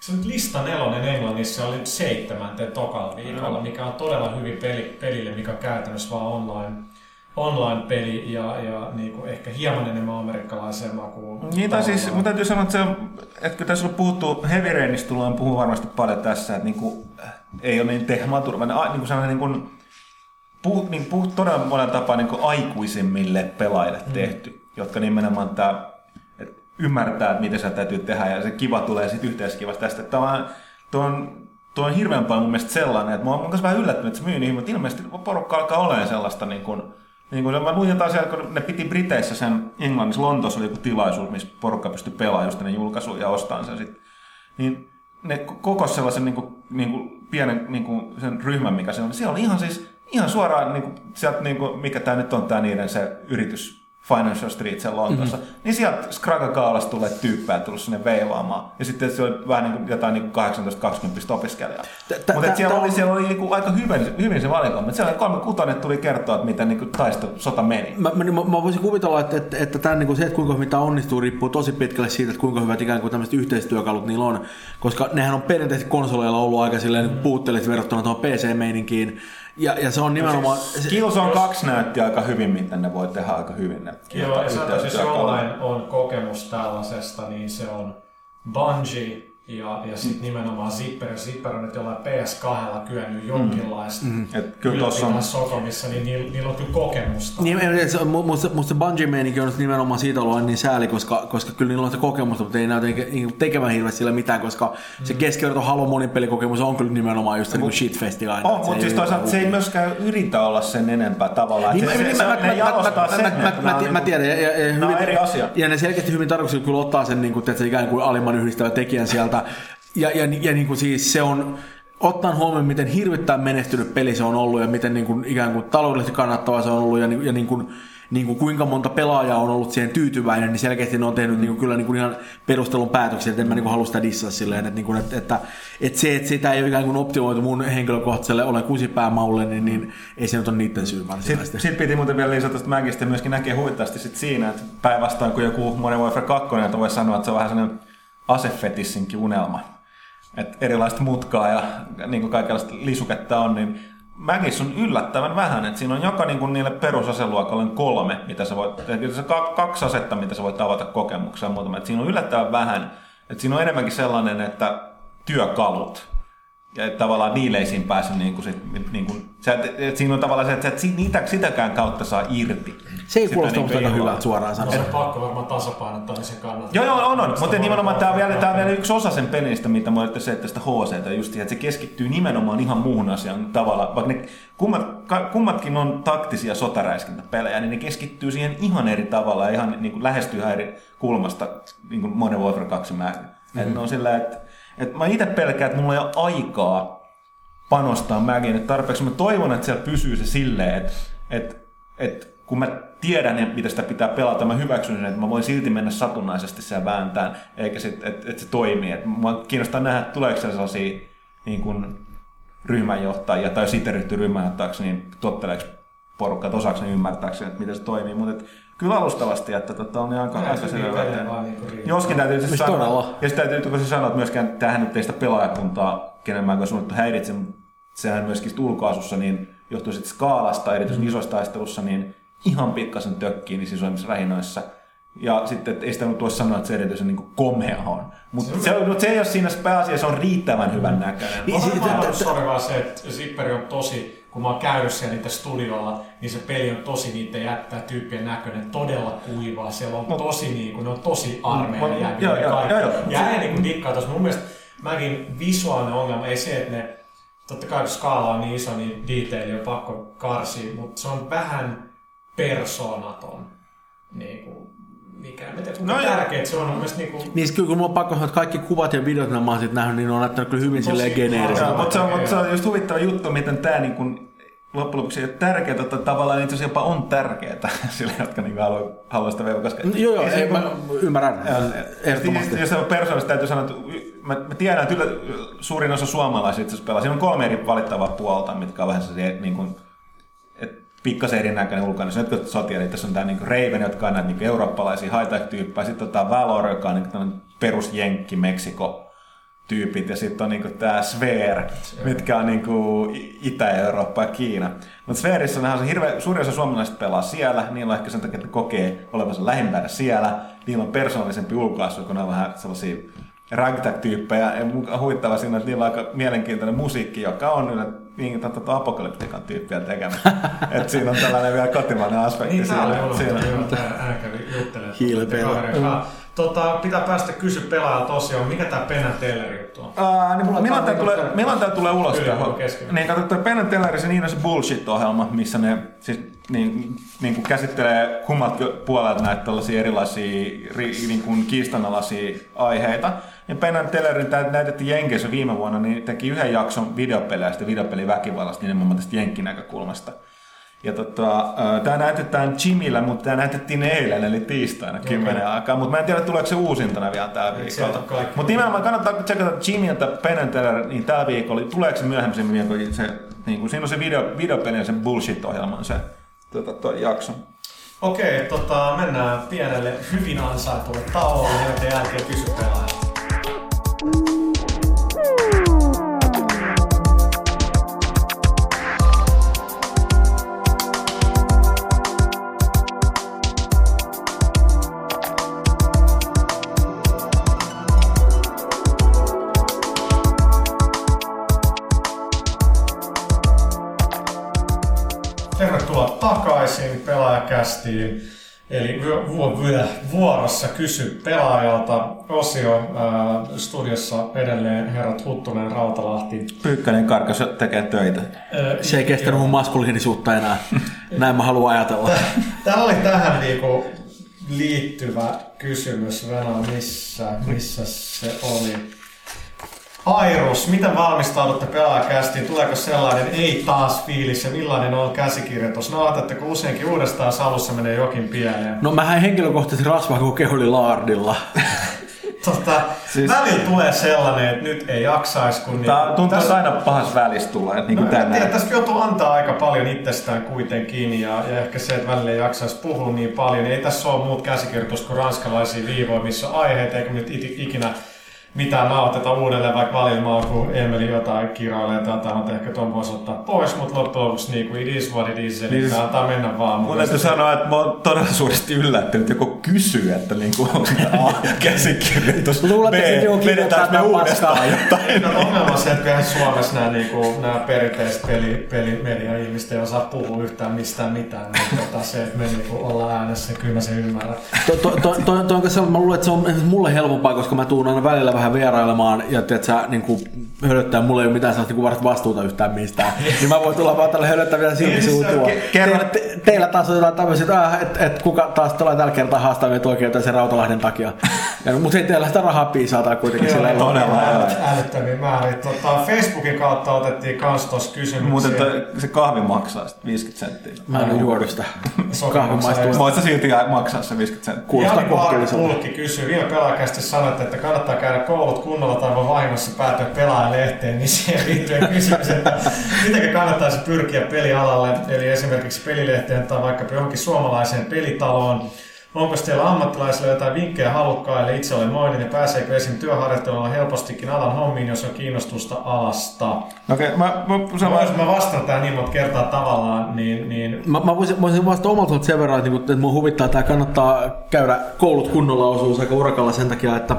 se nyt lista nelonen Englannissa oli seitsemänten tokalla viikolla, mikä on todella hyvin peli, pelille, mikä on käytännössä vaan online, online-peli ja, ja niin kuin ehkä hieman enemmän amerikkalaiseen makuun. Niin, tai siis, mun täytyy sanoa, että, se on, että kun tässä on puhuttu Heavy Rainista, tullaan puhua varmasti paljon tässä, että niinku, äh, ei ole niin tehmaturvainen, a- niinku sellainen niinku, puh, niin puh, todella monella tapaa niinku aikuisimmille pelaajille Mm. tehty, jotka nimenomaan et ymmärtää, että miten se täytyy tehdä, ja se kiva tulee sitten yhteiskivasta tästä. Että tavallaan tuo on, tuo on hirveän paljon mun mielestä sellainen, että mä oon myös vähän yllättynyt, että se myy niin, mutta ilmeisesti porukka alkaa olemaan sellaista niin kuin, niin kuin, mä luin jotain siellä, kun ne piti Briteissä sen Englannissa, Lontoossa oli joku tilaisuus, missä porukka pystyi pelaamaan just ennen julkaisua ja ostamaan sen sitten. Niin ne koko sellaisen niin kuin, niin kuin, pienen niin kuin, sen ryhmän, mikä se on, siellä oli ihan siis ihan suoraan, niin kuin, sieltä, niin kuin, mikä tämä nyt on tämä niiden se yritys, Financial Street siellä Lontoossa, mm-hmm. niin sieltä Skrakakaalasta tulee tyyppejä tullut sinne veivaamaan. Ja sitten se oli vähän niin kuin jotain niin kuin 18-20 opiskelijaa. Mutta siellä, oli, siellä oli niin aika hyvin, hyvin se valikoima. Mutta Siellä kolme kutonen tuli kertoa, että miten niin kuin taisto, sota meni. Mä, mä, mä, mä voisin kuvitella, että, että, että tämän, niin kuin se, että kuinka hyvin tämä onnistuu, riippuu tosi pitkälle siitä, että kuinka hyvät ikään kuin tämmöiset yhteistyökalut niillä on. Koska nehän on perinteisesti konsoleilla ollut aika silleen niin puutteelliset verrattuna tuohon PC-meininkiin. Ja, ja se on nimenomaan... Se, Killzone 2 näytti aika hyvin, miten ne voi tehdä aika hyvin. Ne Joo, ja yhteistyökalut. jollain on kokemus tällaisesta, niin se on Bungie ja, ja sitten nimenomaan Zipper. Zipper on nyt jollain PS2 kyennyt jonkinlaista mm. Et kyllä tuossa on sokomissa, niin niillä, niillä on kyllä kokemusta. Niin, se musta, musta se Bungie-meininki on nimenomaan siitä ollut niin sääli, koska, koska kyllä niillä on se kokemusta, mutta ei näytä niin tekemään hirveästi sillä mitään, koska mm. se keskiverto Halo monipelikokemus on kyllä nimenomaan just se niin shitfesti aina. On, mutta ei- siis toisaalta se ei myöskään yritä olla sen enempää tavallaan. Niin, Se- niin, se- mä, ne mä, mä, jalostaa sen, mä, niinku- tiedän, ja, ja, ja, eri asia. Ja ne selkeästi hyvin tarkoituksella kyllä ottaa sen niin kuin, ikään kuin alimman yhdistävän tekijän sieltä. Ja, ja, ja niin kuin siis se on, ottaen huomioon, miten hirvittävän menestynyt peli se on ollut ja miten niin kuin, ikään kuin taloudellisesti kannattava se on ollut ja, niin- ja niin kuin, niin kuin kuinka monta pelaajaa on ollut siihen tyytyväinen, niin selkeästi ne on tehnyt niin kuin, kyllä niin kuin ihan perustelun päätöksiä, että en mä niin kuin halua sitä dissata silleen, että, niin kuin, että, että, että se, että sitä ei ole ikään kuin optimoitu mun henkilökohtaiselle olen kusipäämaulle, niin, niin ei se nyt ole niiden syy. Sitten sit piti muuten vielä lisätä, että mäkin sitten myöskin näkee huvittavasti sit siinä, että päinvastoin kuin joku Modern Warfare 2, että voi sanoa, että se on vähän sellainen asefetissinkin unelma. Että erilaista mutkaa ja niin kuin kaikenlaista lisuketta on, niin Mäkissä on yllättävän vähän, että siinä on joka niin kuin niille perusaseluokalle kolme, mitä sä voit, se ka- kaksi asetta, mitä sä voit avata kokemuksia ja muutama. Että siinä on yllättävän vähän, että siinä on enemmänkin sellainen, että työkalut, ja että tavallaan niille ei siinä pääse niin kuin sit, niin kuin, sä et, et siinä on tavallaan se, että sä et sitäkään kautta saa irti. Se ei Sitä kuulosta musta aika iloa. hyvältä suoraan No, se sanoen. on pakko varmaan tasapainottamisen kannalta. Joo, joo, on, on. Mutta nimenomaan tämä on, vielä, tämä on vielä yksi osa sen pelistä, mitä mä se, että sitä HC, just että se keskittyy nimenomaan ihan muuhun asiaan tavalla. Vaikka ne kummat, kummatkin on taktisia sotaräiskintäpelejä, niin ne keskittyy siihen ihan eri tavalla ja ihan niin kuin lähestyy ihan eri kulmasta, niin kuin Modern Warfare 2 mä. Mm-hmm. Että ne on sillä, että, että mä itse pelkään, että mulla ei ole aikaa panostaa mäkin että tarpeeksi. Mä toivon, että siellä pysyy se silleen, että, että, että kun mä tiedän, että mitä sitä pitää pelata, mä hyväksyn sen, että mä voin silti mennä satunnaisesti siellä vääntään, eikä sit, että, että se toimii. Että mua kiinnostaa nähdä, että tuleeko siellä sellaisia niin kuin ryhmänjohtajia, tai jos itse ryhtyy ryhmänjohtajaksi, niin totteleeko porukka, että osaako ne ymmärtääkseen, että miten se toimii. Mutta kyllä alustavasti, että tota, on aika, Näin aika se selvä. riittää. Joskin täytyy siis Siis sanoa, todella. ja sitten täytyy tosi sanoa, että myöskään tähän nyt ei sitä pelaajakuntaa, kenen mä en suunnittu häiritse, mutta sehän myöskin ulkoasussa niin johtuu sitten skaalasta, erityisesti isoissa taistelussa, niin ihan pikkasen tökkii niissä isoimmissa rähinöissä. Ja sitten, että ei sitä voi sanoa, että se erityisen niin komea on. Mutta se, on- mut se ei ole siinä pääasiassa, se on riittävän hyvän näköinen. Niin, siis- t- t- sori vaan se, että Zipperi on tosi, kun mä oon käynyt siellä niitä studiolla, niin se peli on tosi niiden jättää tyyppien näköinen, todella kuivaa. Siellä on tosi niinku, ne on tosi joo, ja joo, kaikki. joo, joo. Ja ääni kun dikkaa tuossa. Mun mielestä mäkin visuaalinen ongelma, ei se, että ne, totta kai kun skaala on niin iso, niin detaili on pakko karsia, mutta se on vähän persoonaton. Niinku, mikä. Mä tiedän, kuinka No no, tärkeet se on. Mun mielestä niinku, Niin sit kyllä kun on pakko sanoa, että kaikki kuvat ja videot, mitä mä oon sit nähnyt, niin ne on näyttänyt kyllä hyvin silleen geneeriseltä. mutta se, on, mutta se on just huvittava juttu, miten tämä niin kuin, loppujen lopuksi ei ole tärkeää, että tavallaan itse asiassa jopa on tärkeää [LAUGHS] sille, jotka niin haluaa, haluaa sitä vielä, koska... Mm, Joo, joo, ei se ei, niin mä kuin- ymmärrän. Ehdottomasti. Jos se on persoonallisesti täytyy sanoa, että mä, mä tiedän, että suurin osa suomalaisista itse asiassa pelaa. Siinä on kolme eri valittavaa puolta, mitkä on vähän sellaisia, niin kuin, pikkasen erinäköinen ulkona. Se on jotkut sotia, eli tässä on tämä niin Raven, jotka on näitä niin eurooppalaisia high-tech-tyyppejä. Sitten on tämä Valor, joka on niin tämmöinen perusjenkki, Meksiko tyypit ja sitten on niinku tämä Sphere, mitkä on niinku Itä-Eurooppa ja Kiina. Mutta Spherissä on hirveä, suuri osa suomalaisista pelaa siellä, niillä on ehkä sen takia, että ne kokee olevansa lähempänä siellä. Niillä on persoonallisempi ulkoasu, kun ne on vähän sellaisia ragtag-tyyppejä. Ja on huvittava siinä, että niillä on aika mielenkiintoinen musiikki, joka on yleensä niin tota apokalyptikan tyyppiä tekemä. [LAUGHS] Et siinä on tällainen vielä kotimainen aspekti Niin, oli siinä. unohtanut, siinä. joo, tää hän kävi juttelemaan. Hiilipelä. Tota, pitää päästä kysyä pelaajalta tosiaan, mikä tää Penn Teller juttu on? Aa, niin Mulla milloin tää tämä tulee, milloin tää tulee ulos? Niin, kato, toi Penn Teller, se niin on se bullshit-ohjelma, missä ne siis, niin, niin kuin käsittelee kummat puolet näitä tällaisia erilaisia ri, niin kuin kiistanalaisia aiheita. Ja Penn Tellerin näytettiin Jenkeissä viime vuonna, niin teki yhden jakson videopeleistä, videopeliväkivallasta nimenomaan tästä jenkkinäkökulmasta. Ja tota, tämä näytetään Jimillä, mutta tämä näytettiin eilen, eli tiistaina kymmenen aikaa. Mutta mä en tiedä, tuleeko se uusintana vielä tällä viikolla. Mutta nimenomaan kannattaa tsekata Jimiltä Penn Teller, niin tällä viikolla, tuleeko se myöhemmin kun se, niin kuin, siinä on se video, videopeli ja se bullshit-ohjelman se tota, toi jakso. Okei, tota, mennään pienelle hyvin ansaitulle tauolle, jonka jälkeen kysy takaisin pelaajakästiin. Eli vuorossa kysy pelaajalta osio ää, studiossa edelleen herrat Huttunen Rautalahti. Pyykkönen karkas tekee töitä. Ää, Se ei kestänyt mun maskuliinisuutta enää. [LAUGHS] Näin mä haluan ajatella. Tämä oli tähän niinku liittyvä kysymys. Venä, missä, missä se oli? Airus, miten valmistaudutte pelaajakästiin? Tuleeko sellainen ei taas fiilis ja millainen on käsikirjoitus? No otatteko useinkin uudestaan salussa menee jokin pieleen? No mähän henkilökohtaisesti rasvaa koko keholi laardilla. [LAUGHS] Tota, siis... Välillä tulee sellainen, että nyt ei jaksaisi, kun... Tää niinku- tuntuu, tässä- aina pahas välissä tulee, niin No, kuin tiedä, tänään. tässä joutuu antaa aika paljon itsestään kuitenkin ja, ja ehkä se, että välillä ei jaksaisi puhua niin paljon. Ei tässä ole muut käsikirjoitus kuin ranskalaisia viivoja, missä on aiheet, eikä nyt ikinä mitään nauhoiteta uudelleen, vaikka valilmaa, kun Emeli jotain kiroilee tai jotain, mutta ehkä tuon voisi ottaa pois, mutta loppujen lopuksi niin kuin it is what it is, eli Niin siis- antaa mennä vaan. Mun täytyy sanoa, että mä oon todella suuresti yllättynyt, että joku kysyy, että niinku, onko tämä A, käsikirjoitus, Luulet, B, että vedetäänkö me uudestaan jotain. [LAUGHS] No, ongelma on se, että kyllähän Suomessa nämä, niin kuin, nämä perinteiset peli, pelimedia-ihmiset ei osaa puhua yhtään mistään mitään. Niin, tota, se, että me niin kuin, ollaan äänessä, kyllä mä sen ymmärrän. To, to, to, to, to, to, mä luulen, että se on mulle helpompaa, koska mä tuun aina välillä vähän vierailemaan ja tiedät, sä, niin kuin, hölöttää, mulla ei ole mitään sellaista niin vastuuta yhtään mistään. niin mä voin tulla vaan tällä hölöttävillä silmisuutua. Ke- kerro- Teillä, te, teillä taas on jotain tämmöisiä, että äh, et, et, kuka taas tulee tällä kertaa haastaa meitä oikein sen Rautalahden takia. Ja, mutta ei teillä sitä rahaa piisaa kuitenkin sillä todella. äly- Älyttömiä määriä. Tota, Facebookin kautta otettiin kans tuossa kysymyksiä. Muuten se kahvi maksaa sit 50 senttiä. Mä en ole juonut sitä. Maistuu. Voit sä silti maksaa se 50 senttiä? Kuulostaa kohtuulliselta. Pulkki kysyy, viime pelaajakästi sanoitte, että kannattaa käydä koulut kunnolla tai voi vahingossa päätyä pelaajalehteen, niin siihen liittyen kysymys, että miten kannattaisi pyrkiä pelialalle, eli esimerkiksi pelilehteen tai vaikka johonkin suomalaiseen pelitaloon. Onko teillä ammattilaisilla jotain vinkkejä halukkaille? Itse olen moinen ja pääseekö esim. työharjoittelulla helpostikin alan hommiin, jos on kiinnostusta alasta? Okei, okay, mä, mä, Mä, sä jos mä vastaan tähän niin monta kertaa tavallaan, niin, niin Mä, mä voisin, voisin vastata omalta sen verran, että, niinku, että mun huvittaa, että tää kannattaa käydä koulut kunnolla osuus aika urakalla sen takia, että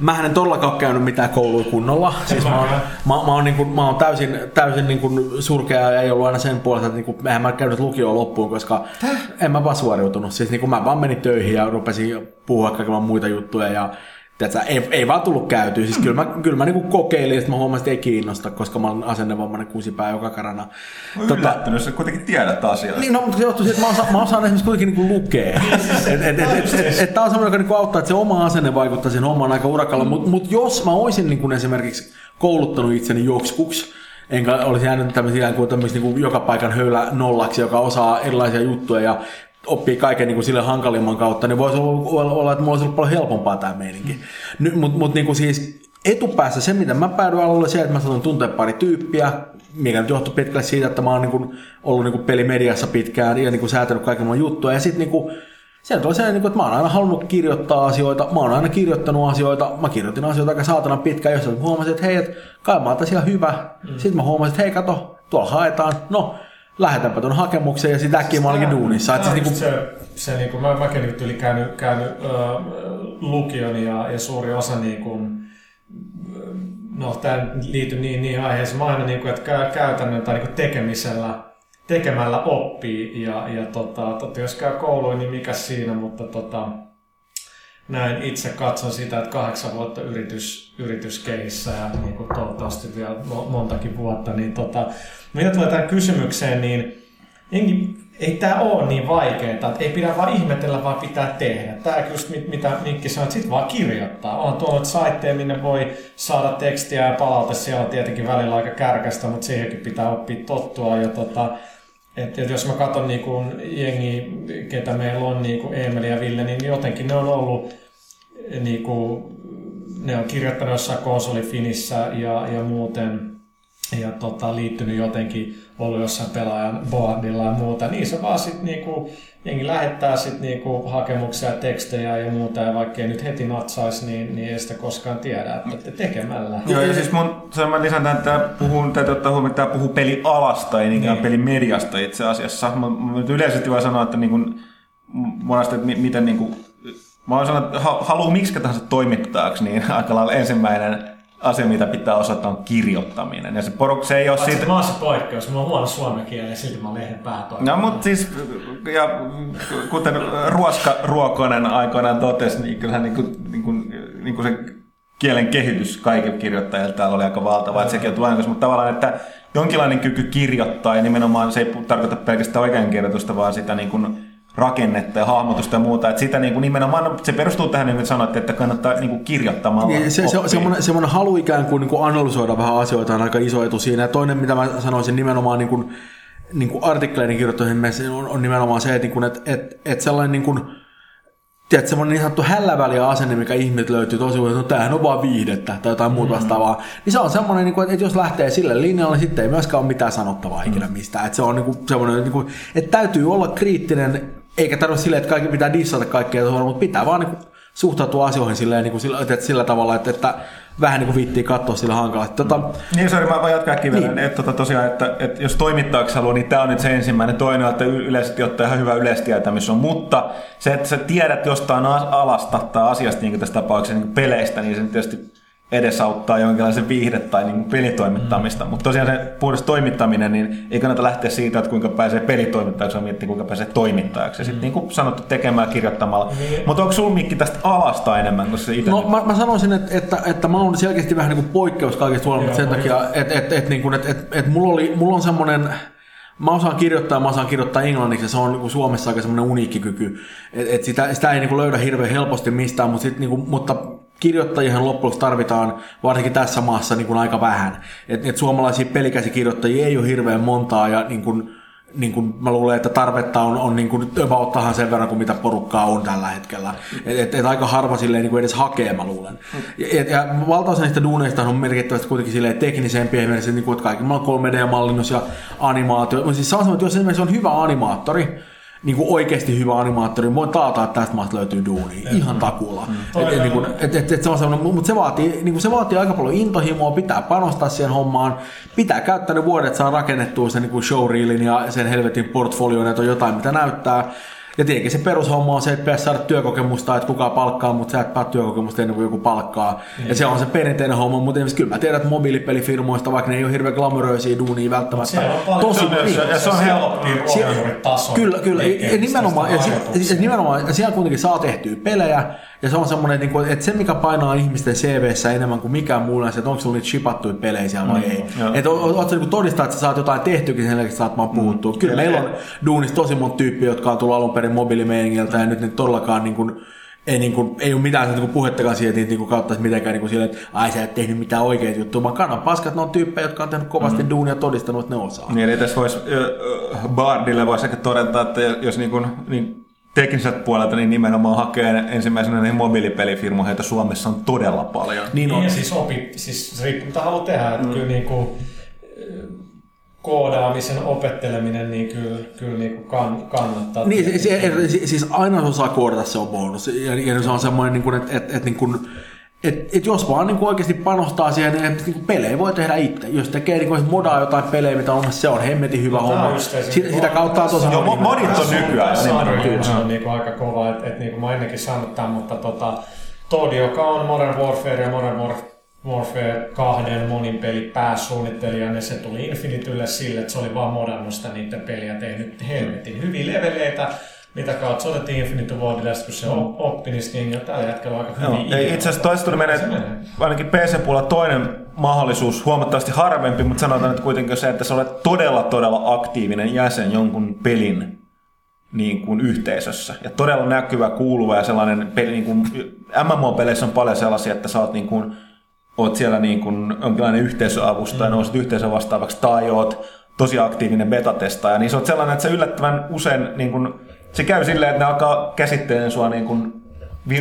mä en todellakaan käynyt mitään koulua kunnolla. Siis mä, oon, mä, mä, oon, niin kuin, mä oon täysin, täysin niin kuin surkea ja ei ollut aina sen puolesta, että niin kuin, eihän mä käynyt lukioon loppuun, koska en mä vaan suoriutunut. Siis niin kuin, mä vaan menin töihin ja rupesin puhua kaikilla muita juttuja ja Tiedätkö, ei, ei vaan tullut käytyä. Siis kyllä mä, kyllä mä niinku kokeilin, että mä huomasin, että ei kiinnosta, koska mä olen asennevammainen kusipää joka karana. Mä tota, yllättynyt, jos sä kuitenkin tiedät asioista. Niin, no, mutta se johtuu siitä, että mä osaan, mä osaan esimerkiksi kuitenkin niinku lukea. [LAUGHS] et, et, et, et, et, et, tää on semmoinen, joka niinku auttaa, että se oma asenne vaikuttaa siihen omaan aika urakalla. Mm. Mutta mut jos mä olisin niinku esimerkiksi kouluttanut itseni joksikuksi, enkä olisi jäänyt tämmöisiä kuin tämmöistä niin joka paikan höylä nollaksi, joka osaa erilaisia juttuja ja oppii kaiken niin kuin sille hankalimman kautta, niin voisi olla, olla että mulla olisi ollut paljon helpompaa tämä meininki. Mutta mut, niin siis etupäässä se, mitä mä päädyin alalle, se, että mä sanon tuntea pari tyyppiä, mikä nyt johtui pitkälle siitä, että mä oon niin kuin, ollut niin kuin pelimediassa pitkään ja niin kuin säätänyt kaiken mun juttuja. Ja sitten niin Sieltä oli se, niin että mä oon aina halunnut kirjoittaa asioita, mä oon aina kirjoittanut asioita, mä kirjoitin asioita aika saatana pitkään, jos huomasin, että hei, että kai mä oon tässä ihan hyvä. Mm. Sitten mä huomasin, että hei, kato, tuolla haetaan. No, lähetäpä tuon hakemuksen ja sitten äkkiä mä olinkin duunissa. Tämä, siis niinku... se, se niinku, mä, mäkin nyt yli käynyt, käynyt äh, lukion ja, ja suuri osa niinku, no tämä liittyy niin, niin aiheeseen, mä aina niinku, että käytännön tai niinku tekemisellä tekemällä oppii ja, ja tota, tota, jos käy kouluun, niin mikä siinä, mutta tota, näin itse katson sitä, että kahdeksan vuotta yritys, yrityskeissä ja niin kuin toivottavasti vielä montakin vuotta, niin tota, mitä tulee tähän kysymykseen, niin ei, ei tämä ole niin vaikeaa, että ei pidä vaan ihmetellä, vaan pitää tehdä. Tämä just mitä Mikki sanoi, että sitten vaan kirjoittaa. On tuolla saitteja, minne voi saada tekstiä ja palaute. Siellä on tietenkin välillä aika kärkästä, mutta siihenkin pitää oppia tottua. Ja tota, et, et jos mä katson niin kuin jengi, ketä meillä on, niin kuin Emeli ja Ville, niin jotenkin ne on ollut, niin ne on kirjoittanut jossain konsolifinissä ja, ja muuten ja tota, liittynyt jotenkin, ollut jossain pelaajan boardilla ja muuta, niin se vaan sitten niinku, jengi lähettää sit niinku hakemuksia, tekstejä ja muuta, ja vaikka ei nyt heti natsaisi, niin, niin ei sitä koskaan tiedä, että tekemällä. Joo, ja siis mun, se mä lisän tämän, että puhun, täytyy ottaa huomioon, että tämä puhuu pelialasta, ei niinkään niin. pelimediasta itse asiassa. Mä, mä yleisesti voi sanoa, että niin kuin, monesti, että miten niin kuin, mä voin sanoa, että haluaa miksi tahansa toimittajaksi, niin [LAUGHS] aika lailla ensimmäinen asia, mitä pitää osata, on kirjoittaminen. Ja se poruk, se ei ole siitä... Mä oon se poikkeus, mulla on huono suomen kieli ja silti mä oon lehden No, mutta siis, ja kuten Ruoska Ruokonen aikoinaan totesi, niin kyllähän niin kuin, niin kuin, niin kuin se kielen kehitys kaikille kirjoittajille täällä oli aika valtava, että sekin on tuossa, mutta tavallaan, että jonkinlainen kyky kirjoittaa, ja nimenomaan se ei tarkoita pelkästään oikeankirjoitusta, vaan sitä niin kuin rakennetta ja hahmotusta ja muuta. Että sitä niin kuin nimenomaan, se perustuu tähän, niin kuin sanoitte, että kannattaa niin kuin kirjoittamalla niin, se, se, semmoinen, semmoinen halu ikään kuin, niin kuin analysoida vähän asioita on aika iso etu siinä. Ja toinen, mitä mä sanoisin nimenomaan niin kuin, niin kuin artikkeleiden kirjoittamisen on, on nimenomaan se, että, niin kuin, että, että, että sellainen niin kuin, tiedät, semmoinen niin sanottu hälläväliä asenne, mikä ihmiset löytyy tosi että no tämähän on vaan viihdettä tai jotain muuta mm. vastaavaa, niin se on semmoinen, niin kuin, että jos lähtee sille linjalle, niin sitten ei myöskään ole mitään sanottavaa ikinä mm. mistään. Että se on niin kuin, semmoinen, niin kuin, että täytyy olla kriittinen eikä tarvitse silleen, että kaikki pitää dissata kaikkea tuolla, mutta pitää vaan niin kuin, suhtautua asioihin silleen, niin kuin, sillä, että sillä tavalla, että, että vähän niin kuin viittii katsoa sillä hankala. Tota, mm. Niin, sori, mä vaan jatkaa. Niin. Että, tota, tosiaan, että, että jos toimittajaksi haluaa, niin tämä on nyt se ensimmäinen. Toinen on, että yleisesti ottaa ihan hyvä yleistietämys on. Mutta se, että sä tiedät jostain alasta tai asiasta, niin kuin tässä tapauksessa niin kuin peleistä, niin se tietysti edesauttaa jonkinlaisen viihde- tai niin pelitoimittamista. Mm. Mutta tosiaan se puhdas toimittaminen, niin ei kannata lähteä siitä, että kuinka pääsee pelitoimittajaksi, vaan miettiä, kuinka pääsee toimittajaksi. Ja sitten mm. niin kuin sanottu, tekemään kirjoittamalla. Mm. Mutta onko sulla mikki tästä alasta enemmän kuin se itse? No mä, mä sanoisin, että, että, että mä oon selkeästi vähän niin kuin poikkeus kaikista huolimatta sen takia, että, että, että, niin että, että, että mulla, oli, mulla on semmoinen mä osaan kirjoittaa, mä osaan kirjoittaa englanniksi, ja se on niin Suomessa aika semmoinen uniikki kyky. Et, et sitä, sitä ei niin löydä hirveän helposti mistään, mutta, sit, niin kuin, mutta kirjoittajihan loppujen tarvitaan, varsinkin tässä maassa, niin kuin aika vähän. Et, et suomalaisia pelikäsikirjoittajia ei ole hirveän montaa, ja niin kuin, niin kuin mä luulen, että tarvetta on, on niin kuin about sen verran kuin mitä porukkaa on tällä hetkellä. Et, et, et aika harva silleen niin kuin edes hakee, mä luulen. Ja, ja valtaosa niistä duuneista on merkittävästi kuitenkin silleen teknisempiä, esimerkiksi niin kuin, että kaikilla on 3D-mallinnus ja animaatio. Siis on että jos esimerkiksi on hyvä animaattori, niin kuin oikeasti hyvä animaattori, voin taata, että tästä maasta löytyy duuni. Mm. Ihan takulla. Mm. Et, et, niin kuin, et, et, et se on mutta se vaatii, niin kuin se vaatii aika paljon intohimoa, pitää panostaa siihen hommaan, pitää käyttää ne vuodet, saa rakennettua sen niin kuin showreelin ja sen helvetin portfolion, että on jotain, mitä näyttää. Ja tietenkin se perushomma on se, että pitäisi saada työkokemusta, että kuka palkkaa, mutta sä et päät työkokemusta ennen kuin joku palkkaa. Niin. Ja se on se perinteinen homma, mutta kyllä mä tiedän, että mobiilipelifirmoista, vaikka ne ei ole hirveän glamoröisiä duunia välttämättä. Se on tosi niin, ja se on helppo taso. Kyllä, kyllä. Ja, nimenomaan, ja, ja, nimenomaan, ja siellä kuitenkin saa tehtyä pelejä, Ja se on semmoinen, että, niinku, että se mikä painaa ihmisten CVssä enemmän kuin mikään muu, on se, että onko sulla niitä chipattuja pelejä siellä vai mm, ei. Joo. Että ootko niinku todistaa, että sä saat jotain tehtyäkin sen jälkeen, että saat vaan puhuttua. Mm. Kyllä meillä on duunissa tosi monta tyyppiä, jotka on tullut alun perin mobiilimeiningiltä ja nyt ne todellakaan niin kuin, ei, niin kuin, ei ole mitään niin kuin puhettakaan siitä, että niin kuin kauttaisi mitenkään niin kuin sille, että ai sä et tehnyt mitään oikeita juttuja, vaan kannan paskat, ne on tyyppejä, jotka on tehnyt kovasti mm. duunia todistanut, että ne osaa. Niin, eli tässä voisi, äh, Bardille voisi ehkä todeta, että jos niin kuin, niin tekniseltä puolelta niin nimenomaan hakee ensimmäisenä niin mobiilipelifirmoja, joita Suomessa on todella paljon. Niin, on. Niin, siis opi, siis riippuu mitä haluaa tehdä, että mm. kyllä niin kuin, koodaamisen opetteleminen, niin kyllä, kyllä niin kuin kann, kannattaa. Niin, se, se, siis aina osaa koodata, se on bonus. Ja, ja se on semmoinen, niin kuin, että, että, että niin kuin, et, et jos vaan niin oikeasti panostaa siihen, niin, niin pelejä voi tehdä itse. Jos tekee niin modaa jotain pelejä, mitä on, se on hemmetin hyvä no, homma. Sitä, sitä kautta on tosi Joo, modit on nykyään. Se on, niin kuin aika kova, että et, niin kuin mä ennenkin sanonut tämän, mutta tota, Todd, joka on Modern Warfare ja Modern Warfare Warfare 2 monin peli pääsuunnittelija, niin se tuli Infinitylle sille, että se oli vaan modernista niiden peliä tehnyt helvetin hyviä leveleitä, mitä kautta otettiin Infinity Wardille, kun se oppi, niin jo tällä hetkellä aika hyvin. Joo, itse asiassa toista tuli menee, ainakin PC-puolella toinen mahdollisuus, huomattavasti harvempi, mutta sanotaan että kuitenkin se, että sä olet todella, todella aktiivinen jäsen jonkun pelin niin kuin yhteisössä. Ja todella näkyvä, kuuluva ja sellainen peli, niin kuin, MMO-peleissä on paljon sellaisia, että sä oot niin kuin, oot siellä niin kuin jonkinlainen yhteisöavustaja, mm. nousit yhteisön vastaavaksi, tai oot tosi aktiivinen betatestaaja, niin se on sellainen, että se yllättävän usein, niin kuin, se käy silleen, että ne alkaa käsittelemään sua niin kuin,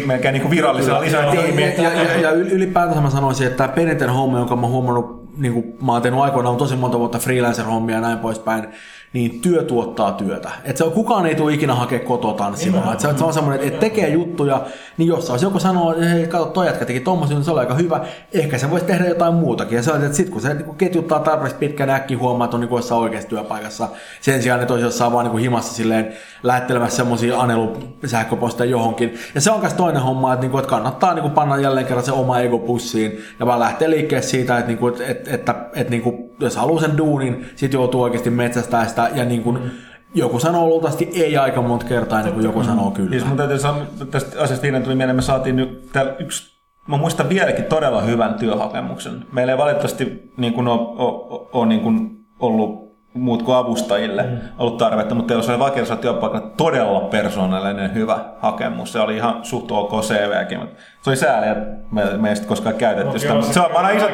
melkein niin kuin virallisella lisätiimiä. Ja, ja, ja, ja ylipäätänsä mä sanoisin, että tämä perinteinen homma, jonka mä oon huomannut, niin kuin mä oon tehnyt aikoinaan tosi monta vuotta freelancer-hommia ja näin poispäin, niin työ tuottaa työtä. Et se on, kukaan ei tule ikinä hakea kotoa tanssimaan. Et se, se on semmoinen, että tekee juttuja, niin jos olisi joku sanoo, että hei, kato, toi jätkä teki tommosia, niin se oli aika hyvä. Ehkä se voisi tehdä jotain muutakin. Ja se on, että sit kun se niin ketjuttaa tarpeeksi pitkään, äkki huomaa, että on niin jossain oikeassa työpaikassa. Sen sijaan, että olisi jossain vaan niin himassa silleen lähettelemässä semmoisia anelusähköposteja johonkin. Ja se on myös toinen homma, että, niin kuin, että kannattaa niin kuin panna jälleen kerran se oma ego pussiin ja vaan lähteä liikkeelle siitä, että, niin kuin, että, että, että, että niin kuin, jos haluaa sen duunin, sit joutuu oikeasti metsästää sitä ja niin kuin, joku sanoo luultavasti ei aika monta kertaa ennen kuin joku sanoo kyllä. Siis mun täytyy sanoa, tästä asiasta viiden tuli mieleen, me saatiin nyt täällä yksi, mä muistan vieläkin todella hyvän työhakemuksen. Meillä ei valitettavasti niin kuin ole, ole, ole niin kuin ollut muut kuin avustajille mm. ollut tarvetta, mutta teillä oli vaikeudessa työpaikalla todella persoonallinen hyvä hakemus. Se oli ihan suht ok CVkin, mutta se oli sääli, että me, me ei sitten koskaan käytetty no, sitä. Joo, se on vaan iso...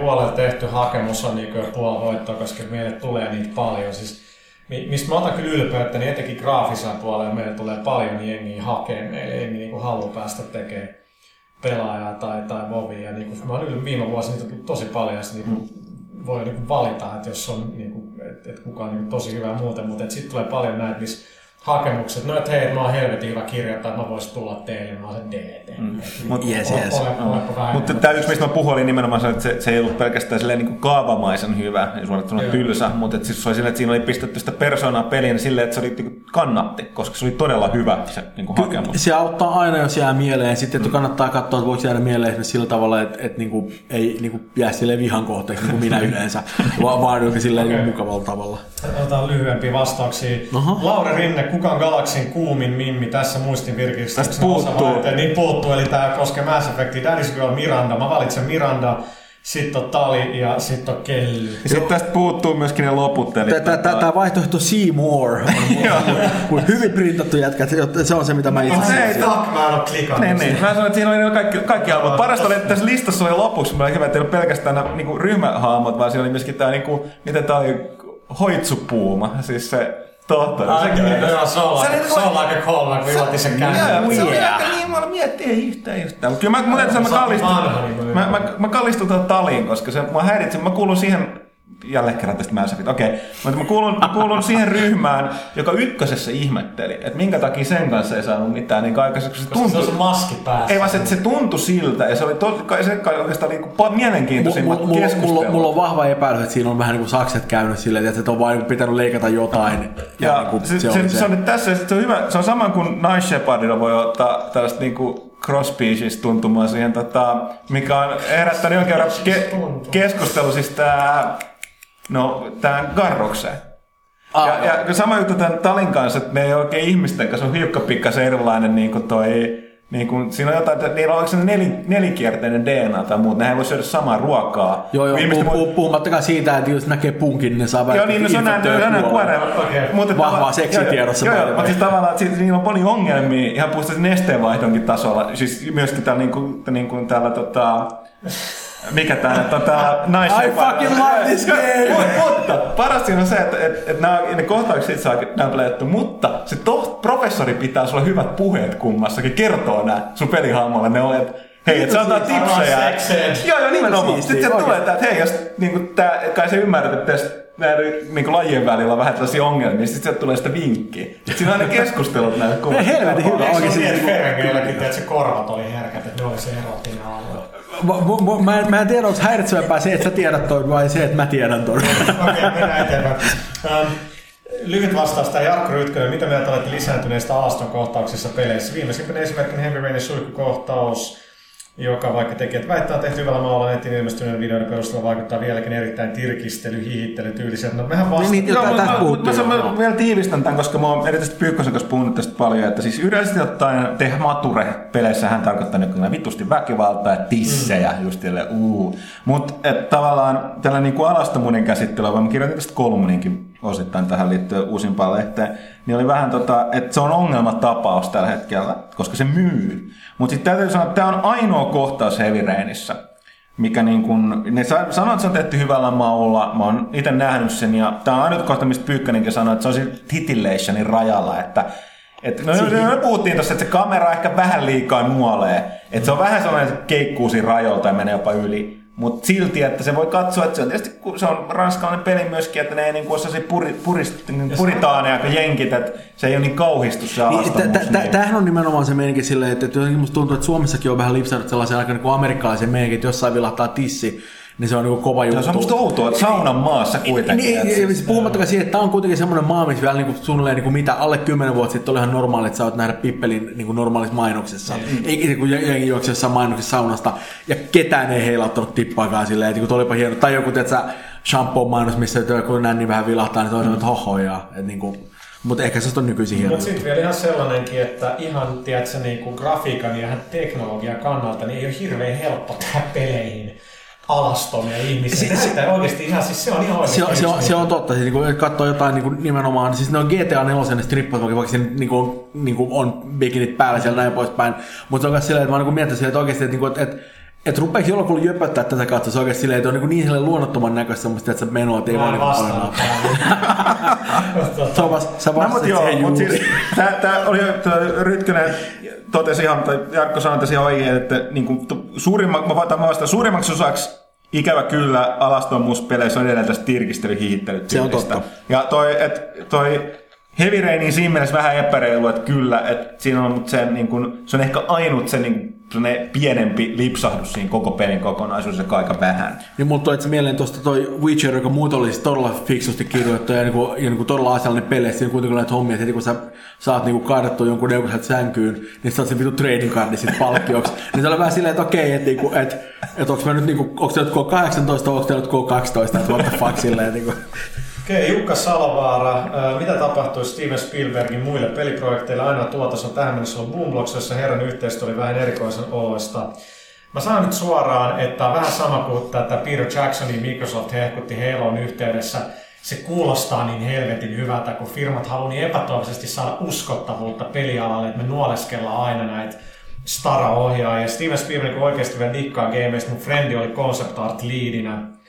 huolella tehty hakemus on niin puoli voittoa, koska meille tulee niitä paljon. Siis mistä mä otan kyllä ylpeyttä, niin etenkin graafisen puolella meille tulee paljon jengiä hakemaan meille. Jengi niin haluaa päästä tekemään pelaajaa tai, tai movia. Niin kuin, mä oon viime vuosina niitä tosi paljon ja niin kuin, voi niin kuin valita, että jos on, niin kuin, että, että kuka on niin tosi hyvä muuten, mutta sitten tulee paljon näitä, missä hakemukset, no että hei, mä oon helvetin hyvä kirjoittaa, että mä voisin tulla teille, mä oon se DT. Mm. Mutta yes, yes. Mutta tämä yksi, mistä mä puhuin, oli nimenomaan se, että se, se ei ollut pelkästään silleen niin kaavamaisen hyvä, ei suoraan tylsä, mutta että siis se oli silleen, että siinä oli pistetty sitä persoonaa peliin silleen, että se oli niin kannatti, koska se oli todella hyvä se niin kuin hakemus. Se auttaa aina, jos jää mieleen. Sitten että kannattaa katsoa, että voiko jäädä mieleen sillä tavalla, että, että niin kuin, ei niin kuin jää sille vihan kohteeksi, niin kuin minä [LAUGHS] yleensä, vaan, vaan silleen okay. mukavalla tavalla. Otetaan lyhyempiä vastauksia. Aha. Lauri Rinne, kuka on Galaksin kuumin mimmi tässä muistin Tästä puuttuu. Niin puuttuu, eli tämä koskee Mass Effectia. Daddy's Girl Miranda. Mä valitsen Miranda. Sitten on Tali ja sitten on Kelly. Sitten tästä puuttuu myöskin ne loput. Tämä vaihtoehto Seymour on hyvin printattu jätkä. Se on se, mitä mä itse Ei, fuck, mä en ole klikannut. Niin, niin. Mä sanoin, että siinä oli kaikki, kaikki albumit. Parasta oli, että tässä listassa oli lopuksi. Mä hyvä, että ei ollut pelkästään nämä niin ryhmähaamot, vaan siinä oli myöskin tämä, niin kuin, miten tämä oli, hoitsupuuma. Siis se Totta. Ai, sekin niin, joo, se on, like, se on like a call, kun juotti sen käynnin. Se oli aika niin, mä miettii, ei yhtään yhtään. Mutta kyllä mä, mä, mä, kallistun, mä, mä, mä kallistun tuota taliin, koska se, mä häiritsin, mä kuulun siihen jälleen kerran tästä Mass Okei, okay. mutta mä kuulun, mä kuulun siihen ryhmään, joka ykkösessä ihmetteli, että minkä takia sen kanssa ei saanut mitään niin aikaiseksi. Se tuntui, se on maski päässä. Ei vaan se, se tuntui siltä, ja se oli to, se oikeastaan niin kuin mielenkiintoisimmat mulla, mulla, mulla, on vahva epäilys, että siinä on vähän niin kuin sakset käynyt silleen, että se on vain pitänyt leikata jotain. Ja, ja niin kuin se, se, se, se, on nyt tässä, se on hyvä, se on sama kuin Nice Shepardilla voi ottaa tällaista niin kuin cross tuntumaan siihen, tota, mikä on herättänyt jonkin kerran ke- keskustelu, siis tämä No, tähän garrokseen. Ah, ja, ja, sama juttu tämän Talin kanssa, että me ei oikein ihmisten kanssa on hiukka pikkasen erilainen niin kuin toi niin kun, siinä on jotain, että niillä on, se nel, nelikierteinen DNA tai muuta, nehän voi syödä samaa ruokaa. Joo, joo, puh- voi- puh- puhumattakaan siitä, että jos näkee punkin, ne saa Joo, niin, no se on näin, infektioja näin kuolemaan. kuoreen. Mutta Vahvaa seksitiedossa Joo, joo, mutta siis tavallaan, että siinä on paljon ongelmia ihan puhtaasti nesteenvaihdonkin tasolla. Siis myöskin täällä, niin kuin, niin kuin täällä tota, mikä tää tota, nais... I fucking love this game! mutta paras siinä on se, että et, et nämä, ne kohtaukset itse on playattu, mutta se toht, professori pitää sulle hyvät puheet kummassakin, kertoo nää sun pelihahmolle, ne on, että hei, et sä antaa tipsejä. Joo, joo, nimenomaan. Sitten oikein. tulee tää, että hei, jos niinku, tää, kai sä ymmärrät, että tästä näiden niin lajien välillä on vähän tällaisia ongelmia, sitten sieltä tulee sitä vinkkiä. Sitten siinä on aina keskustelut näitä Ne helvetin hyvä Eikö se oikein. niin, että se korvat oli herkät, että ne oli se erottinen alue? Mä- mä- Mä, en- tiedä, onko häiritsevämpää se, että sä tiedät toi vai se, että mä tiedän toi. Okei, mennään eteenpäin. Um, lyhyt vastaus tähän Jarkko Rytkönen. Mitä mieltä olette lisääntyneistä alaston kohtauksissa peleissä? Viimeisimpänä esimerkkinä Heavy Rainin suihkukohtaus, joka vaikka tekijät väittää tehty hyvällä maalla netin ilmestyneen videoiden perusteella vaikuttaa vieläkin erittäin tirkistely, hihittely tyyliseltä. No mehän vasta... Niin, niin, Joo, Tästä mutta mä, puhuttiin mä, mä, mä, vielä tiivistän tämän, koska mä oon erityisesti Pyykkösen kanssa puhunut tästä paljon, että siis yleisesti ottaen te mature peleissä hän tarkoittaa nykyään vitusti väkivaltaa ja tissejä mm. just tälle uu. Mutta tavallaan tällä niinku alastomuuden käsittelyä, vaan mä kirjoitin tästä kolumninkin osittain tähän liittyen uusimpaan lehteen, niin oli vähän tota, että se on ongelmatapaus tällä hetkellä, koska se myy. Mutta sitten täytyy sanoa, että tämä on ainoa kohtaus Heavy Rainissa, mikä niin kun, ne sa- sanoo, että se on tehty hyvällä maulla, mä oon itse nähnyt sen, ja tämä on ainut kohta, mistä Pyykkänenkin sanoi, että se on siinä titillationin rajalla, että et, no, no, me puhuttiin tuossa, että se kamera ehkä vähän liikaa nuolee, että se on vähän sellainen, että se keikkuu siinä rajoilta ja menee jopa yli, mutta silti, että se voi katsoa, että se on tietysti, kun se on ranskalainen peli myöskin, että ne ei niin kuin ole sellaisia puri, purist, niin puritaaneja kuin jenkit, että se ei ole niin kauhistus se Niin, alastomuus. tä- tä- tä- Tämähän on nimenomaan se meininki silleen, että, että jotenkin musta tuntuu, että Suomessakin on vähän lipsannut sellaisen aika niin kuin amerikkalaisen meininkin, että jossain vilahtaa tissi, niin se on niin kuin kova juttu. se on musta outoa, että saunan maassa kuitenkin. Niin, että niin, siis puhumattakaan siitä, että tämä on kuitenkin semmoinen maa, missä vielä niinku suunnilleen niinku mitä alle 10 vuotta sitten oli ihan normaali, että sä oot nähdä Pippelin niinku normaalissa mainoksessa. Mm. Eikä se, kun jengi juoksi jossain mainoksessa saunasta ja ketään ei heilauttanut tippaakaan silleen, että olipa hieno. Tai joku, että sä shampoo mainos, missä joku nänni vähän vilahtaa, niin toisaalta, että hoho ja, että niinku, mutta ehkä se on nykyisin hieno. Mutta sitten vielä ihan sellainenkin, että ihan tiedätkö, niin kuin grafiikan ja teknologian kannalta niin ei ole hirveän helppo tehdä peleihin alastomia ihmisiä. Se, sitä oikeasti ihan, siis se on ihan oikeasti Se on, se, on, se on totta, siis niin katsoo jotain niin kuin nimenomaan, siis ne on GTA 4 ne strippat, vaikka siinä niin kuin, on, niin kuin on bikinit päällä siellä näin poispäin, mutta se on myös silleen, että mä oon niin miettinyt silleen, että oikeasti, että, niin kuin, että, että että rupeeko jollakulla jöpöttää tätä kautta, se on oikeasti silleen, että on niin, niin silleen luonnottoman näköistä semmoista, että se menoa, että ei vaan niin. Tota, Thomas, sä No, vastasit joo, siihen siis, tää, tää oli, tää Rytkönen totesi ihan, tai Jarkko sanoi tässä ihan oikein, että niin kuin, suurimma, mä vastaan, mä vastaan, suurimmaksi osaksi ikävä kyllä alastomuuspeleissä on edelleen tästä tirkistely hihittely Se on totta. Ja toi, et, toi Heavy Rainin siinä mielessä vähän epäreilu, että kyllä, että siinä on, mutta se, niin kuin, se on ehkä ainut se niin, sellainen pienempi lipsahdus siinä koko pelin kokonaisuus, joka aika vähän. Niin mulla tuli mieleen tuosta toi Witcher, joka muut oli siis todella fiksusti kirjoittu ja, niinku, ja niinku todella asiallinen pele. Siinä kuitenkin näitä hommia, että heti kun sä saat niinku kaadattua jonkun neukun sieltä sänkyyn, niin sä saat sen vitu trading cardin sit palkkioksi. [LAUGHS] niin se oli vähän silleen, että okei, että niinku, et, et onko mä nyt niinku, onko te nyt K18 vai onko te nyt K12, että what the fuck silleen niinku. Okei, Jukka Salovaara. Ää, Mitä tapahtui Steven Spielbergin muille peliprojekteille? Ainoa tuotos on tähän mennessä ollut Boomblocks, jossa herran yhteistyö oli vähän erikoisen oloista. Mä sanon nyt suoraan, että on vähän sama kuin tätä Peter Jacksonin Microsoft hehkutti Halon yhteydessä. Se kuulostaa niin helvetin hyvältä, kun firmat haluaa niin epätoivoisesti saada uskottavuutta pelialalle, että me nuoleskellaan aina näitä Stara-ohjaajia. Steven Spielberg oikeasti vielä dikkaa gameista. Mun frendi oli concept art leadinä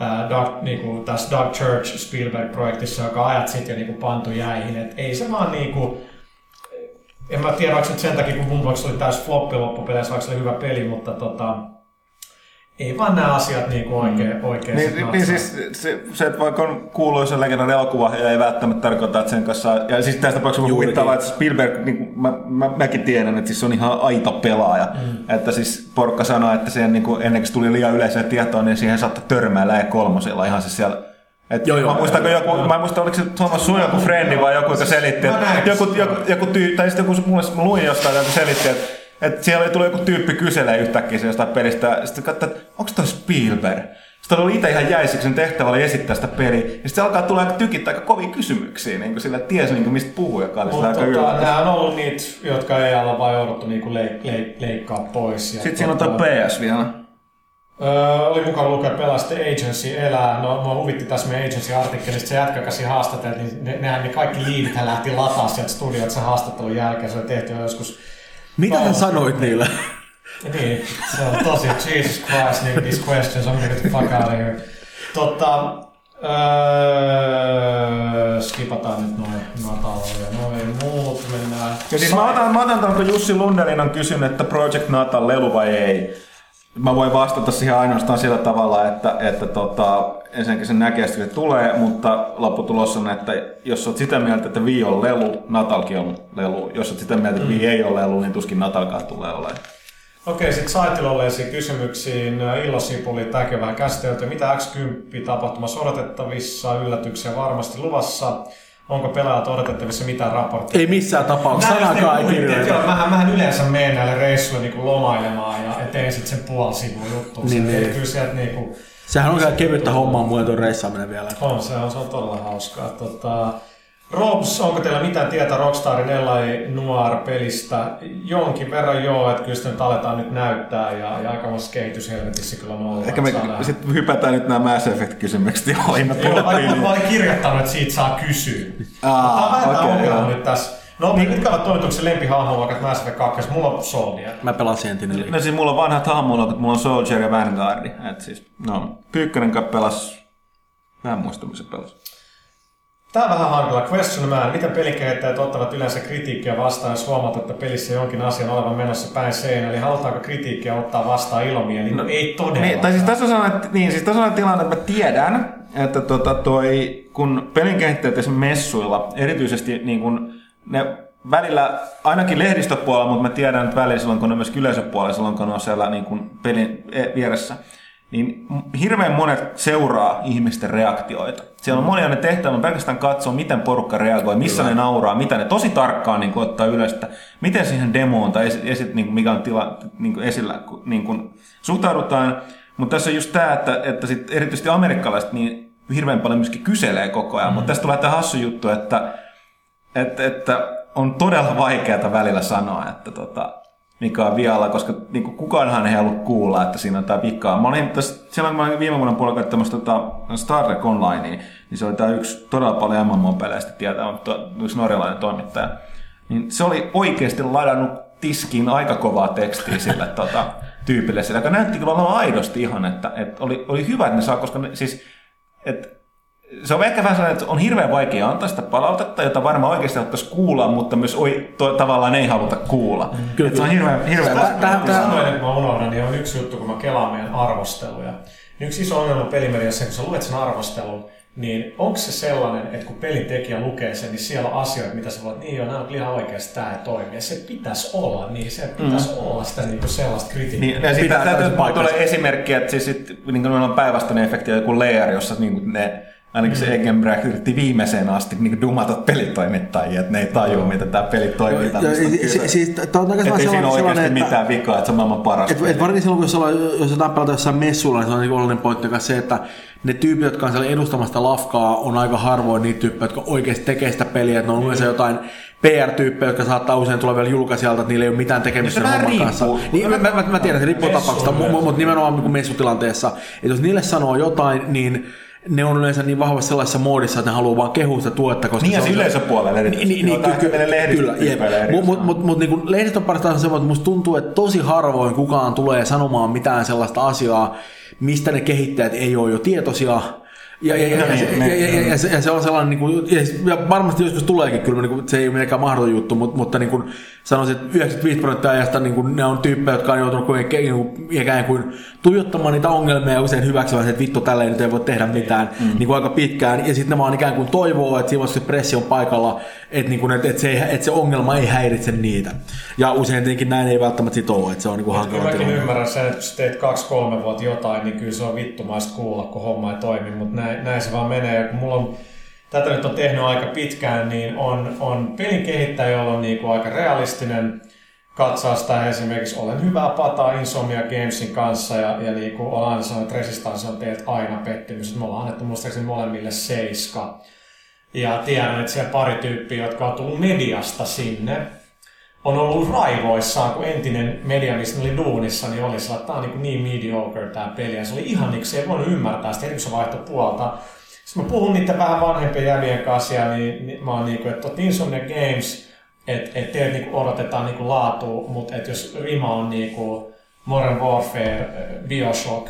ää, Doug, niinku, tässä Doug Church Spielberg-projektissa, joka ajat sitten jo niinku pantu jäihin. Et ei se vaan niinku, en mä tiedä, onko sen takia, kun Boombox oli täys floppi loppupeleissä, vaikka se oli hyvä peli, mutta tota, ei vaan nämä asiat niinku oikein, oikein sit Niin, niin natsaa. siis se, se, että vaikka on kuuluisa legendan elokuva, ja ei välttämättä tarkoita, että sen kanssa... Ja siis tästä tapauksessa Juurikin. kuvitella, että Spielberg, niin kuin mä, mä, mäkin tiedän, että siis se on ihan aito pelaaja. Mm. Että siis porukka sanoi, että siihen niin kuin, ennen kuin se tuli liian yleiseen tietoon, niin siihen saattaa törmäillä ja kolmosella ihan siis siellä et Joo, joo. mä muistan, kun joku, mä en muista, oliko se Thomas sun joku frendi vai joku, joka selitti, Mä että joku, sen. joku, joku tyy, tai sitten joku, mulle, mä luin jostain, joku selitti, että että siellä tuli joku tyyppi kyselee yhtäkkiä se jostain pelistä, sitten katsoin, että onko toi Spielberg? Sitten oli itse ihan jäisiksi, sen tehtävä oli esittää sitä peliä. Ja sitten se alkaa tulla aika tykittää aika kovia kysymyksiä, niin kuin sillä tiesi niin kuin mistä puhuu, joka oli Mutta aika tota, nämä on ollut niitä, jotka ei olla vaan jouduttu niinku leik- leik- leikkaa pois. Ja Sitten siinä on tuo tota, PS vielä. Öö, oli mukava lukea Pelaste Agency elää. No, mua huvitti tässä meidän Agency-artikkelista se jätkä, siinä haastateltiin, niin ne, nehän ne kaikki liivithän lähti lataa sieltä studiolta sen haastattelun jälkeen. Se oli tehty jo joskus Mitä sä Kauas. sanoit niille? Niin, se on tosi, Jesus Christ, niin these questions, I'm gonna get the fuck out of here. Totta, öö, skipataan nyt noin Natal ja noin muut, mennään. Ja siis mä otan, mä otan ton, kun Jussi Lundelin on kysynyt, että Project Natal lelu vai ei. Mä voin vastata siihen ainoastaan sillä tavalla, että, että tota, ensinnäkin sen näkee, että se tulee, mutta lopputulos on, että jos oot sitä mieltä, että Wii on lelu, Natalkin on lelu. Jos oot sitä mieltä, että Wii ei ole lelu, niin tuskin Natalkaan tulee olemaan. Okei, sitten Saitilollesi kysymyksiin. Illo Sipuli, täkevää käsitelty. Mitä X10-tapahtumassa odotettavissa? Yllätyksiä varmasti luvassa. Onko pelaajat odotettavissa mitään raportteja? Ei missään tapauksessa, sanakaan ei kirjoita. Joo, mähän, mähän yleensä menen näille reissuille niinku lomailemaan ja teen sitten sen puoli sivun juttu. Niin, Niin, niin. Kyllä sieltä niinku, Sehän on kyllä kevyttä hommaa muuten tuon reissaaminen vielä. on, se on, se on todella hauskaa. Tota, Robs, onko teillä mitään tietoa Rockstarin L.A. Noir-pelistä? Jonkin verran joo, että kyllä sitä nyt aletaan nyt näyttää ja, ja aikamoisessa kehityshelvetissä kyllä on ollut. Ehkä me sitten hypätään nyt nämä Mass Effect-kysymykset, me Joo, mä olin kirjoittanut, että siitä saa kysyä. Aa, Tämä on vähän ongelma joo. nyt tässä. No, niin. mitkä ovat toimituksen lempihahmo, vaikka Mass Effect 2? Mulla on Soldier. Mä pelaan Sentinelin. No siis mulla on vanhat hahmolokot, mulla on Soldier ja Vanguard. Et siis, no, Pyykkönen kai pelas, mä en Tää on vähän hankala. Question man. Miten pelikehittäjät ottavat yleensä kritiikkiä vastaan, jos huomaat, että pelissä jonkin asian olevan menossa päin seinä? Eli halutaanko kritiikkiä ottaa vastaan ilomielin? No, ei todellakaan. Niin, tai siis tässä on sellainen, niin, siis tässä on sellainen tilanne, että mä tiedän, että tota toi, kun pelinkehittäjät esimerkiksi messuilla, erityisesti niin kun ne välillä, ainakin lehdistöpuolella, mutta mä tiedän, että välillä silloin, kun ne myös yleisöpuolella, silloin kun ne on siellä niin kun pelin e- vieressä, niin hirveän monet seuraa ihmisten reaktioita. Siellä on monia ne tehtävät, pelkästään katsoo, miten porukka reagoi, missä Kyllä. ne nauraa, mitä ne tosi tarkkaan niin kuin, ottaa ylös, että miten siihen demoon tai esi, esi, niin kuin, mikä on tila, niin kuin esillä niin kuin, suhtaudutaan. Mutta tässä on just tämä, että, että sit erityisesti amerikkalaiset niin hirveän paljon myöskin kyselee koko ajan. Mm. Mutta tästä tulee tämä hassu juttu, että, että, että on todella vaikeaa välillä sanoa, että tota, mikä on vialla, koska niin kuin, kukaanhan ei halua kuulla, että siinä on tämä vikaa. Mä olin tässä, silloin kun mä viime vuonna puolella katsomassa tota Star Trek Online, niin se oli tämä yksi todella paljon MMO-peleistä tietää, mutta yksi norjalainen toimittaja. Niin se oli oikeasti ladannut tiskiin aika kovaa tekstiä sille [LAUGHS] tota, tyypille, joka näytti kyllä olevan aidosti ihan, että, että oli, oli hyvä, että ne saa, koska ne, siis, että se on ehkä vähän sellainen, että on hirveän vaikea antaa sitä palautetta, jota varmaan oikeasti haluttaisiin kuulla, mutta myös oi, to, tavallaan ei haluta kuulla. Kyllä, Kyllä, se on hirveän, hirveän tää- Mä tää- sanoin, että mä unohdan, niin on yksi juttu, kun mä kelaan meidän arvosteluja. Niin yksi iso ongelma pelimediassa, kun sä luet sen arvostelun, niin onko se sellainen, että kun pelin tekijä lukee sen, niin siellä on asioita, mitä sä voit, niin joo, nämä on ihan oikeasti tämä ei toimi. Ja se pitäisi olla, niin se pitäisi mm. olla sitä niin kuin sellaista kritiikkiä. Niin, ja sitten täytyy täysin paikkansa. tulee esimerkki, että siis sit, niin kuin on päinvastainen efekti joku layer, jossa niin kuin ne Ainakin se Eggenberg yritti viimeiseen asti niin dumata pelitoimittajia, että ne ei tajua, miten tämä peli toimii. Si- siis Että ei siinä oikeasti että, mitään vikaa, että se on maailman paras. et, et varsinkin silloin, kun jos, ollaan, jos jotain pelata jossain messuilla, niin se on niin oleellinen pointti myös se, että ne tyypit, jotka on siellä edustamasta lafkaa, on aika harvoin niitä tyyppejä, jotka oikeasti tekee sitä peliä. Että ne on yleensä jotain PR-tyyppejä, jotka saattaa usein tulla vielä julkaisijalta, että niillä ei ole mitään tekemistä se sen homman kanssa. Niin, mä, mä, mä, tiedän, se riippuu tapauksesta, mutta mut nimenomaan niin messutilanteessa, että jos niille sanoo jotain, niin ne on yleensä niin vahvasti sellaisessa moodissa, että ne haluaa vaan kehua sitä tuotetta. Koska Niin ja se se on- yleisöpuolella erityisesti. niin, niin, lehdistötyypeille kyllä, jep. eri Mutta mut, mut, niin lehdistön parasta on semmoinen, että musta tuntuu, että tosi harvoin kukaan tulee sanomaan mitään sellaista asiaa, mistä ne kehittäjät ei ole jo tietoisia. Ja, ja, ja, ja, Niin, ja, niin, ja, ja, ja, se, ja se on sellainen, niin kuin, ja, varmasti joskus tuleekin kyllä, niin kuin, se ei ole mitenkään mahdoton juttu, mutta, mutta niin kuin sanoisin, että 95 prosenttia ajasta niin kuin, ne on tyyppejä, jotka on joutunut kuitenkin, niin kuin, ikään kuin tuijottamaan niitä ongelmia ja usein hyväksyvät, että vittu tällä ei nyt ei voi tehdä mitään mm. niin kuin aika pitkään. Ja sitten ne vaan ikään kuin toivoo, että siinä se pressi on paikalla, että, niin kuin, että, että, se, ei, että se ongelma ei häiritse niitä. Ja usein tietenkin näin ei välttämättä sit ole, että se on niin kuin Kyllä hankala mäkin tilanne. ymmärrän sen, että sä teet kaksi-kolme vuotta jotain, niin kyllä se on vittumaista kuulla, kun homma ei toimi, mutta näin, näin se vaan menee. Kun mulla on, tätä nyt on tehnyt aika pitkään, niin on, on pelin kehittäjä, jolla on niinku aika realistinen katsoa sitä esimerkiksi Olen hyvää pataa Insomnia Gamesin kanssa ja, ja niin kuin olen aina sanonut, että Resistance on teiltä aina pettymys. Me ollaan annettu muistaakseni molemmille seiska. Ja tiedän, että siellä pari tyyppiä, jotka on tullut mediasta sinne, on ollut raivoissaan, kun entinen media, missä oli duunissa, niin oli sillä, että tämä on niin, niin mediocre tämä peli. Ja se oli ihan niin, se ei voinut ymmärtää sitä, kun se vaihtoi puolta. Sitten mä puhun niiden vähän vanhempien jävien kanssa, niin, niin mä oon niin kuin, että Insomnia Games, että et teiltä niin odotetaan niin laatua, mutta että jos rima on niin kuin Modern Warfare, Bioshock,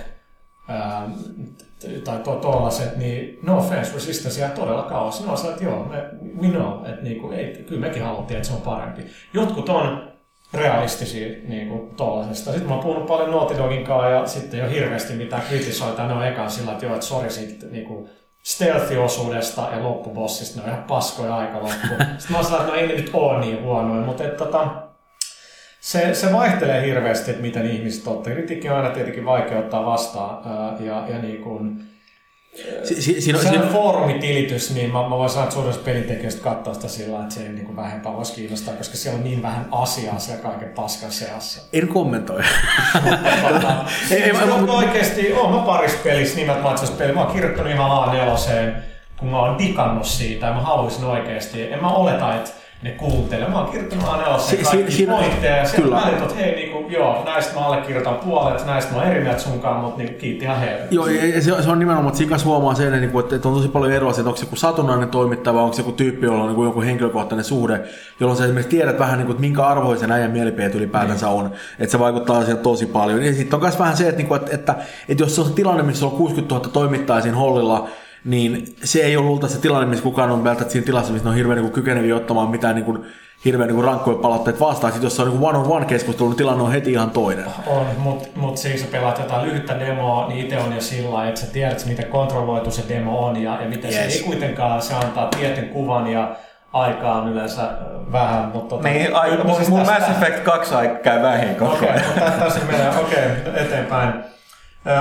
tai to, tollaset, niin no offense resistance jää todella kauas. No sä, että joo, me, we know, että niinku, ei, kyllä mekin haluttiin, että se on parempi. Jotkut on realistisia niin kuin tollasesta. Sitten mä oon puhunut paljon Naughty Dogin kanssa ja sitten jo hirveästi mitä kritisoita. Ne on ekan sillä, että joo, että sori siitä niin kuin stealth-osuudesta ja loppubossista, ne on ihan paskoja aika loppu. Sitten mä oon että no ei ne nyt ole niin huonoja, mutta että, tota, se, se vaihtelee hirveästi, että miten ihmiset ottaa. Kritiikki on aina tietenkin vaikea ottaa vastaan. Ja, ja niin kuin, Si- si- siinä, se on foorumitilitys, niin mä, mä voin sanoa, että suurin pelintekijöistä katsoa sitä sillä että se ei niin kuin vähempää voisi kiinnostaa, koska siellä on niin vähän asiaa siellä kaiken paskan seassa. En kommentoi. [LAUGHS] ei, ei, mä, mä, oikeasti, oon mä parissa pelissä nimet matsassa peli. Mä oon kirjoittanut ihan A4, kun mä oon digannut siitä ja mä haluaisin oikeasti. En mä oleta, että ne kuuntelee. Mä oon kirjoittanut aina si- kaikki si- pointteja ja sitten välit, että hei, niinku, joo, näistä mä allekirjoitan puolet, näistä mä oon eri mieltä sunkaan, mutta niinku, kiitti ihan heille. Joo, ja se, se on nimenomaan, että siinä huomaa sen, niin kuin, että on tosi paljon eroa, että onko se joku satunnainen toimittaja vai onko se joku tyyppi, jolla on niin kuin joku henkilökohtainen suhde, jolloin sä esimerkiksi tiedät vähän, niin kuin, että minkä arvoisen äijän mielipiteet ylipäätänsä niin. on, että se vaikuttaa siihen tosi paljon. Ja sitten on myös vähän se, että, niin kuin, että, että, että, jos se on se tilanne, missä on 60 000 toimittajaa siinä hollilla, niin se ei ole luulta se tilanne, missä kukaan on välttämättä siinä tilassa, missä ne on hirveän niin kykeneviä ottamaan mitään niin kuin, hirveän niin rankkoja palautteet vastaan. Sitten jos se on niin one-on-one keskustelu, niin tilanne on heti ihan toinen. On, mutta mut siis sä pelaat jotain lyhyttä demoa, niin itse on jo sillä että sä tiedät, miten kontrolloitu se demo on ja, ja miten yes. se ei kuitenkaan, se antaa tietyn kuvan ja aikaa on yleensä vähän, mutta... Tota, niin, ai, mun, siis mun Mass Effect 2 aika käy vähin koko ajan. Okei, okay, tässä menee, okei, okay, eteenpäin.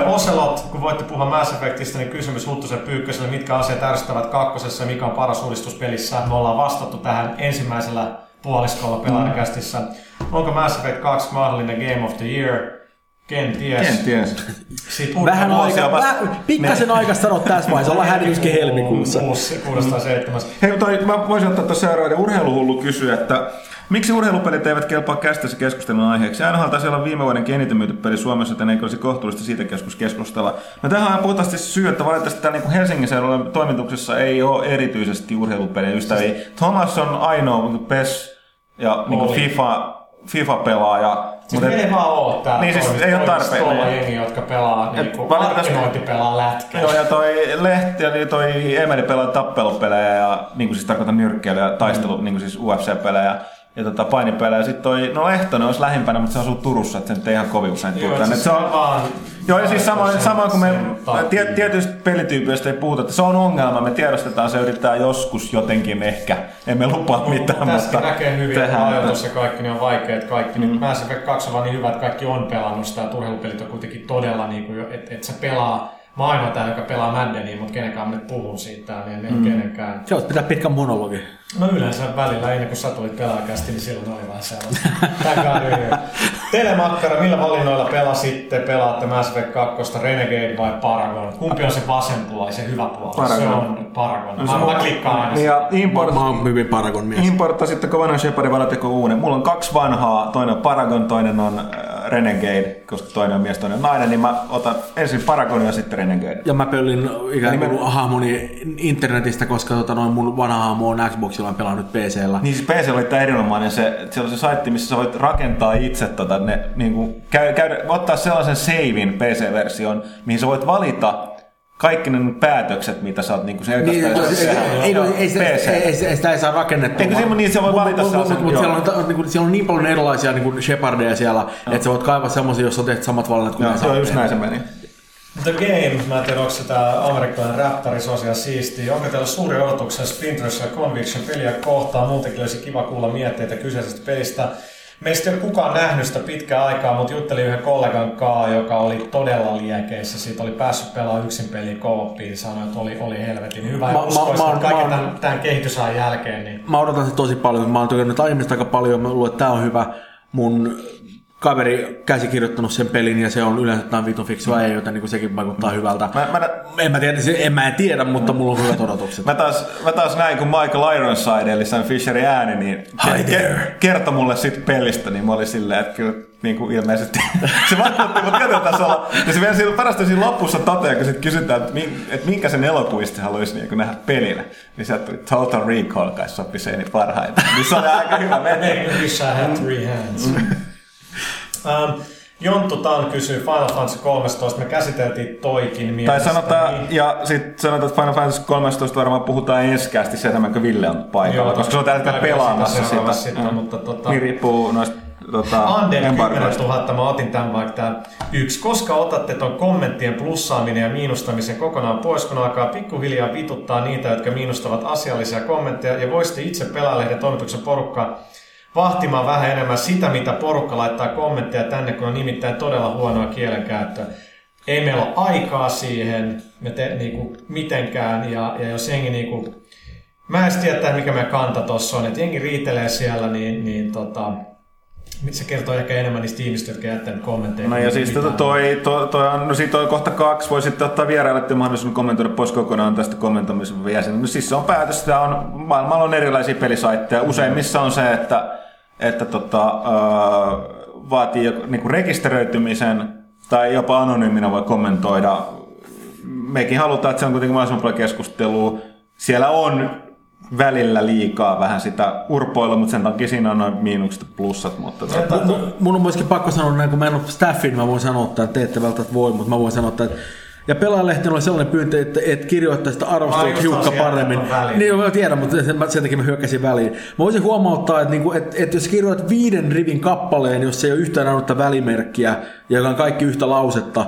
Oselot, kun voitte puhua Mass Effectista, niin kysymys Huttusen Pyykköselle, mitkä asiat ärsyttävät kakkosessa ja mikä on paras uudistus pelissä. Me ollaan vastattu tähän ensimmäisellä puoliskolla pelaajakästissä. Mm. Onko Mass Effect 2 mahdollinen Game of the Year? Kenties. Kenties. Vähän aika, väh, pikkasen me... aika sanoa tässä vaiheessa, ollaan hädityskin helmikuussa. Kuusi, seitsemän. Hei, toi, mä voisin ottaa tuossa seuraavainen urheiluhullu kysyä, että Miksi urheilupelit eivät kelpaa käsittelyssä keskustelun aiheeksi? NHL taisi olla viime vuoden eniten myyty peli Suomessa, joten eikö olisi kohtuullista siitä keskus keskustella. No tähän on puhtaasti syy, että valitettavasti täällä niin Helsingin seudulla toimituksessa ei ole erityisesti urheilupelien ystäviä. Thomas on ainoa PES ja niin FIFA, FIFA-pelaaja. Siis mutta ei vaan ole tää niin siis ei ole tarpeen. jengi, jotka pelaa niinku markkinointi pelaa lätkää. Joo, ja toi Lehti ja toi Emeli pelaa tappelupelejä ja niin kuin siis tarkoitan nyrkkeilyä ja taistelu, mm. niin kuin siis UFC-pelejä ja tota, painipelejä. Sitten toi, no Lehtonen olisi lähimpänä, mutta se asuu Turussa, että se nyt ei ihan kovin usein tule tänne. Siis se on vaan Joo, ja siis samoin, samoin kuin me tiet, tietysti pelityypeistä ei puhuta, että se on ongelma, me tiedostetaan, se yrittää joskus jotenkin ehkä, emme lupaa mitään, mutta, mutta näkee hyvin, että ajoitus ja kaikki niin on vaikeat kaikki. Mm. Mass Effect 2 on vaan niin hyvä, että kaikki on pelannut sitä, turheilupelit on kuitenkin todella, niin kuin, että, että se pelaa Mä ainoa tää, joka pelaa Maddenia, mutta kenenkään nyt puhuu siitä, niin ei mm. kenenkään. Se olisi pitää pitkän monologi. No yleensä välillä, ennen kuin sä tulit pelaajakästi, niin silloin oli vähän sellaista. [LAUGHS] Telemakkara, millä valinnoilla pelasitte? Pelaatte Mass Effect 2, Renegade vai Paragon? Kumpi on se vasen puoli, se hyvä puoli? Paragon. Se on Paragon. No, mä, mä klikkaan aina. Niin ja import, mä oon hyvin Paragon mies. Importtasitteko vanhan Shepardin valateko uuden? Mulla on kaksi vanhaa, toinen on Paragon, toinen on äh, Renegade, koska toinen on mies, toinen on nainen, niin mä otan ensin Paragon ja sitten Renegade. Ja mä pöllin ikään kuin hahmoni internetistä, koska tota, noin mun vanha hahmo on Xboxilla, on pelannut PC-llä. Niin siis PC oli tämä erinomainen, se, se on se saitti, missä sä voit rakentaa itse tota, ne, niin kuin, käy, käy, ottaa sellaisen savein PC-version, mihin sä voit valita kaikki ne päätökset, mitä sä oot niinku niin, ei, ei, ei, ei, ei, ei, sitä ei saa rakennettua. Eikö semmoinen, niin se voi valita sellaisen? Mutta siellä, on, niinku, siellä on niin paljon erilaisia niinku Shepardeja siellä, että sä voit kaivaa semmoisia, jos on tehty samat valinnat kuin Joo, just näin se meni. The Game, mä en tiedä onko se tää amerikkalainen räppäri, se on siellä siistiä. Onko teillä suuri odotuksia Splinter ja Conviction peliä kohtaan? Muutenkin olisi kiva kuulla mietteitä kyseisestä pelistä. Meistä ei ole kukaan nähnyt sitä pitkää aikaa, mutta juttelin yhden kollegan kanssa, joka oli todella liekeissä. Siitä oli päässyt pelaamaan yksin peliä kooppiin, sanoi, että oli, oli helvetin hyvä. Mä, ja uskoisin, mä, mä, kaiken mä, tämän, tämän kehitysajan jälkeen. Niin... Mä odotan se tosi paljon. Mä oon tykännyt aiemmista aika paljon. Mä luulen, että tämä on hyvä. mun kaveri käsikirjoittanut sen pelin ja se on yleensä jotain vitun fiksua ei, joten niin sekin vaikuttaa hyvältä. Mä, mä, En mä tiedä, se- en mä en tiedä, mutta mulla on hyvät odotukset. [LAUGHS] Mä taas, mä taas näin, kun Michael Ironside, eli Sam Fisherin ääni, niin Hi there. kertoi mulle siitä pelistä, niin mä olin silleen, että kyllä niin kuin ilmeisesti [LAUGHS] se vaikutti mut tietyllä tasolla. Ja se vielä siinä, parasta siinä lopussa toteaa, kun sit kysytään, että, min, että minkä sen elokuvisti haluaisi niin nähdä pelinä. Niin sieltä tuli Total Recall kai sopi seini parhaiten. Niin se oli aika hyvä meni. Wish I had three hands. [LAUGHS] um, Jonttu Tan kysyy Final Fantasy 13. Me käsiteltiin toikin Tai mielestäni. sanotaan, ja sitten sanotaan, että Final Fantasy 13 varmaan puhutaan enskäästi se enemmän kuin Ville on paikalla, Joo, koska se on tällä hetkellä tällä pelaamassa sitä sitä. sitten, Mm. mutta tota- Niin riippuu noista tota, Ander 10 embargoista. 000, mä otin tämän vaikka tää yksi. Koska otatte ton kommenttien plussaaminen ja miinustamisen kokonaan pois, kun alkaa pikkuhiljaa vituttaa niitä, jotka miinustavat asiallisia kommentteja, ja voisitte itse pelaalehden toimituksen porukkaa vahtimaan vähän enemmän sitä, mitä porukka laittaa kommentteja tänne, kun on nimittäin todella huonoa kielenkäyttöä. Ei meillä ole aikaa siihen me te, niinku, mitenkään, ja, ja jos jengi niinku, Mä en tiedä, mikä meidän kanta tossa on, että jengi riitelee siellä, niin, niin tota, se kertoo ehkä enemmän niistä ihmistä, jotka jättänyt kommentteja. No ja siis tota toi, toi, toi, on, no siitä on kohta kaksi, voi sitten ottaa vieraille mahdollisuuden kommentoida pois kokonaan tästä kommentoimisen jäsen. No siis se on päätös, sitä on, maailmalla on erilaisia pelisaitteja. Useimmissa on se, että, että tota, äh, vaatii niinku rekisteröitymisen tai jopa anonyyminä voi kommentoida. Mekin halutaan, että se on kuitenkin mahdollisimman paljon keskustelua. Siellä on välillä liikaa vähän sitä urpoilla, mutta sen takia siinä on noin miinukset plussat. Mutta tota, Mun- Mun on myöskin pakko sanoa näin, kun mä en ole staffin, mä voin sanoa, että te ette välttämättä voi, mutta mä voin sanoa, että ja pelaajalehteen oli sellainen pyyntö, että, että kirjoittaisi sitä just hiukka paremmin. Niin, mä tiedän, mutta sen, sen takia mä hyökkäsin väliin. Mä voisin huomauttaa, että, niinku, että, että jos kirjoitat viiden rivin kappaleen, jos ei ole yhtään ainutta välimerkkiä, ja joka on kaikki yhtä lausetta,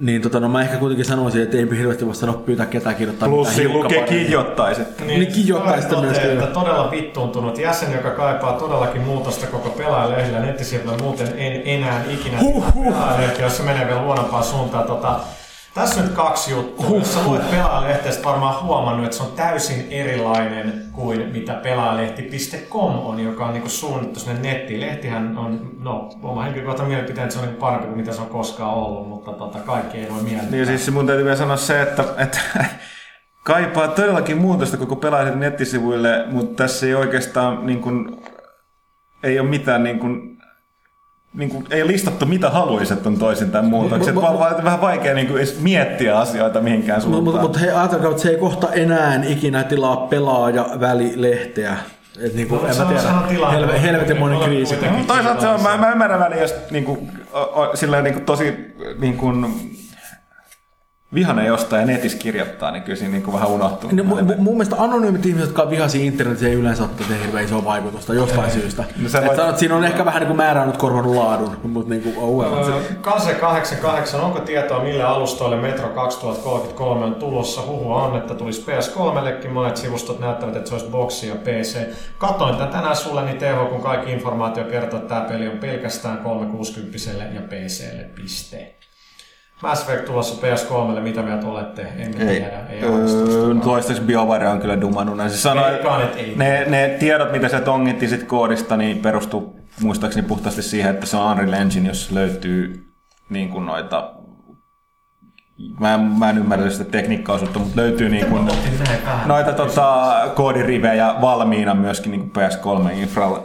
niin tota, no mä ehkä kuitenkin sanoisin, että ei hirveästi voi sanoa pyytää ketään kirjoittaa Plus mitään lukee paremmin. kijottaiset. Niin kijottaisi sitä toteaa, myöskin. että todella vittuuntunut jäsen, joka kaipaa todellakin muutosta koko pelaajalehdellä nettisivuilla, muuten en enää ikinä Huhhuh. pelaajalehti, jos se menee vielä huonompaan suuntaan. Tota, tässä nyt kaksi juttua. Huhhuh. Jos sä luet pelaajalehteestä varmaan huomannut, että se on täysin erilainen kuin mitä pelaajalehti.com on, joka on niinku suunnattu sinne nettiin. Lehtihän on, no oma henkilökohtainen mielipiteeni, että se on niinku parempi kuin mitä se on koskaan ollut, mutta tota, kaikki ei voi mieltää. Niin siis mun täytyy vielä sanoa se, että, että [LAUGHS] kaipaa todellakin muutosta koko pelaajan nettisivuille, mutta tässä ei oikeastaan niin kuin, ei ole mitään niin kuin, niin kuin, ei listattu mitä haluaisit on toisin tämän muutoksen. Mut- Vaan, vaan vähän vaikea niin kuin, edes miettiä asioita mihinkään Mutta suuntaan. mut, mut hei, ajatelkaa, että se ei kohta enää ikinä tilaa pelaaja välilehteä. Et niinku, No, en se mä on- tiedä, tilanne. helve, helvetinmoinen Ole kriisi. Mutta toisaalta se on, mä, mä ymmärrän väliin, jos niin kuin, o, o, silleen, niin kuin, tosi niin kuin, vihanen jostain ja netissä kirjoittaa, niin kyllä siinä niin kuin, vähän unohtuu. No, mu- mu- mun mielestä anonyymit ihmiset, jotka on vihaisia internetissä, ei yleensä ole tehnyt hirveän isoa vaikutusta jostain syystä. No sä Et voit- sanot, siinä on ehkä vähän niin kuin määrännyt korvannut laadun, mutta niin kuin, oh well. Öö, Kase 88, onko tietoa mille alustoille Metro 2033 on tulossa? Huhua on, että tulisi PS3-llekin. Monet sivustot näyttävät, että se olisi boksi ja PC. Katoin tämän tänään sulle, niin TH, kun kaikki informaatio kertoo, että tämä peli on pelkästään 360 ja PClle piste. Mass Effect tulossa PS3, mitä mieltä olette? Emme Ei. tiedä. Ei Öö, toistaiseksi BioWare on kyllä dumannut näin. Se sanoi, Veikkaan, et ei. ne, ne tiedot, mitä se tongitti sit koodista, niin perustuu muistaakseni puhtaasti siihen, että se on Unreal Engine, jossa löytyy niin kuin noita Mä en, mä en ymmärrä sitä tekniikkaosuutta, mutta löytyy niin kuin, noita tota, koodirivejä valmiina myöskin niin kuin PS3-infralle.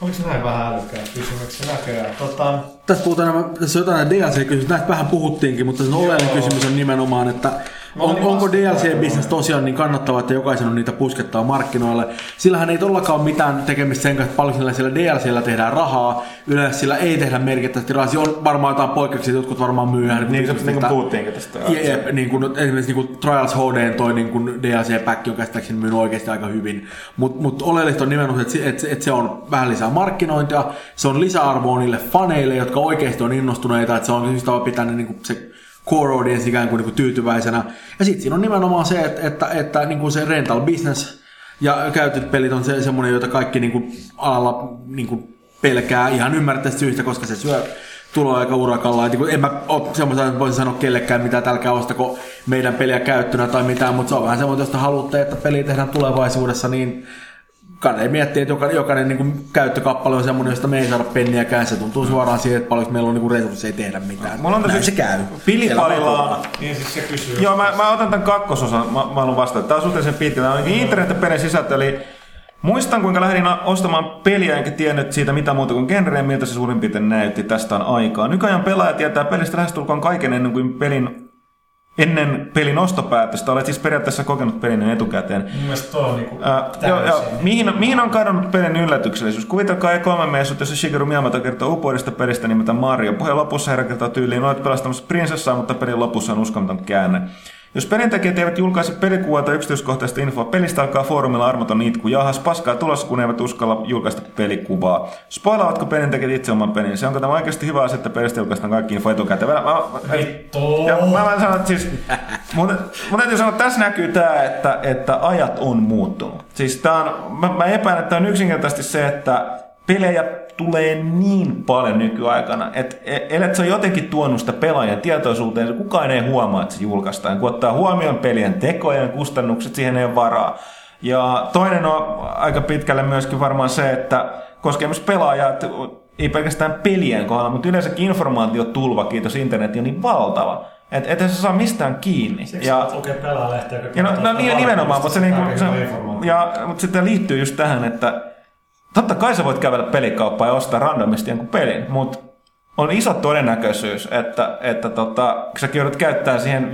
Oliko se näin vähän älykkäät kysymyksiä näköjään? Tota, Tässä puhutaan, tässä jotain DLC-kysymyksiä, näistä vähän puhuttiinkin, mutta se oleellinen kysymys on nimenomaan, että on, olin onko vastaamassa DLC-bisnes tosiaan niin kannattava, että jokaisen on niitä puskettaa markkinoille. Sillähän ei todellakaan mitään tekemistä sen kanssa, että paljon sillä, sillä DLCllä tehdään rahaa. Yleensä sillä ei tehdä merkittävästi rahaa. Siellä on varmaan jotain poikkeuksia, jotkut varmaan myyhän. Niin, kuin- niin kuin puhuttiinkin tästä. Jep, niin kuin, esimerkiksi niin kuin Trials HD toi niin kuin DLC-päkki on käsittääkseni myynyt oikeasti aika hyvin. Mutta mut oleellista on nimenomaan, että se, että, että se on vähän lisää markkinointia, se on lisäarvoa niille faneille, jotka oikeasti on innostuneita, että se on just pitää ne, niin kuin se core audience ikään kuin, niin kuin tyytyväisenä. Ja sitten siinä on nimenomaan se, että, että, että niin kuin se rental business ja käytetyt pelit on se, semmoinen, jota kaikki niin kuin alalla niin kuin pelkää ihan ymmärrettävästi syystä, koska se syö tuloa aika urakalla. Et niin en mä ole semmoisen, että voisin sanoa kellekään mitä tälkää ostako meidän peliä käyttönä tai mitään, mutta se on vähän semmoinen, jos te haluatte, että peli tehdään tulevaisuudessa, niin kannattaa miettiä, että jokainen, jokainen niin kuin käyttökappale on semmoinen, josta me ei saada penniäkään. Se tuntuu suoraan siihen, että paljonko meillä on niin resursseja tehdä mitään. Mulla on Näin tässä se käy. Pilipalilla Niin siis se kysyy. Joo, mä, mä otan tämän kakkososan, mä, mä haluan vastata. Tämä on suhteellisen pitkä. Tämä on niin internet sisältö, eli Muistan, kuinka lähdin ostamaan peliä enkä tiennyt siitä mitä muuta kuin genreä, miltä se suurin piirtein näytti. Tästä on aikaa. Nykyajan pelaaja tietää pelistä lähestulkoon kaiken ennen kuin pelin ennen pelin ostopäätöstä. Olet siis periaatteessa kokenut pelin etukäteen. Mun mielestä toi on niinku Äh, joo, joo. Mihin, mihin on kadonnut pelin yllätyksellisyys? Kuvitelkaa E3-messut, jossa Shigeru Miyamoto kertoo upoidesta pelistä nimeltä Mario. Puheen lopussa herra kertoo tyyliin, olet pelastamassa prinsessaa, mutta pelin lopussa on uskomaton käänne. Jos pelintekijät eivät julkaise pelikuvaa tai yksityiskohtaista infoa pelistä, alkaa foorumilla armoton itku. Jahas, paskaa tulossa, kun eivät uskalla julkaista pelikuvaa. Spoilaavatko pelintekijät itse oman pelin? Se onko tämä oikeasti hyvä asia, että pelistä julkaistaan kaikki info etukäteen? Mä, mä, mä, ja mä, mä sanon, että siis, mun, mun täytyy sanoa, että tässä näkyy tämä, että, että ajat on muuttunut. Siis tää on, mä, mä epäilen, että tämä on yksinkertaisesti se, että pelejä tulee niin paljon nykyaikana, että e- ellet sä ole jotenkin tuonut sitä pelaajan tietoisuuteen, kukaan ei huomaa, että se julkaistaan. Kun ottaa huomioon pelien tekojen kustannukset, siihen ei ole varaa. Ja toinen on aika pitkälle myöskin varmaan se, että koskee myös pelaajaa, että ei pelkästään pelien kohdalla, mutta yleensäkin informaatiotulva, kiitos internetin, on niin valtava. Että et sä saa mistään kiinni. Siksi ja, lukee pelaalehtiä. ja no, no niin, nimenomaan, mutta se, niinku, se, ja, mutta sitten liittyy just tähän, että totta kai sä voit kävellä pelikauppaan ja ostaa randomisti jonkun pelin, mutta on iso todennäköisyys, että, että tota, kun sä joudut käyttämään siihen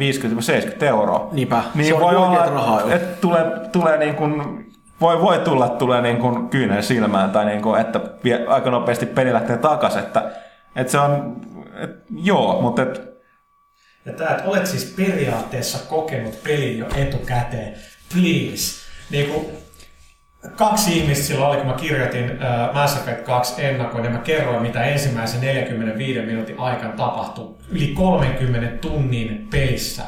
50-70 euroa, Niinpä, niin se voi olla, rahaa että tulee, tulee niin kuin, voi, voi tulla tulee niin kuin kyynel silmään tai niin kuin, että vie, aika nopeasti peli lähtee takaisin, että, että se on, että, joo, mutta että, Ja tää, että olet siis periaatteessa kokenut pelin jo etukäteen. Please. Niinku, kaksi ihmistä silloin oli, kun mä kirjoitin uh, Mass Effect 2 ennakoin, ja mä kerroin, mitä ensimmäisen 45 minuutin aikana tapahtui yli 30 tunnin pelissä.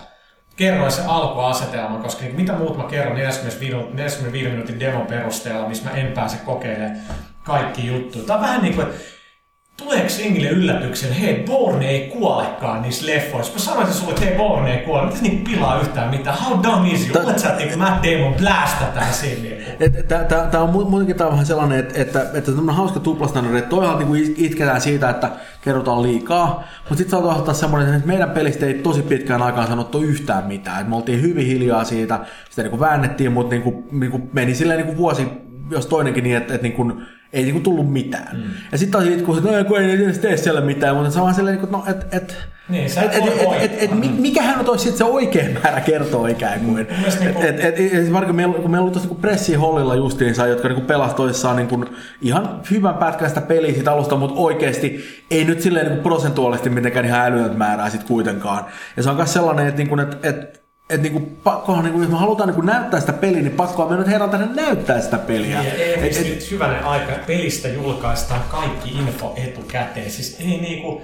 Kerroin se alkuasetelman, koska niinku mitä muut mä kerron 45, 45 minuutin demon perusteella, missä mä en pääse kokeilemaan kaikki juttuja. Tää on vähän niin kuin, että Tuleeko jengille yllätyksen, hei, Borne ei kuolekaan niissä leffoissa? Mä sanoisin sulle, että hei, Borne ei kuole. Miten niinku pilaa yhtään mitään? How dumb is you? Olet sä, että niinku Matt Damon blästätään sinne? Tämä on mu- muutenkin tää on vähän sellainen, että, että, että tämmöinen hauska tuplastandardi, että toisaalta niin itketään siitä, että kerrotaan liikaa, mutta sitten toisaalta taas semmoinen, että meidän pelistä ei tosi pitkään aikaan sanottu yhtään mitään. Et me oltiin hyvin hiljaa siitä, sitä niin kuin väännettiin, mutta niin kuin, niin kuin meni silleen niin kuin vuosi, jos toinenkin niin, että, että niin kuin, ei niin kuin tullut mitään. Mm. Ja sitten taas että no, kun ei edes tee siellä mitään, mutta se on vaan silleen, kuin, no, että et, Niin, sä et et, et, et, et, mi- mikähän on toisi se oikea määrä kertoa ikään kuin. niinku- Et, et, et, et, varsinkin meillä, kun meillä oli tuossa niinku pressihollilla justiinsa, jotka niinku pelasi toissaan niinku ihan hyvän pätkän sitä peliä siitä alusta, mutta oikeasti ei nyt silleen niinku prosentuaalisesti mitenkään ihan älytöntä määrää sit kuitenkaan. Ja se on myös sellainen, että niinku, et, et, et niinku, pakkohan, niinku, jos me halutaan niinku näyttää sitä peliä, niin pakkohan me nyt herran tänne näyttää sitä peliä. Ja ei, Et- et- nyt hyvänen aika, pelistä julkaistaan kaikki info etukäteen. Siis ei niinku...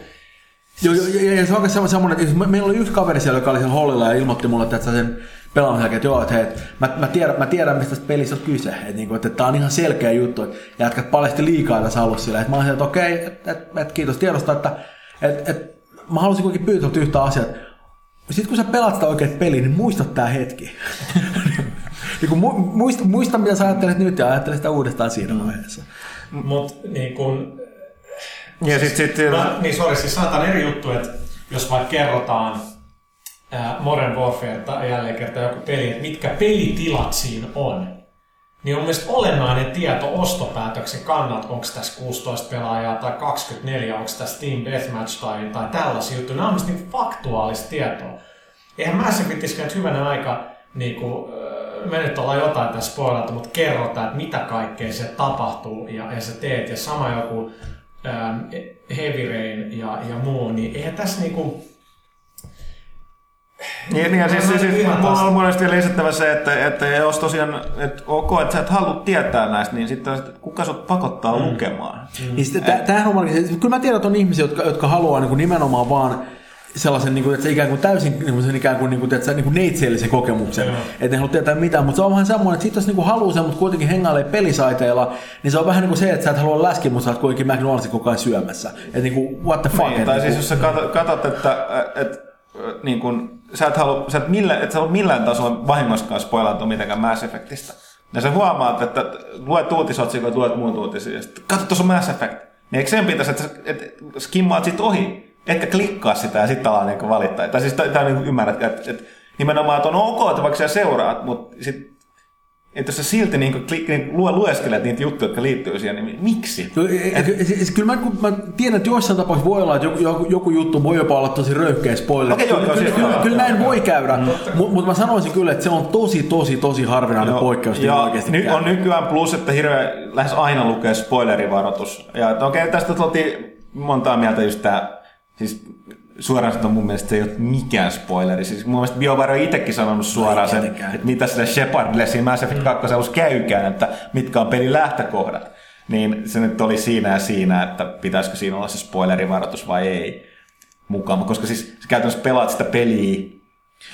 Joo, joo, ja, ja se on myös semmoinen, että meillä oli yksi kaveri siellä, joka oli siellä hollilla ja ilmoitti mulle, että sen pelaamisen jälkeen, että joo, että hei, että mä, mä, tiedän, mä tiedän, mistä tässä pelissä on kyse. Että, niin kuin, että tää on ihan selkeä juttu, että jätkät paljasti liikaa tässä alussa sillä. Että mä olisin, että okei, että, että, että kiitos tiedosta, että, että, että mä haluaisin kuitenkin pyytää yhtä asiaa. Sitten kun sä pelaat sitä oikeat peliä, niin muista tää hetki. [LAUGHS] niin kuin, mu- muista, muista, mitä sä ajattelet nyt ja ajattele sitä uudestaan siinä vaiheessa. Mut niin kun... ja sitten sit, Mä, niin sori, siis sanotaan eri juttu, että jos vaikka kerrotaan ää, Modern Warfare tai jälleen kertaa joku peli, että mitkä pelitilat siinä on, niin on mielestäni olennainen tieto ostopäätöksen kannalta, onko tässä 16 pelaajaa tai 24, onko tässä Team Deathmatch tai, tai tällaisia juttuja. Nämä on mielestäni niin faktuaalista tietoa. Eihän Mass Effectiskään nyt hyvänä aika niin kuin, me nyt ollaan jotain tässä spoilattu, mutta kerrotaan, että mitä kaikkea se tapahtuu ja, ja sä teet. Ja sama joku ähm, Heavy Rain ja, ja muu, niin eihän tässä niinku... Niin, niin ja siis, Mä- siis, siis mulla on monesti vielä lisättävä se, että, että jos tosiaan, että ok, että sä et halua tietää näistä, niin sitten että kuka sut pakottaa mm. lukemaan. Niin sitten tämähän on varmaan, kyllä mä tiedän, että on ihmisiä, jotka, jotka haluaa niin kuin nimenomaan vaan sellaisen, niin kuin, että se ikään kuin täysin niin kuin sen ikään kuin, niin kuin, että niin kuin neitseellisen kokemuksen, Joo. että ne halua tietää mitään, mutta se on vähän semmoinen, että sit jos niin kuin haluaa sen, mutta kuitenkin hengailee pelisaiteilla, niin se on vähän niin kuin se, että sä et halua läskiä, mutta sä oot kuitenkin McDonaldsin koko ajan syömässä. Että niin kuin, what the fuck. Niin, että tai niin siis kuin- jos sä katsot, katsot että, että niin kun, sä et halua, sä et millään, et sä halua millään tasolla vahingoskaan spoilantua mitenkään Mass Effectista. Ja sä huomaat, että luet uutisotsikoita, luet muut uutisia, ja sitten katso, tuossa on Mass Effect. Niin eikö sen pitäisi, että, että skimmaat sit ohi, etkä klikkaa sitä ja sitten alaa niin valittaa. Tai siis tämä niin ymmärrät, että, että nimenomaan, että on ok, että vaikka sä seuraat, mutta sit, että sä silti niin klik, niin lue, lueskelet niitä juttuja, jotka liittyy siihen, niin miksi? Kyllä, e- e- siis Kyllä mä, kun mä tiedän, että joissain tapauksissa voi olla, että joku, joku, joku juttu voi jopa olla tosi röyhkeä spoiler. Okei, joo, kyllä, joo, siis kyllä, joo, kyllä joo, näin joo. voi käydä, mutta mut mä sanoisin kyllä, että se on tosi, tosi, tosi harvinainen poikkeus. että ja oikeasti nyt on nykyään plus, että hirveän lähes aina lukee spoilerivaroitus. Ja että okei, tästä oltiin montaa mieltä just tää, siis suoraan sanottuna mun mielestä se ei ole mikään spoileri. Siis mun mielestä BioWare on itsekin sanonut suoraan sen, että mitä sille Shepardille siinä Mass Effect 2 alussa käykään, että mitkä on pelin lähtökohdat. Niin se nyt oli siinä ja siinä, että pitäisikö siinä olla se spoilerivaroitus vai ei mukaan. Koska siis sä käytännössä pelaat sitä peliä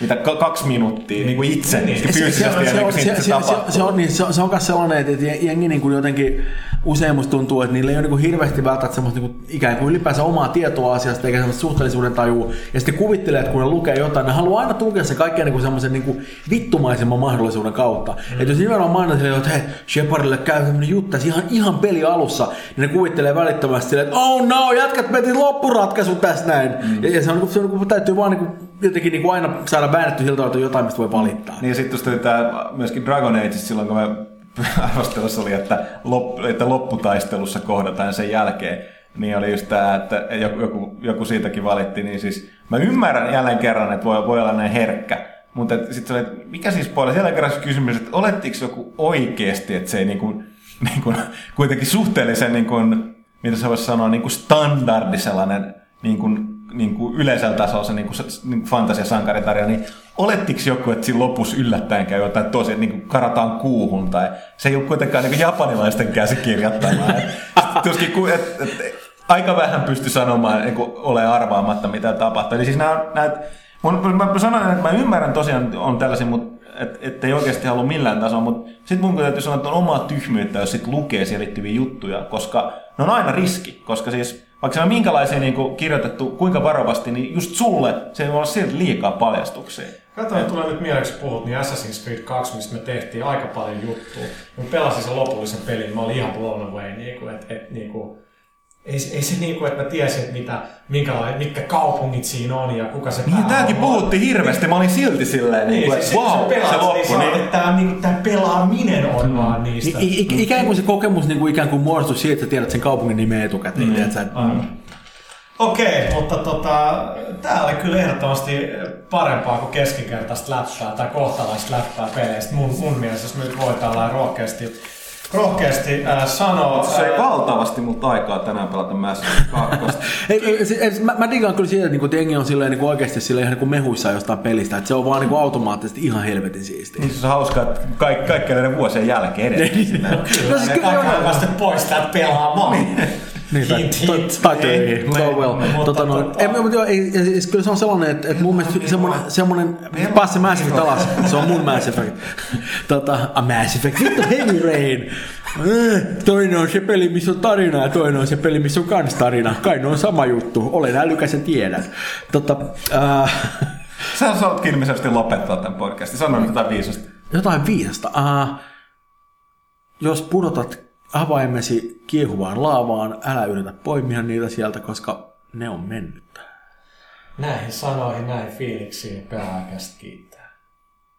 mitä k- kaksi minuuttia niin kuin itse niin, se, se, se, on, kuin se, siitä se, se, tapahtuu. se, on, niin, se, on- se on myös sellainen, että että jengi niin kuin jotenkin usein musta tuntuu, että niillä ei ole niin kuin hirveästi välttämättä semmoista niin kuin, ikään kuin ylipäänsä omaa tietoa asiasta eikä semmoista suhteellisuuden tajua. Ja sitten kuvittelee, että kun ne lukee jotain, ne haluaa aina tukea se kaikkein niin kuin semmoisen niin kuin vittumaisemman mahdollisuuden kautta. Mm. Että jos nimenomaan mainit silleen, että hei, Shepardille käy tämmöinen juttu ihan, ihan peli alussa, niin ne kuvittelee välittömästi silleen, että oh no, jätkät meti loppuratkaisun tässä näin. Mm. Ja, ja se on, niin kuin, se on niin kuin, täytyy vaan niin kuin, jotenkin niin kuin aina saada väännetty siltä, että jotain, mistä voi valittaa. Niin ja sitten tuli tämä myöskin Dragon Age silloin, kun me arvostelussa oli, että, lop, että lopputaistelussa kohdataan sen jälkeen. Niin oli just tämä, että joku, joku, siitäkin valitti, niin siis mä ymmärrän jälleen kerran, että voi, voi olla näin herkkä. Mutta sitten oli, että mikä siis puolella, jälleen kerran kysymys, että olettiko joku oikeasti, että se ei niin kuin, niin kuin, kuitenkin suhteellisen, niin kuin, mitä se voisi sanoa, niin kuin standardi sellainen niin kuin, niin kuin yleisellä tasolla se niin kuin, niin kuin fantasiasankaritarja, niin olettiko joku, että siinä lopussa yllättäen käy jotain tosi, että niin kuin karataan kuuhun, tai se ei ole kuitenkaan niin kuin japanilaisten käsikirjoittamaa. Et, tuskin, ku- et, et, aika vähän pysty sanomaan, niin kuin ole arvaamatta, mitä tapahtuu. Eli siis nämä, nämä mun, mä, sanon, että mä ymmärrän tosiaan on tällaisia, mutta et, ettei oikeasti halua millään tasolla, mutta sitten mun täytyy sanoa, että on omaa tyhmyyttä, jos sit lukee siihen liittyviä juttuja, koska ne on aina riski, koska siis vaikka se on minkälaisia niin kuin kirjoitettu, kuinka varovasti, niin just sulle se ei olla silti liikaa paljastuksia. Katsoin, tulee nyt mieleksi puhut, niin Assassin's Creed 2, mistä me tehtiin aika paljon juttua. Mä pelasin sen lopullisen pelin, mä olin ihan blown away. Niin kuin, et, et, niin kuin, ei, se- ei se niin kuin, että mä tiesin, että mitä, minkälainen, mitkä kaupungit siinä on ja kuka se Niin, tämäkin on. puhuttiin hirveästi, mä olin silti silleen, niin, Niin, kuin, että se, wow, se, se loppu. niin, Niin, että tää, niin, kuin, tää pelaaminen on vaan niistä. I, i, ikään kuin se kokemus niin kuin ikään kuin muodostui siitä, että tiedät sen kaupungin nimen etukäteen. Mm. Sä, Aivan. Okei, mutta tota, tää oli kyllä ehdottomasti parempaa kuin keskinkertaista läppää tai kohtalaista läppää peleistä. Mun, mun mielestä, jos me nyt voidaan tällä rohkeasti, rohkeasti äh, sanoa. se ei äh, valtavasti multa aikaa tänään pelata Mass Effect 2. [LAUGHS] ei, ei, mä, mä digaan kyllä siitä, että niinku, jengi on silleen, niinku, oikeasti silleen, ihan niin kuin mehuissaan jostain pelistä. Että se on vaan niinku, automaattisesti ihan helvetin siistiä. Niin se on hauskaa, että kaik, kaikkien näiden vuosien jälkeen [LAUGHS] edelleen. Silleen, No siis kyllä Kaikki joo. vasta pois täältä pelaamaan. Niin, [LAUGHS] tai, hint, tai, hint. tai töihin. Go well. mutta Tota, noin, tota- ei, mutta joo, ei, siis kyllä se on sellainen, että, että mun mielestä semmoinen, semmoinen pääsi se Mass Effect alas. Se on mun Mass Effect. [LAUGHS] Tota, a Mass Effect, vittu Heavy Rain. Äh, Toinen on se peli, missä on tarina ja toinen on se peli, missä on kans tarina. Kai ne on sama juttu. Olen älykäs ja tiedän. Tota, äh, [LAUGHS] Sä saatkin ilmeisesti lopettaa tämän podcastin. Sano nyt jotain viisasta. jotain viisasta. Uh, jos pudotat avaimesi kiehuvaan laavaan, älä yritä poimia niitä sieltä, koska ne on mennyt. Näihin sanoihin, näihin fiiliksiin kiittää.